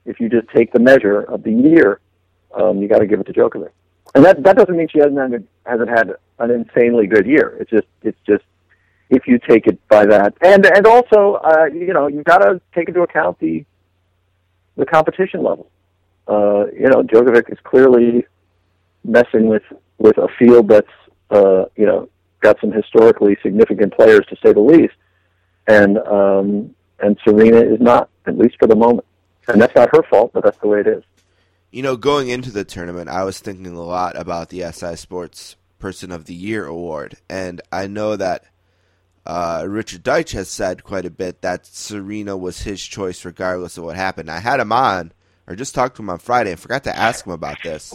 S7: if you just take the measure of the year, um, you got to give it to Djokovic. And that that doesn't mean she hasn't had, hasn't had an insanely good year. It's just it's just if you take it by that, and and also uh, you know you've got to take into account the the competition level. Uh, you know, Djokovic is clearly messing with with a field that's uh, you know got some historically significant players to say the least, and um, and Serena is not, at least for the moment. And that's not her fault, but that's the way it is.
S2: You know, going into the tournament, I was thinking a lot about the SI Sports Person of the Year award, and I know that uh, Richard Deitsch has said quite a bit that Serena was his choice regardless of what happened. I had him on, or just talked to him on Friday, and forgot to ask him about this.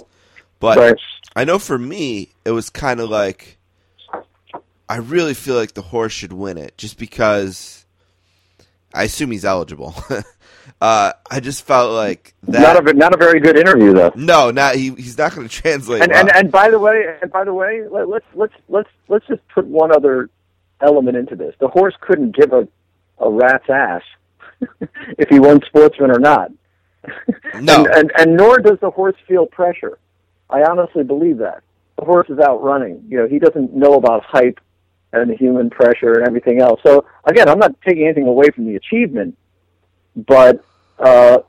S2: But
S7: Right.
S2: I know for me, it was kind of like I really feel like the horse should win it, just because I assume he's eligible. uh, I just felt like that.
S7: Not a not a very good interview though.
S2: No, not he. He's not going to translate.
S7: And,
S2: well.
S7: and and by the way, and by the way, let, let's let's let's let's just put one other element into this. The horse couldn't give a a rat's ass if he won Sportsman or not.
S2: No.
S7: and, and and nor does the horse feel pressure. I honestly believe that the horse is out running. You know, he doesn't know about hype and the human pressure and everything else. So again, I'm not taking anything away from the achievement, but uh,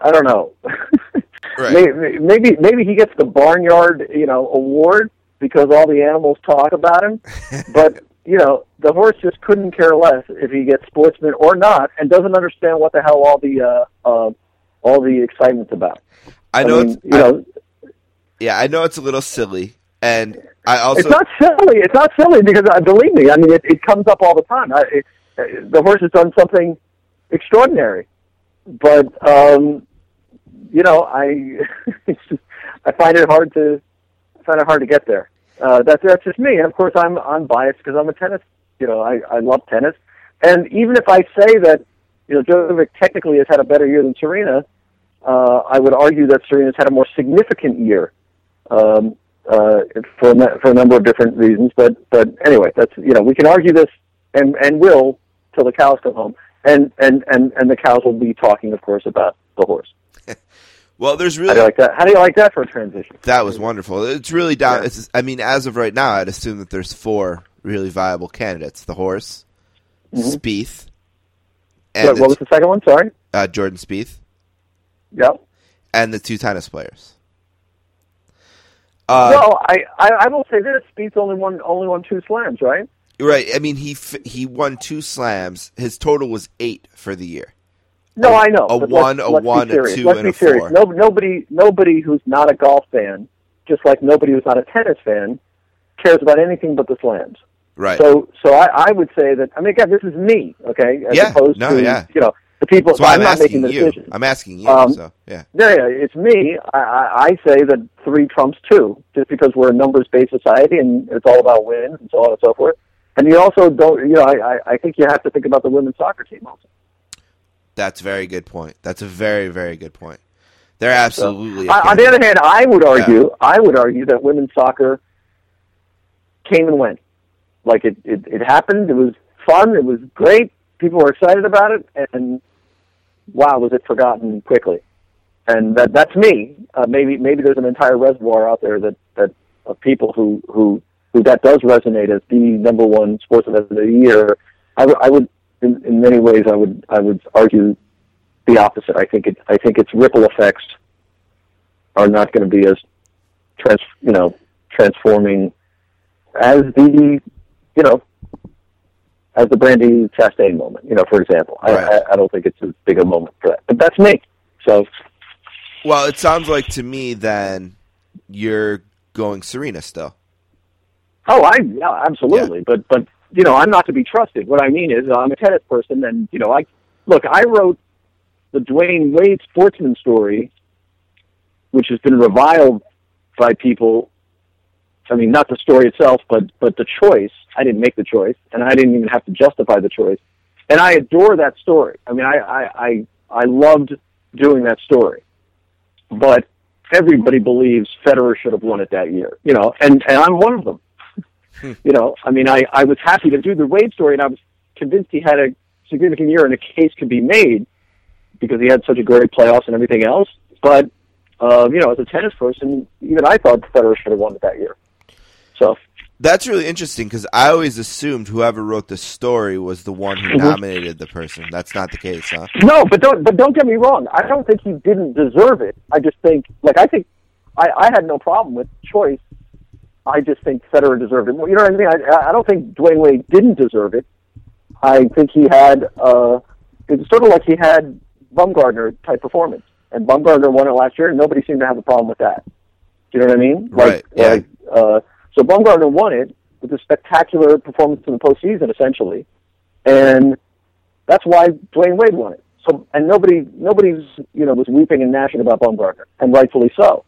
S7: I don't know.
S2: Right.
S7: maybe, maybe maybe he gets the barnyard you know award because all the animals talk about him, but you know the horse just couldn't care less if he gets sportsman or not, and doesn't understand what the hell all the uh, uh, all the excitement's about.
S2: I know.
S7: mean,
S2: it's,
S7: you know,
S2: yeah, I know it's a little silly, and I also
S7: it's not silly. It's not silly because uh, believe me, I mean, it, it comes up all the time. I, it, the horse has done something extraordinary, but um, you know, I I find it hard to I find it hard to get there. Uh, that's that's just me, and of course, I'm I'm biased because I'm a tennis. You know, I I love tennis, and even if I say that you know Djokovic technically has had a better year than Serena, uh, I would argue that Serena's had a more significant year. Um, uh, for for a number of different reasons. But but anyway, that's you know we can argue this and and will till the cows come home, and and and and the cows will be talking, of course, about the horse.
S2: well, there's really How
S7: do you like that? How do you like that for a transition?
S2: that was wonderful. It's really down.
S7: Yeah.
S2: It's, I mean, as of right now, I'd assume that there's four really viable candidates: the horse, Spieth, and
S7: Mm-hmm. What, was the second one? Sorry.
S2: uh, Jordan Spieth,
S7: Yep.
S2: and the two tennis players. Uh,
S7: well, I, I I will say this: Spieth's only won only won two slams, right?
S2: Right. I mean, he he won two slams. His total was eight for the year.
S7: No,
S2: A-
S7: I know.
S2: a one,
S7: let's,
S2: a
S7: let's
S2: one, a two,
S7: let's
S2: and
S7: be
S2: a
S7: serious.
S2: four.
S7: No, nobody, nobody who's not a golf fan, just like nobody who's not a tennis fan, cares about anything but the slams.
S2: Right.
S7: So, so I, I would say that. I mean, again, this is me, okay? As
S2: Yeah.
S7: opposed
S2: No,
S7: to
S2: yeah.
S7: you know, The people.
S2: Why
S7: I'm,
S2: I'm,
S7: not making
S2: asking
S7: the
S2: you.
S7: decision.
S2: I'm asking you.
S7: Um,
S2: so yeah,
S7: Yeah, yeah, it's me. I, I, I say that three trumps two, just because we're a numbers-based society and it's all about wins and so on and so forth. And you also don't, you know, I, I, I think you have to think about the women's soccer team also.
S2: that's a very good point. That's a very very good point. They're absolutely.
S7: I, on the other hand, I would argue, I would argue that women's soccer came and went. Like it, it, it happened. It was fun. It was great. People were excited about it, and wow, was it forgotten quickly. And that that's me. Uh, maybe maybe there's an entire reservoir out there that that of people who who who that does resonate as the number one sports event of the year. I, w- I would, in, in many ways, I would I would argue the opposite. I think it I think its ripple effects are not going to be as trans you know transforming as the you know as the Brandy Chastain moment. You know, for example, I,
S2: Right.
S7: I, I don't think it's as big a moment for that. But that's me. So
S2: Well, it sounds like to me then you're going Serena still.
S7: Oh, I yeah, absolutely. But but you know, I'm not to be trusted. What I mean is, I'm a tennis person, and you know, I look. I wrote the Dwyane Wade sportsman story, which has been reviled by people. I mean, not the story itself, but but the choice. I didn't make the choice, and I didn't even have to justify the choice. And I adore that story. I mean, I I I, I loved doing that story, but everybody believes Federer should have won it that year. You know, and and I'm one of them you know, I mean, I, I was happy to do the Wade story, and I was convinced he had a significant year, and a case could be made because he had such a great playoffs and everything else. But uh, you know, as a tennis person, even I thought Federer should have won it that year. So
S2: That's really interesting because I always assumed whoever wrote the story was the one who
S7: Mhm.
S2: nominated the person. That's not the case, huh?
S7: no, but don't but don't get me wrong. I don't think he didn't deserve it. I just think, like, I think I, I had no problem with choice. I just think Federer deserved it. more. You know what I mean? I, I don't think Dwyane Wade didn't deserve it. I think he had uh, it's sort of like he had Bumgarner type performance, and Bumgarner won it last year, and nobody seemed to have a problem with that. Do you know what I mean?
S2: Right,
S7: Like,
S2: yeah.
S7: like uh, so Bumgarner won it with a spectacular performance in the postseason, essentially, and that's why Dwyane Wade won it. So, and nobody, nobody's, you know, was weeping and gnashing about Bumgarner, and rightfully so.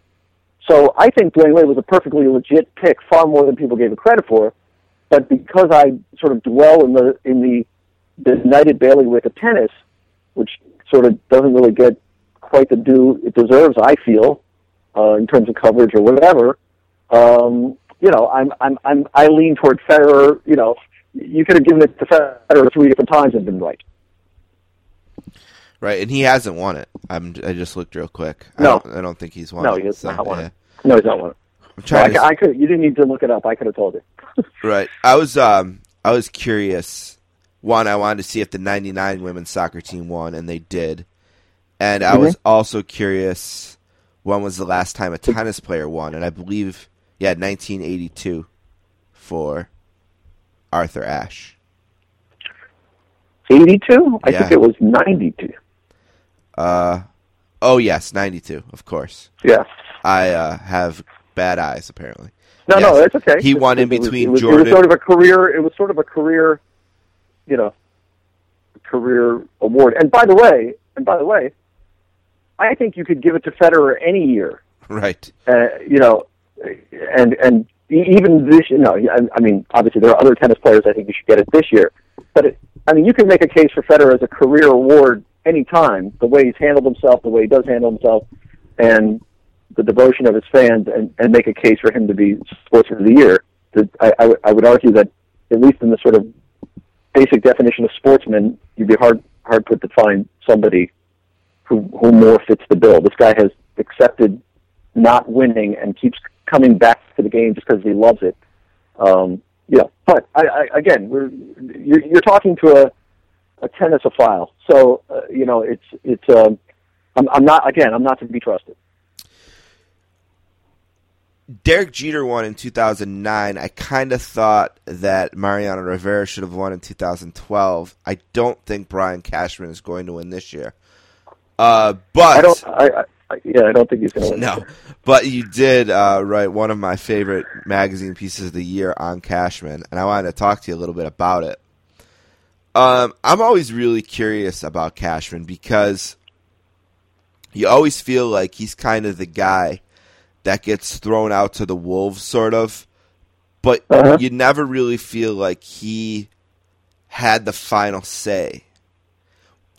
S7: So I think Dwyane Wade was a perfectly legit pick, far more than people gave it credit for. But because I sort of dwell in the in the the benighted bailiwick of tennis, which sort of doesn't really get quite the due it deserves, I feel, uh, in terms of coverage or whatever. Um, you know, I'm I'm I'm I lean toward Federer. You know, you could have given it to Federer three different times and been right.
S2: Right, and he hasn't won it. I'm. I just looked real quick. I
S7: No.
S2: don't, I don't think he's won
S7: No,
S2: it.
S7: he has
S2: so,
S7: not won
S2: yeah.
S7: it. No, he's not one.
S2: I'm trying
S7: I, I could. You didn't need to look it up. I could have told you.
S2: Right. I was um I was curious. One, I wanted to see if the '99 women's soccer team won, and they did. And I was also curious when was the last time a tennis player won, and I believe yeah, 1982 for Arthur Ashe.
S7: Eighty-two. I
S2: Yeah.
S7: think it was ninety-two.
S2: Uh oh yes, 92, of course.
S7: Yeah.
S2: I uh, have bad eyes apparently.
S7: No, no,
S2: Yes.
S7: that's okay.
S2: He
S7: It's-
S2: won in between
S7: it was, It was sort of a career. It was sort of a career, you know, career award. And by the way, and by the way, I think you could give it to Federer any year.
S2: Right.
S7: Uh, you know, and and even this. You know, I, I mean, obviously there are other tennis players. I think you should get it this year. But it, I mean, you can make a case for Federer as a career award anytime. The way he's handled himself, the way he does handle himself, and the devotion of his fans, and, and make a case for him to be Sportsman of the Year. That I, I, would- would argue that at least in the sort of basic definition of sportsman, you'd be hard hard put to find somebody who who more fits the bill. This guy has accepted not winning and keeps coming back to the game just because he loves it. Um, yeah, but I, I, again, we're you're, you're talking to a a tennisophile, so uh, you know it's it's. Um, I'm, I'm not again. I'm not to be trusted.
S2: Derek Jeter won in 2009. I kind of thought that Mariano Rivera should have won in 2012. I don't think Brian Cashman is going to win this year. Uh, but
S7: I don't. I, I, yeah, I don't think he's going to win.
S2: no, but you did uh, write one of my favorite magazine pieces of the year on Cashman, and I wanted to talk to you a little bit about it. Um, I'm always really curious about Cashman because you always feel like he's kind of the guy that gets thrown out to the wolves, sort of. But
S7: Uh-huh.
S2: you never really feel like he had the final say.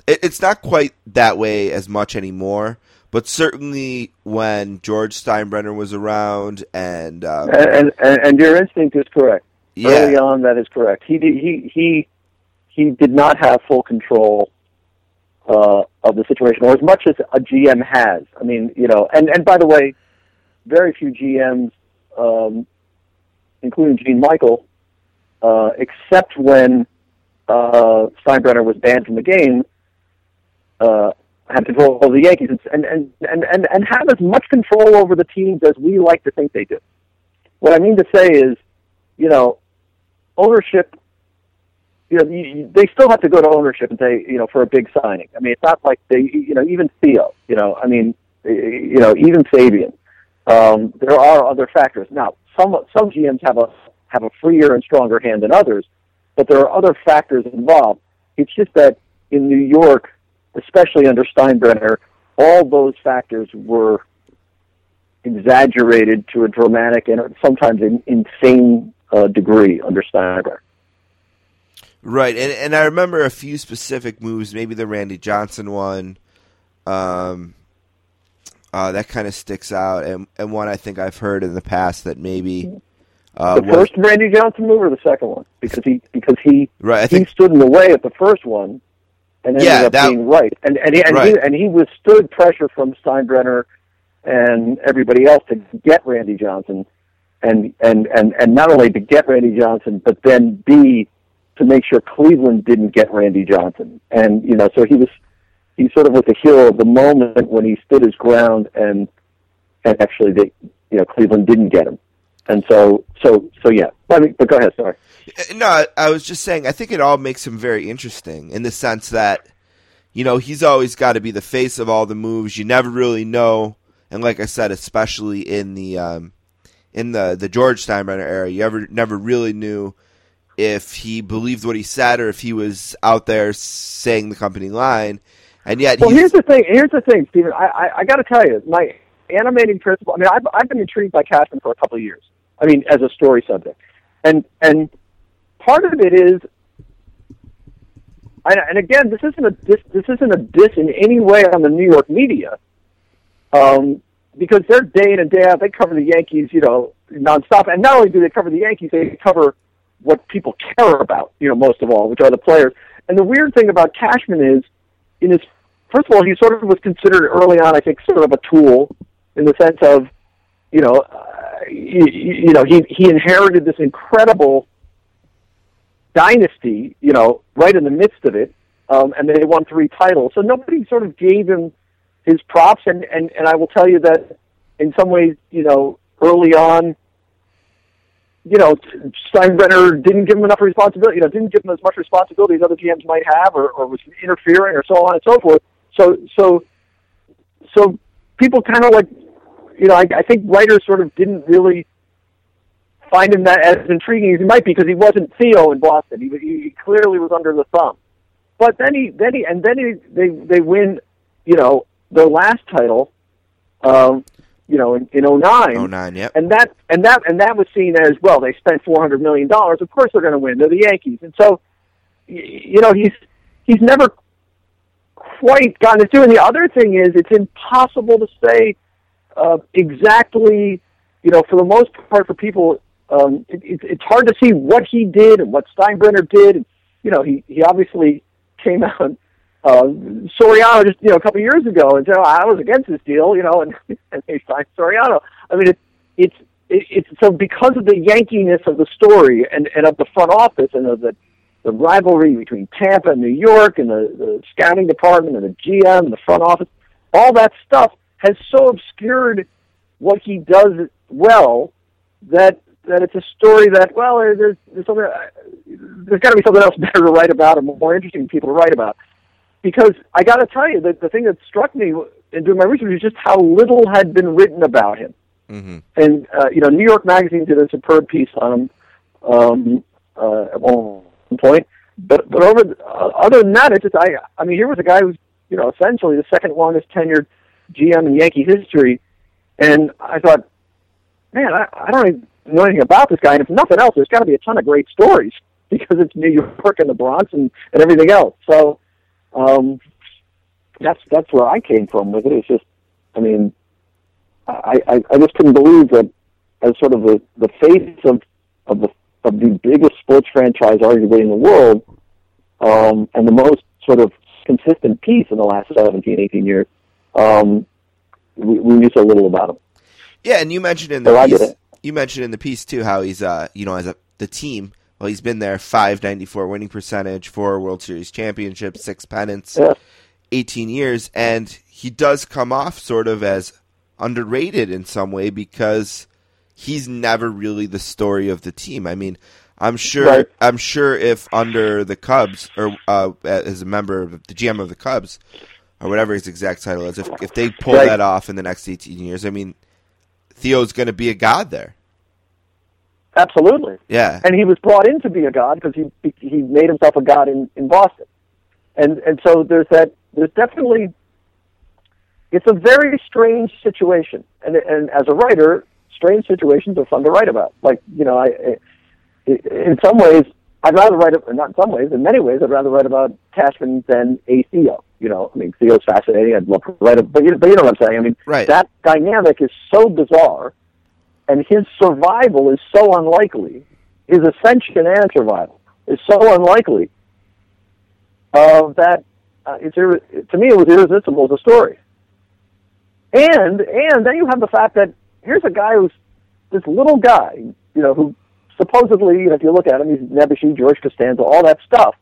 S2: It, it's not quite that way as much anymore, but certainly when George Steinbrenner was around and um,
S7: And, and and your instinct is correct.
S2: yeah,
S7: Early on, that is correct. He did, he he he did not have full control uh, of the situation, or as much as a GM has. I mean, you know, and and by the way, very few GMs, um, including Gene Michael, uh, except when uh, Steinbrenner was banned from the game, uh, had control of the Yankees and, and, and, and, and have as much control over the teams as we like to think they do. What I mean to say is, you know, ownership, you know, you, they still have to go to ownership and say, you know, for a big signing. I mean, it's not like they, you know, even Theo, you know, I mean, you know, even Fabian. Um, there are other factors. Now, some some GMs have a have a freer and stronger hand than others, but there are other factors involved. It's just that in New York, especially under Steinbrenner, all those factors were exaggerated to a dramatic and sometimes an insane uh, degree under Steinbrenner.
S2: Right, and and I remember a few specific moves, maybe the Randy Johnson one, um, uh, that kind of sticks out, and and one I think I've heard in the past that maybe uh,
S7: the
S2: was-
S7: first Randy Johnson move or the second one? Because he because he
S2: right. I
S7: he
S2: think
S7: stood in the way at the first one and ended
S2: Yeah,
S7: up
S2: that-
S7: being right. And and he, and,
S2: Right.
S7: he and he withstood pressure from Steinbrenner and everybody else to get Randy Johnson and and and and not only to get Randy Johnson but then B to make sure Cleveland didn't get Randy Johnson. And you know, so he was he sort of was the hero of the moment when he stood his ground and and actually they you know Cleveland didn't get him. And so so so yeah. But go ahead, sorry.
S2: Uh, No, I- I was just saying. I think it all makes him very interesting in the sense that, you know, he's always got to be the face of all the moves. You never really know, and like I said, especially in the um, in the the George Steinbrenner era, you ever never really knew if he believed what he said or if he was out there saying the company line. And yet,
S7: Well, here's the thing. Here's the thing, Stephen. I I, I got to tell you, my animating principle. I mean, I've I've been intrigued by Cashman for a couple of years. I mean, as a story subject, and and part of it is, and, and again, this isn't a diss, this isn't a diss in any way on the New York media, um, because they're day in and day out. They cover the Yankees, you know, nonstop, and not only do they cover the Yankees, they cover what people care about, you know, most of all, which are the players. And the weird thing about Cashman is, in his first of all, he sort of was considered early on, I think, sort of a tool in the sense of, you know, uh, you, you know, he he inherited this incredible dynasty, you know, right in the midst of it, um, and they won three titles. So nobody sort of gave him his props, and and and I will tell you that in some ways, you know, early on, you know, Steinbrenner didn't give him enough responsibility. You know, didn't give him as much responsibility as other GMs might have, or, or was interfering, or so on and so forth. So, so, so people kind of like, you know, I, I think writers sort of didn't really find him that as intriguing as he might be because he wasn't Theo in Boston. He, he clearly was under the thumb. But then he, then he, and then he, they they win, you know, their last title, um, you know, in, in 09.
S2: oh nine, yep.
S7: And that and that and that was seen as well. They spent four hundred million dollars. Of course, they're going to win. They're the Yankees, and so you know he's he's never quite gotten it through. And the other thing is, it's impossible to say uh, exactly. You know, for the most part, for people, um, it, it, it's hard to see what he did and what Steinbrenner did. And, you know, he he obviously came out. Uh, Soriano just you know a couple years ago and said oh, I was against this deal, you know, and, and they signed Soriano. I mean, it's it's it, it's so because of the Yankiness of the story and and of the front office and of the the rivalry between Tampa and New York and the, the scouting department and the GM and the front office, all that stuff has so obscured what he does well that that it's a story that well there's there's something there's got to be something else better to write about or more interesting people to write about because I got to tell you that the thing that struck me in doing my research is just how little had been written about him.
S2: hmm
S7: And uh, you know, New York Magazine did a superb piece on him um, uh, at one point, but but over the- uh, other than that, it's just I I mean here was a guy who's you know essentially the second longest tenured GM in Yankee history, and I thought, man, I, I don't even know anything about this guy, and if nothing else, there's got to be a ton of great stories because it's New York and the Bronx and, and everything else. So um, that's that's where I came from with it. It's just, I mean, I I, I just couldn't believe that as sort of the the face of of the of the biggest sports franchise arguably in the world, um, and the most sort of consistent piece in the last 17, 18 years, um, we, we knew so little about him.
S2: Yeah, and you mentioned in the
S7: So
S2: piece, you mentioned in the piece too how he's uh you know as a the team. Well, he's been there five ninety four winning percentage, four World Series championships, six pennants,
S7: Yeah.
S2: eighteen years, and he does come off sort of as underrated in some way because he's never really the story of the team. I mean, I'm sure
S7: Right.
S2: I'm sure if under the Cubs or uh, as a member of the GM of the Cubs or whatever his exact title is, if if they pull
S7: Right.
S2: that off in the next 18 years, I mean, Theo's going to be a god there.
S7: Absolutely.
S2: Yeah.
S7: and he was brought in to be a god because he he made himself a god in in Boston, and and so there's that there's definitely it's a very strange situation, and and as a writer, strange situations are fun to write about. Like you know, I, I in some ways I'd rather write it not in some ways in many ways I'd rather write about Cashman than a Theo. You know, I mean Theo's fascinating. I'd love to write it, but you, but you know what I'm saying. I mean,
S2: Right.
S7: that dynamic is so bizarre and his survival is so unlikely. His ascension and survival is so unlikely uh, that uh, it's ir- to me it was irresistible as a story. And and then you have the fact that here's a guy who's this little guy, you know, who supposedly, you know, if you look at him, he's Nebuchadnezzar, George Costanza, all that stuff,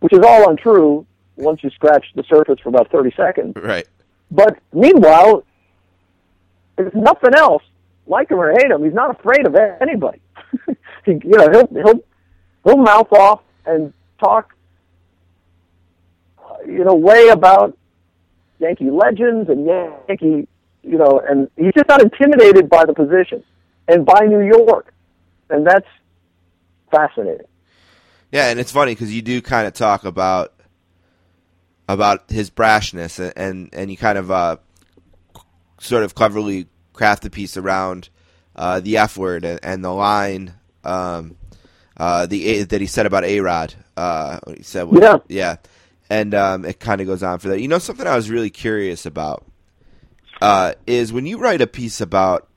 S7: which is all untrue once you scratch the surface for about thirty seconds.
S2: Right.
S7: But meanwhile, if nothing else, like him or hate him, he's not afraid of anybody. he, you know, he'll he'll he'll mouth off and talk, you know, way about Yankee legends and Yankee, you know, and he's just not intimidated by the position and by New York, and that's fascinating.
S2: Yeah, and it's funny because you do kind of talk about about his brashness, and and, and you kind of uh, sort of cleverly craft the piece around uh, the F word and, and the line um, uh, the A, that he said about A Rod. Uh, he said,
S7: Yeah.
S2: yeah, and um, it kind of goes on for that. You know, something I was really curious about uh, is when you write a piece about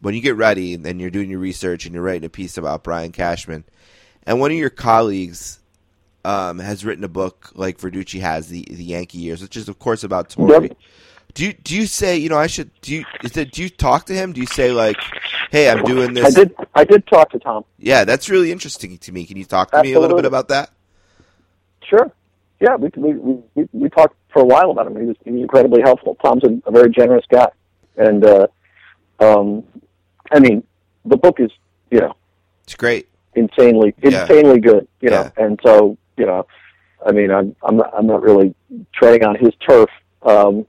S2: when you get ready and you're doing your research and you're writing a piece about Brian Cashman, and one of your colleagues um, has written a book like Verducci has the the Yankee years, which is of course about Torre.
S7: Yep.
S2: Do you do you say you know I should do you is it, do you talk to him? Do you say like, hey, I'm doing this?
S7: I did I did talk to Tom.
S2: Yeah, that's really interesting to me. Can you talk to me a little bit about that?
S7: Sure. Yeah, we we we, we- talked for a while about him. He was, he was incredibly helpful. Tom's a, a very generous guy, and uh, um, I mean, the book is you know
S2: It's great.
S7: insanely
S2: Yeah.
S7: insanely good. You know,
S2: Yeah.
S7: and so you know, I mean, I'm I'm not, I'm not really treading on his turf. Um,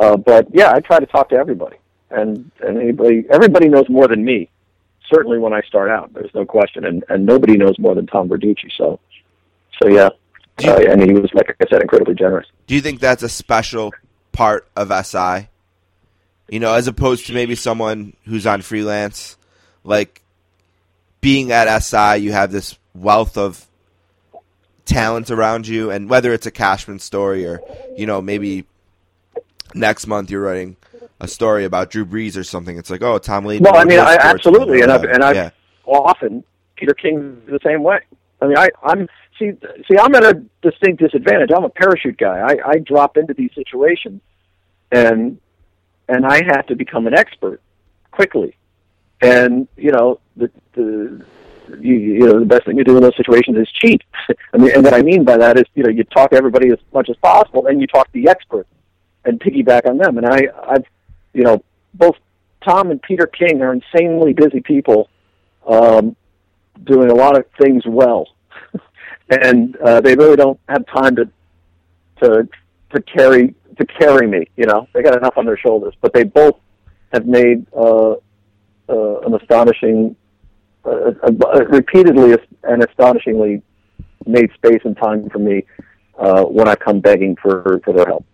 S7: uh, but yeah, I try to talk to everybody, and and anybody everybody knows more than me. Certainly when I start out, there's no question, and and nobody knows more than Tom Verducci. So, so yeah,
S2: you-
S7: uh, and he was like I said, incredibly generous.
S2: Do you think that's a special part of SI? You know, as opposed to maybe someone who's on freelance, like being at SI, you have this wealth of talent around you, and whether it's a Cashman story or you know maybe next month you're writing a story about Drew Brees or something, it's like oh Tim Layden.
S7: No, I mean, I, absolutely, and I've and I've
S2: yeah.
S7: often Peter King the same way. I mean, I, I'm see see I'm at a distinct disadvantage. I'm a parachute guy. I, I drop into these situations, and and I have to become an expert quickly. And you know the the you, you know the best thing to do in those situations is cheat. I mean, and what I mean by that is you know you talk to everybody as much as possible, and you talk to the expert and piggyback on them. And I I've you know both Tom and Peter King are insanely busy people. Um, doing a lot of things well, and uh, they really don't have time to to to carry to carry me. You know, they got enough on their shoulders, but they both have made uh, uh, an astonishing, uh, uh, repeatedly and astonishingly made space and time for me uh, when I come begging for for their help.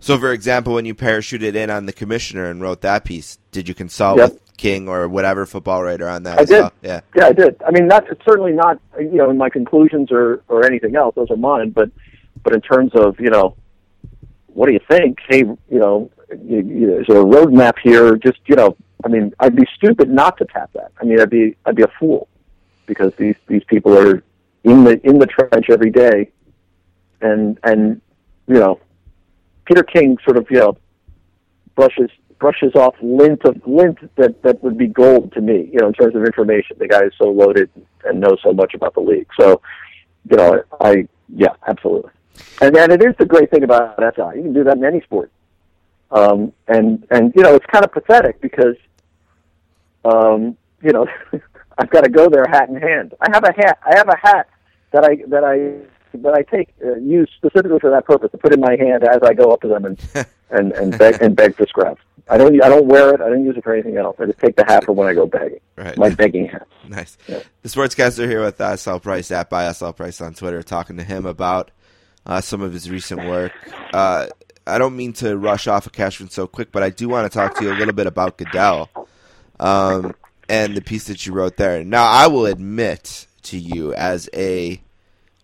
S2: So, for example, when you parachuted in on the commissioner and wrote that piece, did you consult
S7: Yep.
S2: with King or whatever football writer on that?
S7: I did.
S2: well? Yeah.
S7: Yeah, I did. I mean, that's it's certainly not you know in my conclusions or or anything else. Those are mine. But but in terms of you know, what do you think? Hey, you know, you, you, is there a roadmap here? Just you know, I mean, I'd be stupid not to tap that. I mean, I'd be I'd be a fool because these these people are in the in the trench every day, and and you know, Peter King sort of you know brushes brushes off lint of lint that that would be gold to me, you know, in terms of information. The guy is so loaded and knows so much about the league. So, you know, I yeah, absolutely. And then it is the great thing about SI. You can do that in any sport. Um, and and you know, it's kind of pathetic because, um, you know, I've got to go there hat in hand. I have a hat. I have a hat that I that I that I take uh, use specifically for that purpose to put in my hand as I go up to them and and and beg and beg for scraps. I don't I don't wear it. I don't use it for anything else. I just take the hat for when I go begging.
S2: Right.
S7: My begging hat.
S2: Nice. The sportscaster here with uh, SL Price at by SL Price on Twitter, talking to him about uh, some of his recent work. Uh, I don't mean to rush off of Cashman so quick, but I do want to talk to you a little bit about Goodell um, and the piece that you wrote there. Now, I will admit to you, as a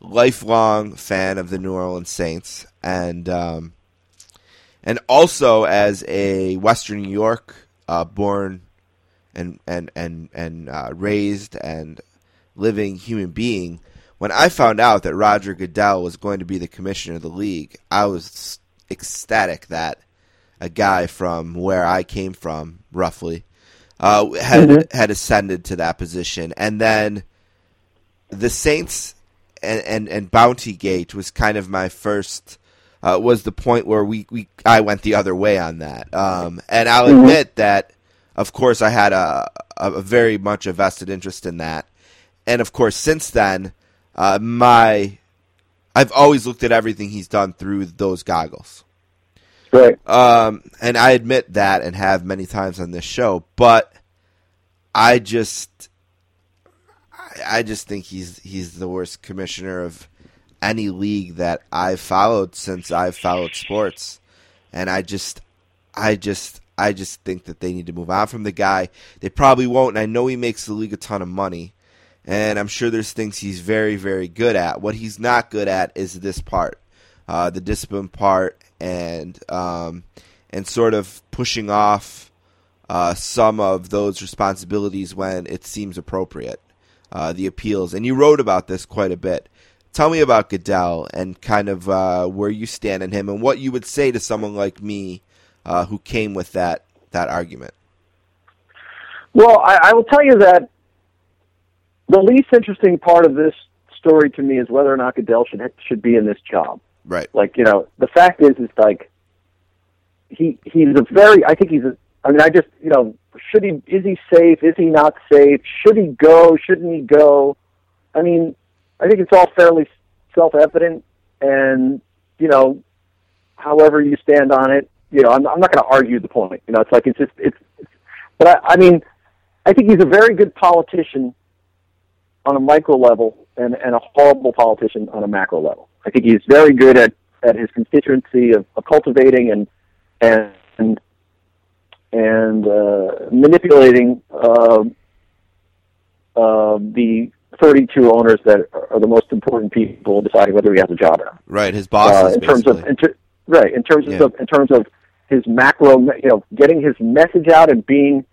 S2: lifelong fan of the New Orleans Saints, and um, and also as a Western New York uh, born and and and and uh, raised and living human being. When I found out that Roger Goodell was going to be the commissioner of the league, I was ecstatic that a guy from where I came from, roughly, uh, had had ascended to that position, and then the Saints and and, and Bounty Gate was kind of my first. Uh, was the point where we, we I went the other way on that, um, and I'll admit that, of course, I had a, a, a very much a vested interest in that, and of course, since then, uh, my I've always looked at everything he's done through those goggles.
S7: Right.
S2: Um, and I admit that and have many times on this show, but I just, I, just think he's he's the worst commissioner of any league that I've followed since I've followed sports, and I just, I just, I just think that they need to move on from the guy. They probably won't, and I know he makes the league a ton of money, and I'm sure there's things he's very, very good at. What he's not good at is this part, uh, the discipline part, and um, and sort of pushing off uh, some of those responsibilities when it seems appropriate. Uh, the appeals, and you wrote about this quite a bit. Tell me about Goodell and kind of uh, where you stand on him, and what you would say to someone like me uh, who came with that that argument.
S7: Well, I, I will tell you that the least interesting part of this story to me is whether or not Goodell should should be in this job.
S2: Right.
S7: Like you know, the fact is, is like he he's a very. I think he's a. I mean, I just you know, should he? Is he safe? Is he not safe? Should he go? Shouldn't he go? I mean, I think it's all fairly self-evident, and you know, however you stand on it, you know, I'm, I'm not going to argue the point. You know, it's like it's just it's. it's but I, I mean, I think he's a very good politician on a micro level and, and a horrible politician on a macro level. I think he's very good at, at his constituency of, of cultivating and and and uh, manipulating uh, uh, the 32 owners that are the most important people deciding whether he has a job or not.
S2: Right. His
S7: Uh,
S2: bosses,
S7: in terms of in ter- right in terms
S2: Yeah.
S7: of in terms of his macro, you know, getting his message out and being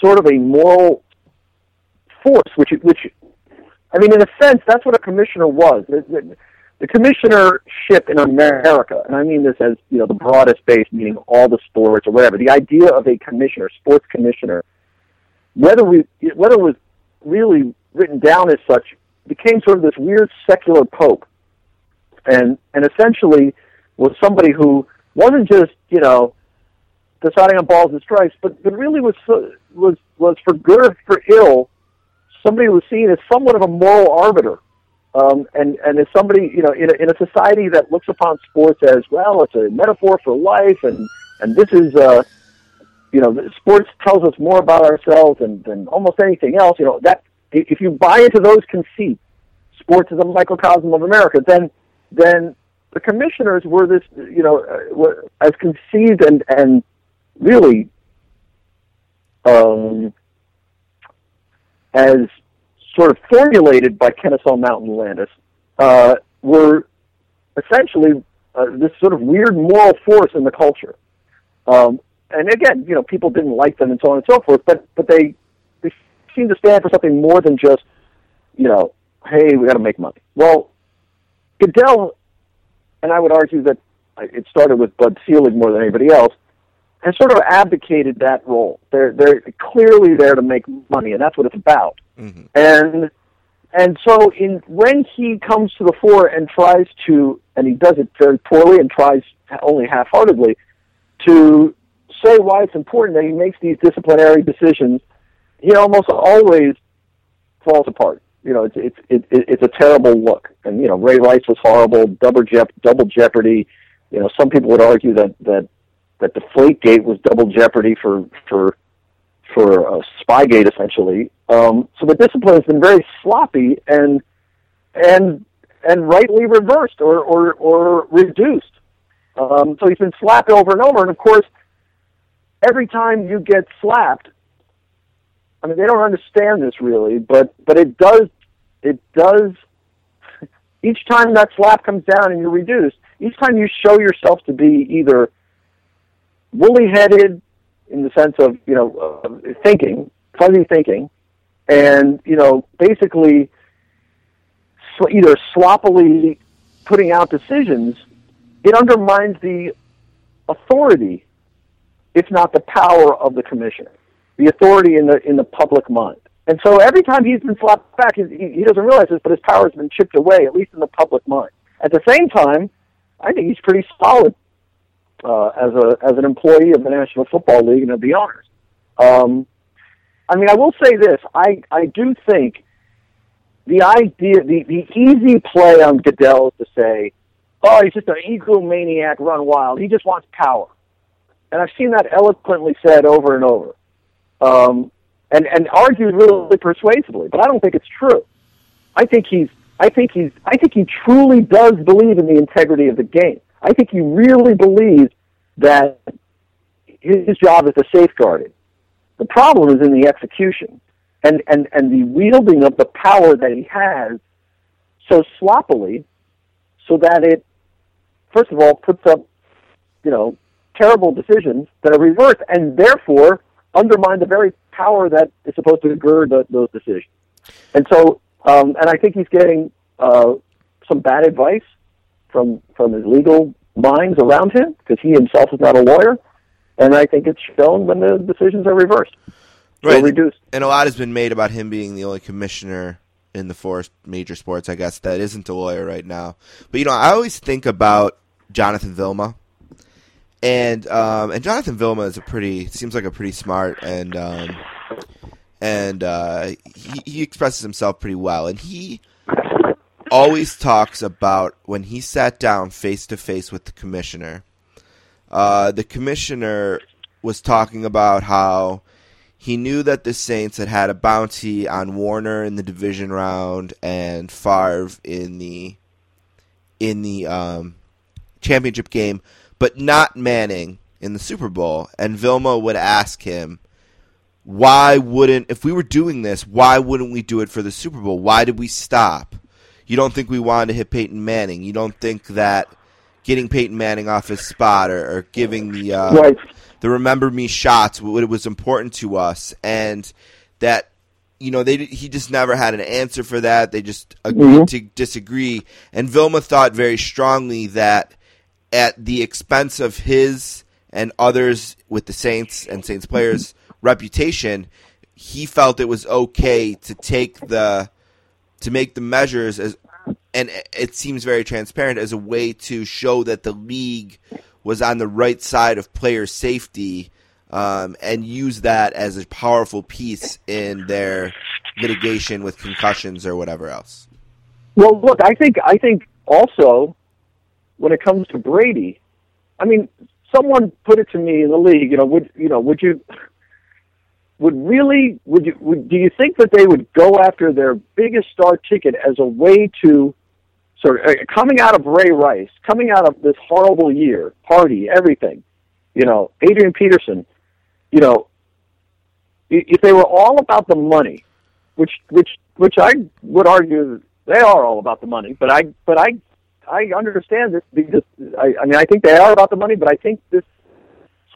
S7: sort of a moral force, which which I mean, in a sense, that's what a commissioner was. The, commissionership in America, and I mean this as you know the broadest base, meaning all the sports or whatever. The idea of a commissioner, sports commissioner, whether we whether it was really written down as such, became sort of this weird secular pope, and and essentially was somebody who wasn't just you know deciding on balls and strikes, but but really was was was for good or for ill somebody who was seen as somewhat of a moral arbiter, um, and and as somebody you know in a, in a society that looks upon sports as well, it's a metaphor for life, and and this is uh, you know sports tells us more about ourselves than than almost anything else. You know that if you buy into those conceits, sports is a microcosm of America, then then the commissioners were this, you know, uh, were, as conceived and and really um, as sort of formulated by Kenesaw Mountain Landis, uh, were essentially uh, this sort of weird moral force in the culture. Um, and again, you know, people didn't like them and so on and so forth, but but they they seem to stand for something more than just, you know, hey, we got to make money. Well, Goodell, and I would argue that it started with Bud Selig more than anybody else, has sort of abdicated that role. They're they're clearly there to make money, and that's what it's about.
S2: Mm-hmm.
S7: And and so in when he comes to the fore and tries to, and he does it very poorly and tries only half-heartedly to say why it's important that he makes these disciplinary decisions, he almost always falls apart. You know, it's it's it, it's a terrible look. And you know, Ray Rice was horrible. Double Jep- double jeopardy. You know, some people would argue that that that Deflategate was double jeopardy for for for uh, Spygate essentially. Um, so the discipline has been very sloppy and and and rightly reversed or or, or reduced. Um, so he's been slapped over and over, and of course, every time you get slapped, I mean, they don't understand this really, but but it does it does. Each time that slap comes down and you're reduced, each time you show yourself to be either woolly-headed in the sense of you know uh, thinking, fuzzy thinking, and you know basically sl- either sloppily putting out decisions, it undermines the authority, if not the power of the commissioner, the authority in the in the public mind. And so every time he's been slapped back, he, he doesn't realize this, but his power has been chipped away, at least in the public mind. At the same time, I think he's pretty solid uh, as a as an employee of the National Football League and of the owners. Um, I mean, I will say this: I I do think the idea, the the easy play on Goodell is to say, "Oh, he's just an egomaniac, run wild. He just wants power," and I've seen that eloquently said over and over, um, and and argued really persuasively. But I don't think it's true. I think he's I think he's I think he truly does believe in the integrity of the game. I think he really believes that his job is to safeguard it. The problem is in the execution and, and, and the wielding of the power that he has so sloppily so that it, first of all, puts up, you know, terrible decisions that are reversed and therefore undermine the very power that is supposed to gird the, those decisions. And so, um, and I think he's getting uh, some bad advice from from his legal minds around him because he himself is not a lawyer, and I think it's shown when the decisions are reversed,
S2: Right.
S7: reduced.
S2: And a lot has been made about him being the only commissioner in the four major sports, I guess, that isn't a lawyer right now. But you know, I always think about Jonathan Vilma. And um, and Jonathan Vilma is a pretty seems like a pretty smart and um, and uh, he, he expresses himself pretty well. And he always talks about when he sat down face to face with the commissioner. Uh, the commissioner was talking about how he knew that the Saints had had a bounty on Warner in the division round and Favre in the in the um, championship game, but not Manning in the Super Bowl. And Vilma would ask him, "Why wouldn't if we were doing this? Why wouldn't we do it for the Super Bowl? Why did we stop? You don't think we wanted to hit Peyton Manning? You don't think that getting Peyton Manning off his spot or, or giving the uh,
S7: Right.
S2: the remember me shots what was important to us and that you know they he just never had an answer for that they just agreed to disagree and Vilma thought very strongly that at the expense of his and others with the Saints and Saints players reputation he felt it was okay to take the to make the measures as and it seems very transparent as a way to show that the league was on the right side of player safety um, and use that as a powerful piece in their litigation with concussions or whatever else.
S7: Well, look, I think I think also when it comes to Brady, I mean, someone put it to me in the league. You know, would you know? Would you? Would really would you would, do you think that they would go after their biggest star ticket as a way to sort of uh, coming out of Ray Rice, coming out of this horrible year, party, everything, you know, Adrian Peterson, you know, if they were all about the money, which which which I would argue they are all about the money, but I but I I understand this because I, I mean I think they are about the money, but I think this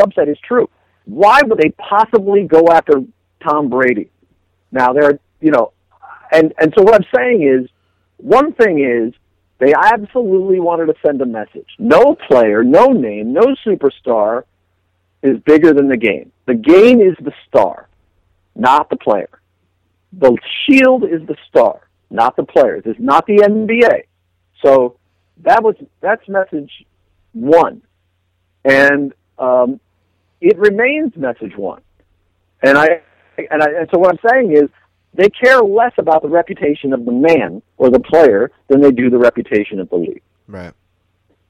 S7: subset is true. Why would they possibly go after Tom Brady? Now they're you know, and and so what I'm saying is, one thing is they absolutely wanted to send a message. No player, no name, no superstar is bigger than the game. The game is the star, not the player. The shield is the star, not the players. It's not the NBA. So that was that's message one, and um, it remains message one. And I and I and so what I'm saying is they care less about the reputation of the man or the player than they do the reputation of the league.
S2: Right.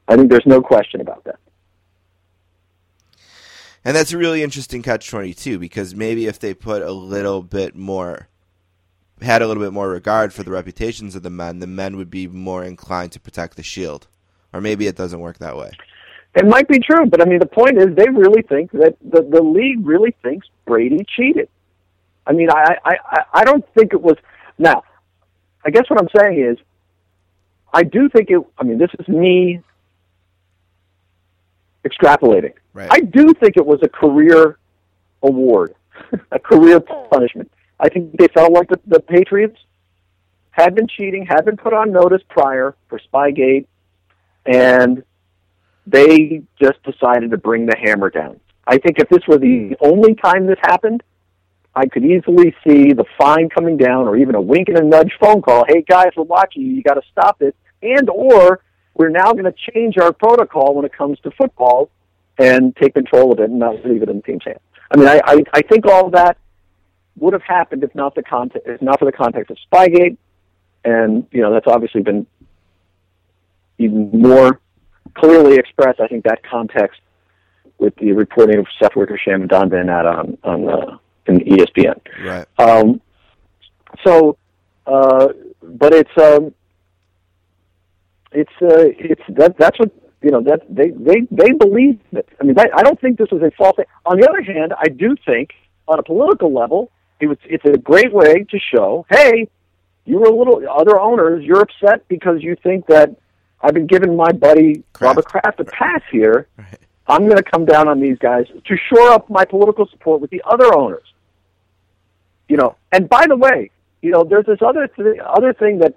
S7: I think there's no question about that.
S2: And that's a really interesting catch 22 because maybe if they put a little bit more, had a little bit more regard for the reputations of the men, the men would be more inclined to protect the shield. Or maybe it doesn't work that way.
S7: It might be true, but I mean, the point is, they really think that the the league really thinks Brady cheated. I mean, I I I- I don't think it was. Now, I guess what I'm saying is, I do think it. I mean, this is me extrapolating.
S2: Right.
S7: I do think it was a career award, a career punishment. I think they felt like the, the Patriots had been cheating, had been put on notice prior for Spygate, and they just decided to bring the hammer down. I think if this were the hmm. only time this happened, I could easily see the fine coming down or even a wink and a nudge phone call. Hey guys, we're watching you. You got to stop this. And or we're now going to change our protocol when it comes to football and take control of it and not leave it in the team's hands. I mean, I, I, I think all of that would have happened if not the context, if not for the context of Spygate, and you know that's obviously been even more clearly expressed. I think that context with the reporting of Seth Wickersham and Don Van Natta on on uh, in ESPN.
S2: Right.
S7: Um, so, uh, but it's um, it's uh, it's that that's what you know that they they they believe it. I mean, that, I don't think this was a false thing. On the other hand, I do think on a political level, it was it's a great way to show, hey, you were a little other owners, you're upset because you think that I've been giving my buddy
S2: Kraft.
S7: Robert Kraft a pass here.
S2: Right.
S7: I'm going to come down on these guys to shore up my political support with the other owners. You know, and by the way, you know, there's this other th- other thing that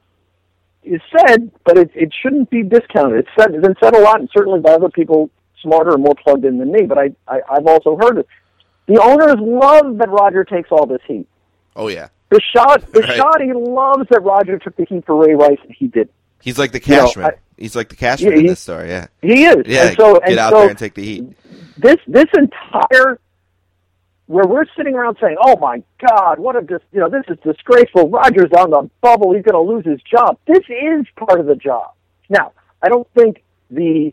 S7: is said, but it it shouldn't be discounted. It's said it's been said a lot, and certainly by other people smarter and more plugged in than me. But I, I I've also heard it. The owners love that Roger takes all this heat.
S2: Oh, yeah.
S7: Bishad,
S2: Right.
S7: Bisciotti loves that Roger took the heat for Ray Rice and he did.
S2: He's like the
S7: You know,
S2: cashman. He's like the cashman
S7: Yeah,
S2: in this story, yeah.
S7: He is.
S2: Yeah,
S7: and so,
S2: get
S7: and
S2: out
S7: so
S2: there and take the heat.
S7: this this entire where we're sitting around saying, "Oh my God, what a dis- you know this is disgraceful." Rogers on the bubble; he's going to lose his job. This is part of the job. Now, I don't think the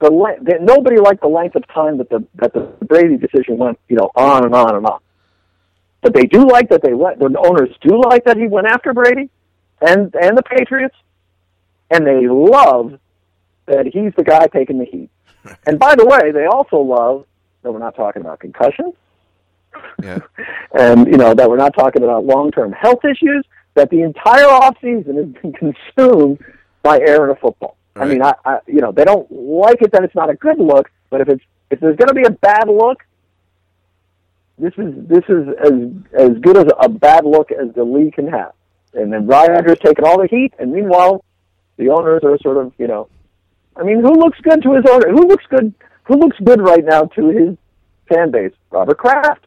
S7: the le- that nobody liked the length of time that the that the Brady decision went, you know, on and on and on. But they do like that they let the owners do like that he went after Brady and and the Patriots, and they love that he's the guy taking the heat. And by the way, they also love that we're not talking about concussions,
S2: Yeah.
S7: and you know that we're not talking about long-term health issues. That the entire off season has been consumed by airing a football. I mean, I, I you know they don't like it that it's not a good look, but if it's if there's going to be a bad look, this is this is as as good as a bad look as the league can have. And then Rogers taking all the heat, and meanwhile, the owners are sort of you know, I mean, who looks good to his owner? Who looks good? Who looks good right now to his fan base? Robert Kraft.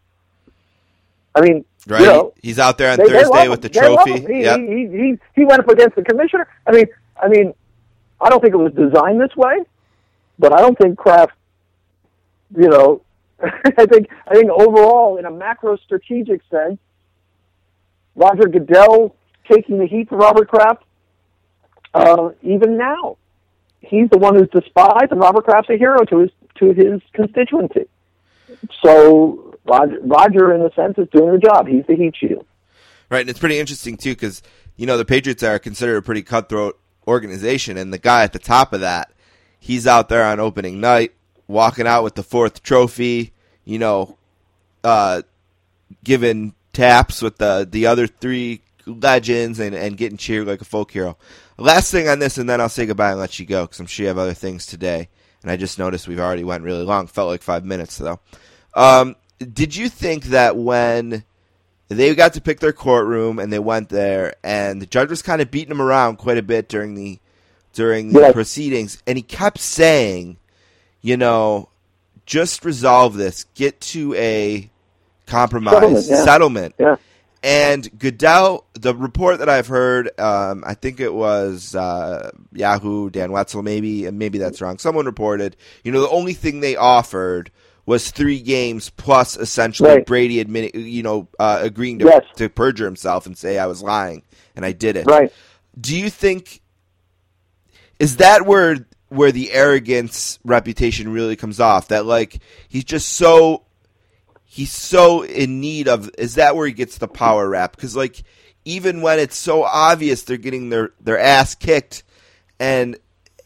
S7: I mean,
S2: Right?
S7: you know,
S2: He's out there on
S7: they- they
S2: Thursday
S7: love
S2: with the.
S7: They
S2: trophy.
S7: He,
S2: Yep.
S7: he, he, he went up against the commissioner. I mean, I mean, I don't think it was designed this way, but I don't think Kraft, you know, I think I think overall in a macro strategic sense, Roger Goodell taking the heat for Robert Kraft. Uh, even now, he's the one who's despised, and Robert Kraft's a hero to his to his constituency. So Roger, Roger, in a sense, is doing the job. He's the heat shield.
S2: Right, and it's pretty interesting too because you know the Patriots are considered a pretty cutthroat organization, and the guy at the top of that, he's out there on opening night, walking out with the fourth trophy. You know, uh, giving taps with the the other three legends and and getting cheered like a folk hero. Last thing on this, and then I'll say goodbye and let you go because I'm sure you have other things today. And I just noticed we've already went really long. Felt like five minutes though. Um, did you think that when they got to pick their courtroom and they went there, and the judge was kind of beating them around quite a bit during the during the
S7: Yeah.
S2: proceedings, and he kept saying, you know, just resolve this, get to a compromise
S7: Settlement, yeah.
S2: settlement.
S7: Yeah.
S2: And Goodell, the report that I've heard, um, I think it was uh, Yahoo, Dan Wetzel, maybe, and maybe that's wrong. Someone reported, you know, the only thing they offered was three games plus essentially
S7: Right.
S2: Brady admitting, you know, uh, agreeing to,
S7: Yes.
S2: to perjure himself and say I was lying and I did it.
S7: Right.
S2: Do you think is that where where the arrogance reputation really comes off? That like he's just so he's so in need of is that where he gets the power rap because like even when it's so obvious they're getting their their ass kicked and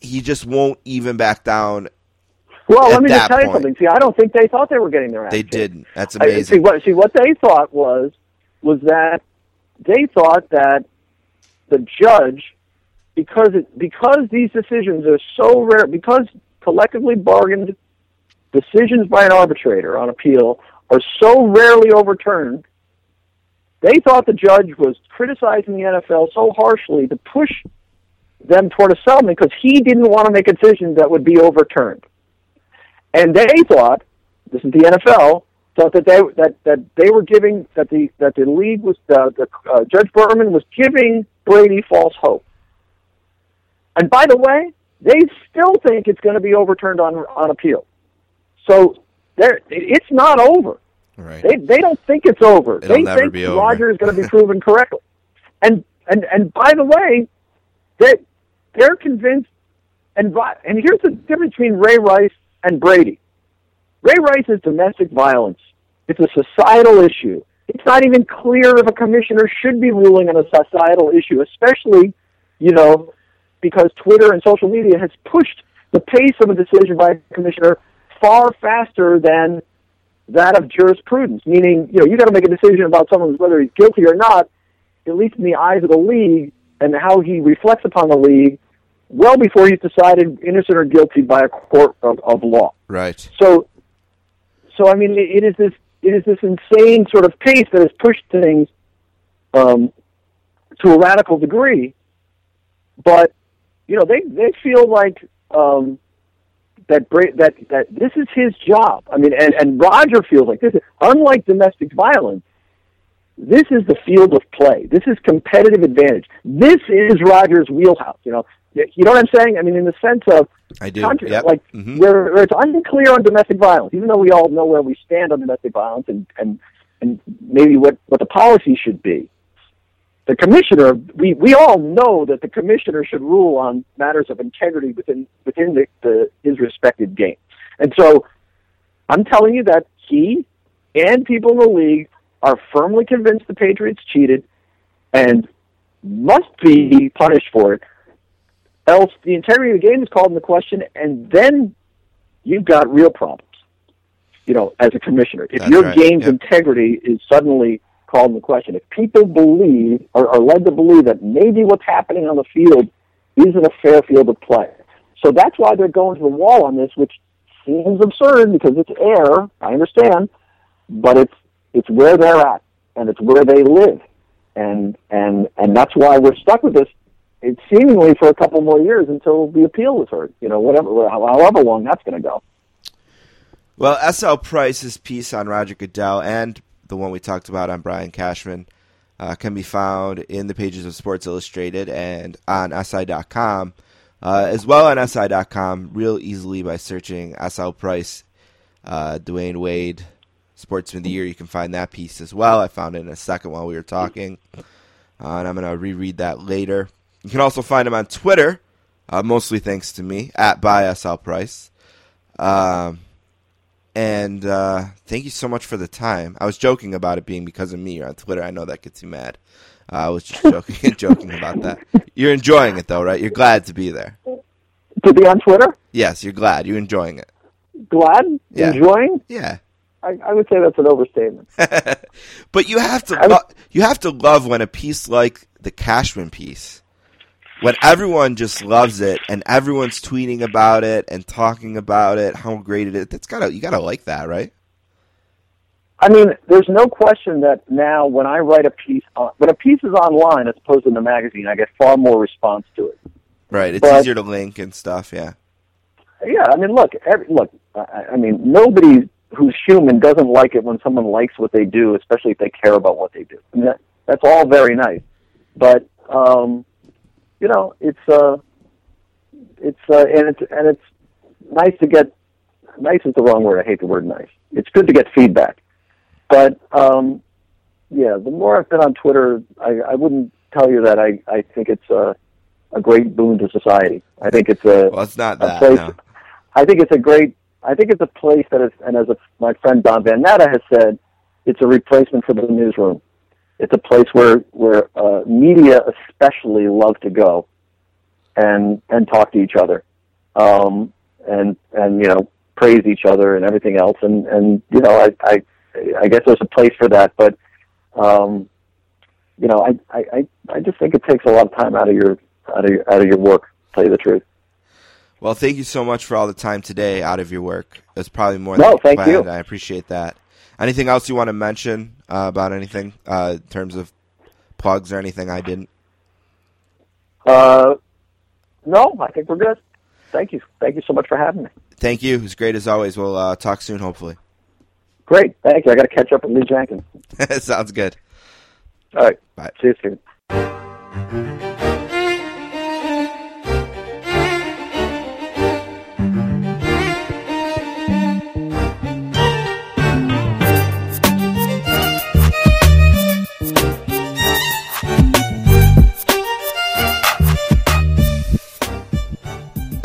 S2: he just won't even back down
S7: Well, let me just tell you something. See, I don't think they thought they were getting their ass kicked.
S2: they
S7: kicked.
S2: didn't that's
S7: I-
S2: amazing
S7: see what see what they thought was was that they thought that the judge because it because these decisions are so rare because collectively bargained decisions by an arbitrator on appeal are so rarely overturned they thought the judge was criticizing the NFL so harshly to push them toward a settlement because he didn't want to make a decision that would be overturned and they thought this is the NFL thought that they that that they were giving that the that the league was uh, the uh, Judge Berman was giving Brady false hope. And by the way, they still think it's going to be overturned on on appeal. So there, it's not over.
S2: right
S7: They they don't think it's over.
S2: It'll
S7: they think
S2: be over.
S7: Roger is going to be proven correctly. And and and by the way, they they're convinced. And and here's the difference between Ray Rice and Brady. Ray Rice is domestic violence. It's a societal issue. It's not even clear if a commissioner should be ruling on a societal issue, especially, you know, because Twitter and social media has pushed the pace of a decision by a commissioner far faster than that of jurisprudence. Meaning, you know, you got to make a decision about someone whether he's guilty or not, at least in the eyes of the league and how he reflects upon the league, well before he's decided innocent or guilty by a court of, of law.
S2: right
S7: So, so I mean, it, it is this it is this insane sort of pace that has pushed things um, to a radical degree. But you know, they they feel like um, that that that this is his job. I mean, and and Roger feels like this. Is, unlike domestic violence, this is the field of play. This is competitive advantage. This is Roger's wheelhouse. You know, you know what I'm saying? I mean, in the sense of
S2: I do
S7: contra-
S2: yep
S7: like
S2: Mhm.
S7: where, where it's unclear on domestic violence, even though we all know where we stand on domestic violence and and and maybe what what the policy should be. The commissioner, we we all know that the commissioner should rule on matters of integrity within within the, the his respected game, and so I'm telling you that he and people in the league are firmly convinced the Patriots cheated and must be punished for it else the integrity of the game is called into question, and then you've got real problems. You know, as a commissioner, if
S2: That's
S7: your
S2: right,
S7: game's
S2: yep.
S7: integrity is suddenly called into question, if people believe or are led to believe that maybe what's happening on the field isn't a fair field of play, so that's why they're going to the wall on this, which seems absurd because it's air. I understand, but it's it's where they're at and it's where they live, and and and that's why we're stuck with this seemingly for a couple more years until the appeal is heard. You know, whatever, however long that's going to go.
S2: Well, SL Price's piece on Roger Goodell and the one we talked about on Brian Cashman uh, can be found in the pages of Sports Illustrated and on SI.com, uh, as well on SI.com, real easily by searching SL Price, uh, Dwyane Wade, Sportsman of the Year. You can find that piece as well. I found it in a second while we were talking, uh, and I'm going to reread that later. You can also find him on Twitter, uh, mostly thanks to me, at by SL Price. Um, and uh, thank you so much for the time. I was joking about it being because of me on Twitter. I know that gets you mad. Uh, I was just joking and joking about that. You're enjoying it though, right? You're glad to be there.
S7: To be on Twitter,
S2: Yes, you're glad. You're enjoying it.
S7: glad,
S2: Yeah.
S7: enjoying.
S2: Yeah.
S7: I, I would say that's an overstatement.
S2: but you have to
S7: I would-
S2: you have to love when a piece like the Cashman piece, when everyone just loves it and everyone's tweeting about it and talking about it, how great it is. That's gotta you gotta like that, right?
S7: I mean, there's no question that now when I write a piece, on, when a piece is online as opposed to in the magazine, I get far more response to it.
S2: Right. It's
S7: But-
S2: easier to link and stuff. Yeah.
S7: Yeah, I mean, look, every, look. I, I mean, nobody who's human doesn't like it when someone likes what they do, especially if they care about what they do. I mean, that, that's all very nice, but um, you know, it's uh, it's uh, and it's and it's nice to get. Nice is the wrong word. I hate the word nice. It's good to get feedback, but um, yeah, the more I've been on Twitter, I, I wouldn't tell you that I I think it's a a great boon to society. I think it's a
S2: Well, it's not that.
S7: place.
S2: no.
S7: I think it's a great. I think it's a place that is, and as a, my friend Don Van Natta has said, it's a replacement for the newsroom. It's a place where where uh, media especially love to go, and and talk to each other, um, and and you know praise each other and everything else. And and you know I I I guess there's a place for that, but um, you know I, I I just think it takes a lot of time out of your out of your out of your work. To tell you the truth.
S2: Well, thank you so much for all the time today out of your work. It's probably more
S7: No, thank you.
S2: I appreciate that. Anything else you want to mention uh, about anything uh, in terms of plugs or anything I didn't?
S7: Uh, no, I think we're good. Thank you. Thank you so much for having me.
S2: Thank you. It was great as always. We'll uh, talk soon, hopefully.
S7: Great. Thank you. I got to catch up with Lee Jenkins.
S2: Sounds good.
S7: All right.
S2: Bye.
S7: See you soon.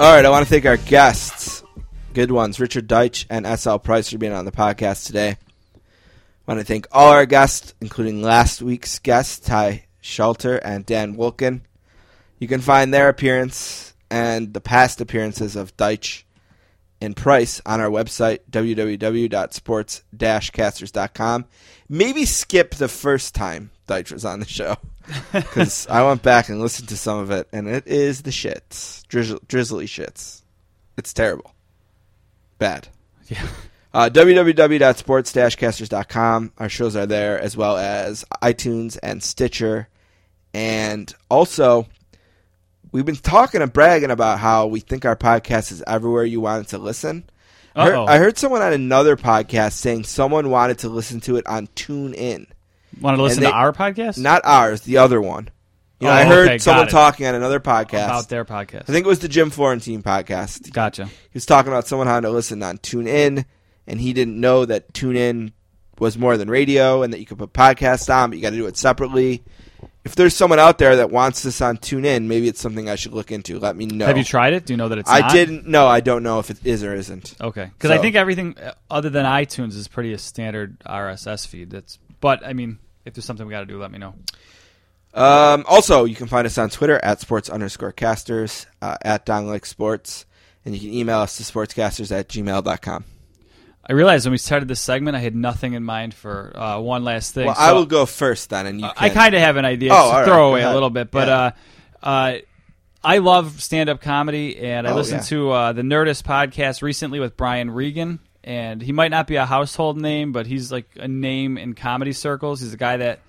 S2: All right, I want to thank our guests, good ones, Richard Deitsch and SL Price for being on the podcast today. I want to thank all our guests, including last week's guests, Ty Shelter and Dan Wilkin. You can find their appearance and the past appearances of Deitsch and Price on our website, www.sports-casters.com. Maybe skip the first time Deitsch was on the show. Because I went back and listened to some of it, and it is the shits. Drizzle, drizzly shits. It's terrible. Bad.
S3: Yeah.
S2: Uh, www.sports-casters.com. Our shows are there, as well as iTunes and Stitcher. And also, we've been talking and bragging about how we think our podcast is everywhere you wanted to listen. I heard, I heard someone on another podcast saying someone wanted to listen to it on TuneIn.
S3: Want to listen
S2: And
S3: to our podcast?
S2: Not ours, the other one. You know,
S3: Oh,
S2: I heard
S3: okay,
S2: someone talking on another podcast.
S3: about their podcast.
S2: I think it was the Jim Florentine podcast.
S3: Gotcha.
S2: He was talking about someone having to listen on TuneIn, and he didn't know that TuneIn was more than radio and that you could put podcasts on, but you got to do it separately. If there's someone out there that wants this on TuneIn, maybe it's something I should look into. Let me know.
S3: Have you tried it? Do you know that it's
S2: I
S3: not?
S2: didn't. No, I don't know if it is or isn't.
S3: Okay, because I think everything uh, other than iTunes is pretty a standard RSS feed. That's, but I mean, if there's something we got to do, let me know.
S2: Um, also, you can find us on Twitter at sports underscore casters, uh, at Don Lake Sports, and you can email us to sportscasters at gmail.com.
S3: I realized when we started this segment, I had nothing in mind for uh, one last thing.
S2: Well,
S3: So-
S2: I will go first then, and you can.
S3: I kind of have an idea.
S2: Oh,
S3: It's
S2: all
S3: a
S2: right,
S3: throwaway
S2: go
S3: a little bit, but
S2: Yeah.
S3: uh, uh, I love stand up comedy, and I
S2: Oh,
S3: listened
S2: yeah.
S3: to uh, the Nerdist podcast recently with Brian Regan. And he might not be a household name, but he's like a name in comedy circles. He's a guy that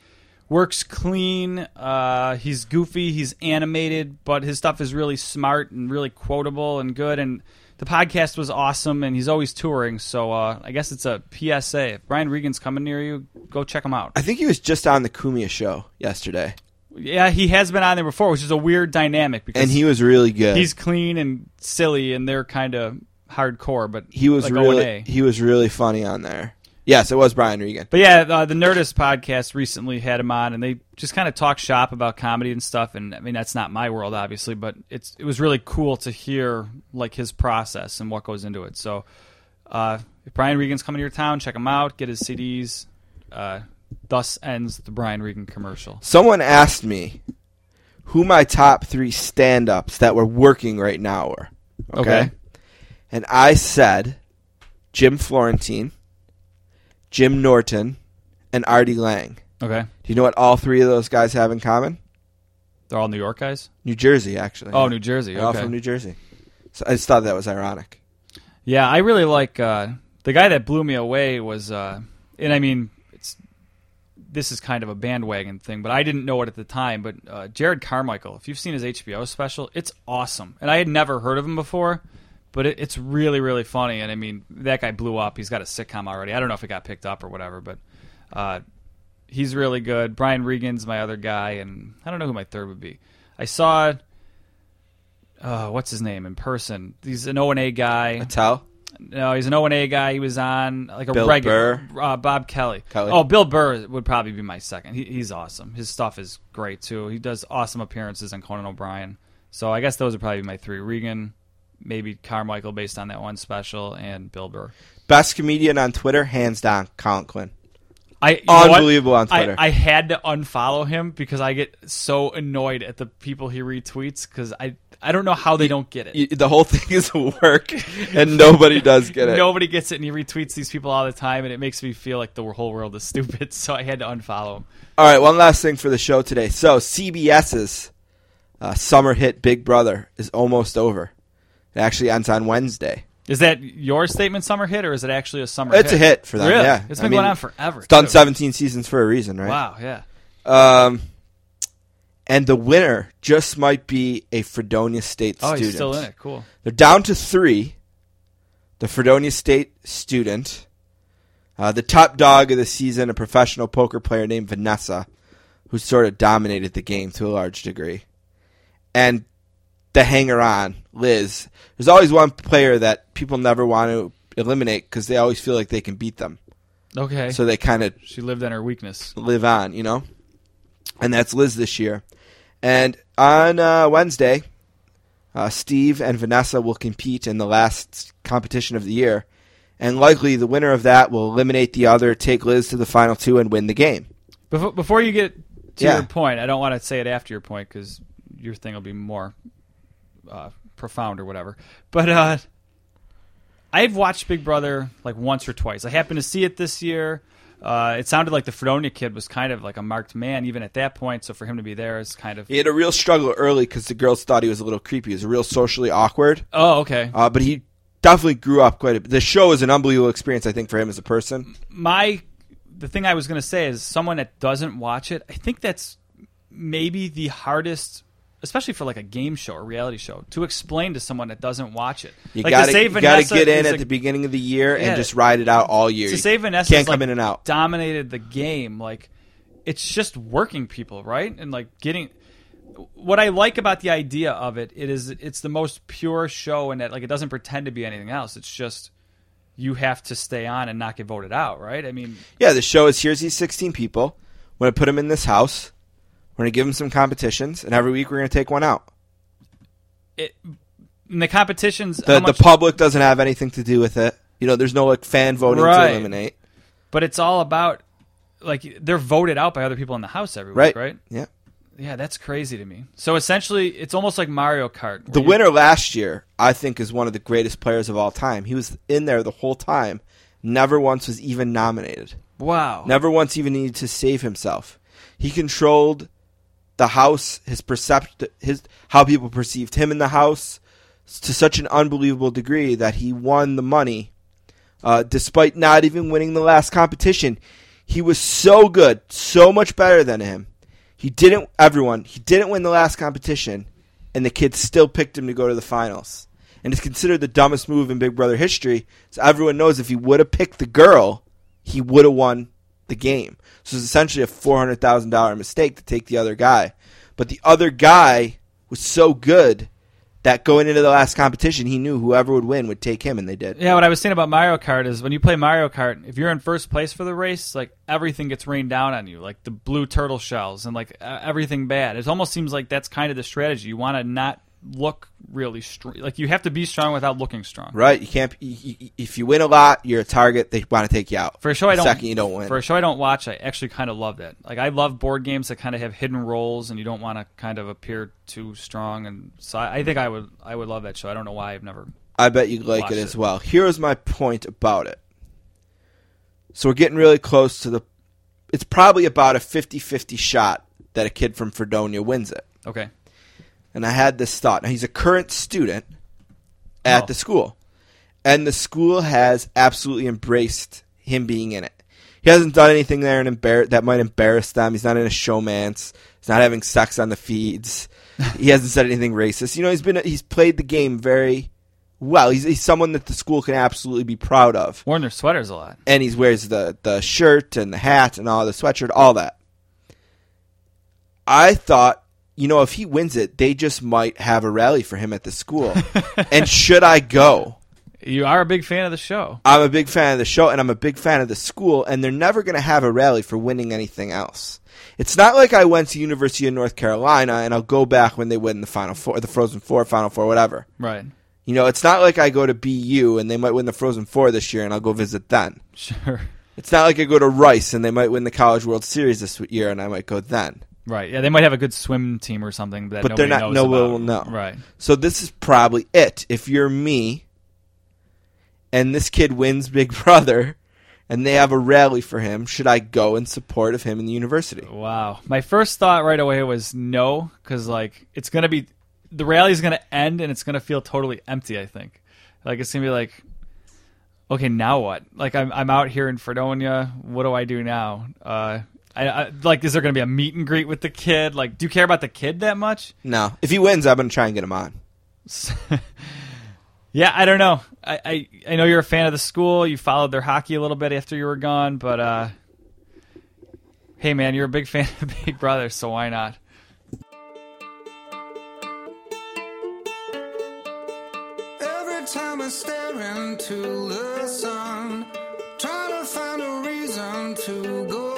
S3: works clean. Uh, he's goofy. He's animated, but his stuff is really smart and really quotable and good. And the podcast was awesome, and he's always touring. So uh, I guess it's a PSA. If Brian Regan's coming near you, go check him out.
S2: I think he was just on the Kumia show yesterday,
S3: Yeah, he has been on there before, which is a weird dynamic because
S2: and he was really good.
S3: he's clean and silly, and they're kind of hardcore. But
S2: he was
S3: like
S2: really
S3: O&A.
S2: he was really funny on there. Yes, it was Brian Regan.
S3: But yeah, uh, the Nerdist podcast recently had him on, and they just kind of talk shop about comedy and stuff. And I mean, that's not my world, obviously, but it's it was really cool to hear like his process and what goes into it. So Uh, if Brian Regan's coming to your town, check him out. Get his CDs. Uh, thus ends the Brian Regan commercial.
S2: Someone asked me who my top three stand ups that were working right now were. Okay?
S3: Okay.
S2: And I said Jim Florentine, Jim Norton, and Artie Lange.
S3: Okay,
S2: Do you know what all three of those guys have in common?
S3: they're all New York guys.
S2: New Jersey, actually.
S3: Oh, New Jersey.
S2: They're all
S3: Okay.
S2: from New Jersey. So I just thought that was ironic.
S3: Yeah, I really like uh, the guy that blew me away was, uh, and I mean, it's this is kind of a bandwagon thing, but I didn't know it at the time. But uh, Jerrod Carmichael, if you've seen his HBO special, it's awesome, and I had never heard of him before, but it, it's really really funny. And I mean, that guy blew up. He's got a sitcom already. I don't know if it got picked up or whatever, but uh, he's really good. Brian Regan's my other guy, and I don't know who my third would be. I saw. Uh, what's his name in person? He's an O and A guy.
S2: Tell?
S3: No, he's an O and A guy. He was on like a
S2: Bill
S3: regular uh, Bob Kelly.
S2: Kelly.
S3: Oh, Bill Burr would probably be my second. He, he's awesome. His stuff is great too. He does awesome appearances on Conan O'Brien. So I guess those would probably be my three: Regan, maybe Carmichael based on that one special, and Bill Burr.
S2: Best comedian on Twitter, hands down, Colin Quinn.
S3: I you know what?
S2: Unbelievable on Twitter.
S3: I, I had to unfollow him because I get so annoyed at the people he retweets because I I don't know how they don't get it.
S2: The whole thing is work, and nobody does get it.
S3: Nobody gets it, and he retweets these people all the time, and it makes me feel like the whole world is stupid. So I had to unfollow him.
S2: All right, one last thing for the show today. So CBS's uh, summer hit Big Brother is almost over. It actually ends on Wednesday.
S3: Is that your statement, summer hit, or is it actually a summer? Hit?
S2: It's a hit for them.
S3: Really?
S2: Yeah,
S3: It's been
S2: mean,
S3: going on forever.
S2: It's done
S3: too.
S2: 17 seasons for a reason, right?
S3: Wow, yeah.
S2: Um, and the winner just might be a Fredonia State student.
S3: Oh,
S2: student.
S3: he's still in it. Cool.
S2: They're down to three. The Fredonia State student, uh, the top dog of the season, a professional poker player named Vanessa, who sort of dominated the game to a large degree, and the hanger on, Liz. There's always one player that people never want to eliminate because they always feel like they can beat them.
S3: Okay.
S2: So they kind of
S3: she lived on her weakness.
S2: live on, you know? And that's Liz this year. And on uh, Wednesday, uh, Steve and Vanessa will compete in the last competition of the year. And likely the winner of that will eliminate the other, take Liz to the final two, and win the game.
S3: Before, before you get to
S2: Yeah.
S3: your point, I don't want to say it after your point because your thing will be more uh, profound or whatever. But uh, I've watched Big Brother like once or twice. I happened to see it this year. Uh, it sounded like the Fredonia kid was kind of like a marked man even at that point. So for him to be there is kind of
S2: He had a real struggle early because the girls thought he was a little creepy. He was real socially awkward.
S3: oh okay.
S2: Uh, but he definitely grew up quite a bit. The show is an unbelievable experience, I think, for him as a person.
S3: my the thing I was going to say is someone that doesn't watch it. I think that's maybe the hardest, especially for like a game show or reality show, to explain to someone that doesn't watch it.
S2: You
S3: like
S2: gotta,
S3: to say
S2: you gotta get in at
S3: a-
S2: the beginning of the year
S3: Yeah.
S2: and just ride it out all year.
S3: to say Vanessa
S2: can't
S3: like,
S2: come in and out.
S3: dominated the game. Like it's just working people, right? And like getting. What I like about the idea of it, it is it's the most pure show, and that like it doesn't pretend to be anything else. It's just you have to stay on and not get voted out, right? I mean,
S2: Yeah, the show is here's these 16 people. When I put them in this house. We're going to give them some competitions, and every week we're going to take one out.
S3: it the competitions.
S2: The,
S3: much-
S2: the public doesn't have anything to do with it. You know, there's no like fan voting
S3: Right.
S2: to eliminate.
S3: but it's all about like they're voted out by other people in the house every
S2: Right.
S3: week, right?
S2: Yeah.
S3: Yeah, that's crazy to me. So essentially, it's almost like Mario Kart.
S2: The
S3: you-
S2: winner last year, I think, is one of the greatest players of all time. He was in there the whole time. Never once was even nominated.
S3: Wow.
S2: Never once even needed to save himself. He controlled the house, his percept, his how people perceived him in the house, to such an unbelievable degree that he won the money, uh, despite not even winning the last competition. He was so good, so much better than him. He didn't. Everyone, he didn't win the last competition, and the kids still picked him to go to the finals. And it's considered the dumbest move in Big Brother history. So everyone knows if he would have picked the girl, he would have won the game. So it's essentially a four hundred thousand dollar mistake to take the other guy. But the other guy was so good that going into the last competition, he knew whoever would win would take him, and they did.
S3: Yeah, what I was saying about Mario Kart is when you play Mario Kart, if you're in first place for the race, like everything gets rained down on you, like the blue turtle shells and like everything bad. It almost seems like that's kind of the strategy. You want to not look really strong. Like you have to be strong without looking strong.
S2: Right? You can't. y- y- If you win a lot, you're a target. They want to take you out.
S3: For a show I don't
S2: Second you don't win.
S3: For a show I don't watch, I actually kind of love that. Like I love board games that kind of have hidden roles, and you don't want to kind of appear too strong. And so I, I think I would I would love that show. I don't know why I've never.
S2: I bet you'd like it
S3: it.
S2: as well. Here's my point about it. So we're getting really close to the. It's probably about a 50 50 shot that a kid from Fredonia wins it.
S3: Okay.
S2: And I had this thought. Now, he's a current student at
S3: Oh.
S2: the school. And the school has absolutely embraced him being in it. He hasn't done anything there and embar- that might embarrass them. He's not in a showmance. He's not having sex on the feeds. he hasn't said anything racist. You know, he's been he's played the game very well. He's, he's someone that the school can absolutely be proud of.
S3: Worn their sweaters a lot.
S2: And he wears the, the shirt and the hat and all the sweatshirt, all that. I thought, you know, if he wins it, they just might have a rally for him at the school. and should I go?
S3: You are a big fan of the show.
S2: I'm a big fan of the show and I'm a big fan of the school, and they're never going to have a rally for winning anything else. It's not like I went to University of North Carolina and I'll go back when they win the Final Four, the Frozen Four, Final Four, whatever.
S3: Right.
S2: You know, it's not like I go to BU and they might win the Frozen Four this year and I'll go visit then.
S3: Sure.
S2: It's not like I go to Rice and they might win the College World Series this year and I might go then.
S3: Right. Yeah, they might have a good swim team or something, that
S2: But they're not. No one will know.
S3: Right.
S2: So this is probably it. If you're me, and this kid wins Big Brother, and they have a rally for him, should I go in support of him in the university?
S3: Wow. My first thought right away was no, because like it's gonna be the rally's gonna end and it's gonna feel totally empty. I think, like it's gonna be like, okay, now what? Like I'm I'm out here in Fredonia. What do I do now? Uh, I, I like is there gonna be a meet and greet with the kid? Like, do you care about the kid that much?
S2: No. If he wins, I'm going to try and get him on.
S3: Yeah, I don't know. I, I I know you're a fan of the school. You followed their hockey a little bit after you were gone, but uh, hey, man, you're a big fan of Big Brother, so why not?
S8: Every time I stare into the sun, trying to find a reason to go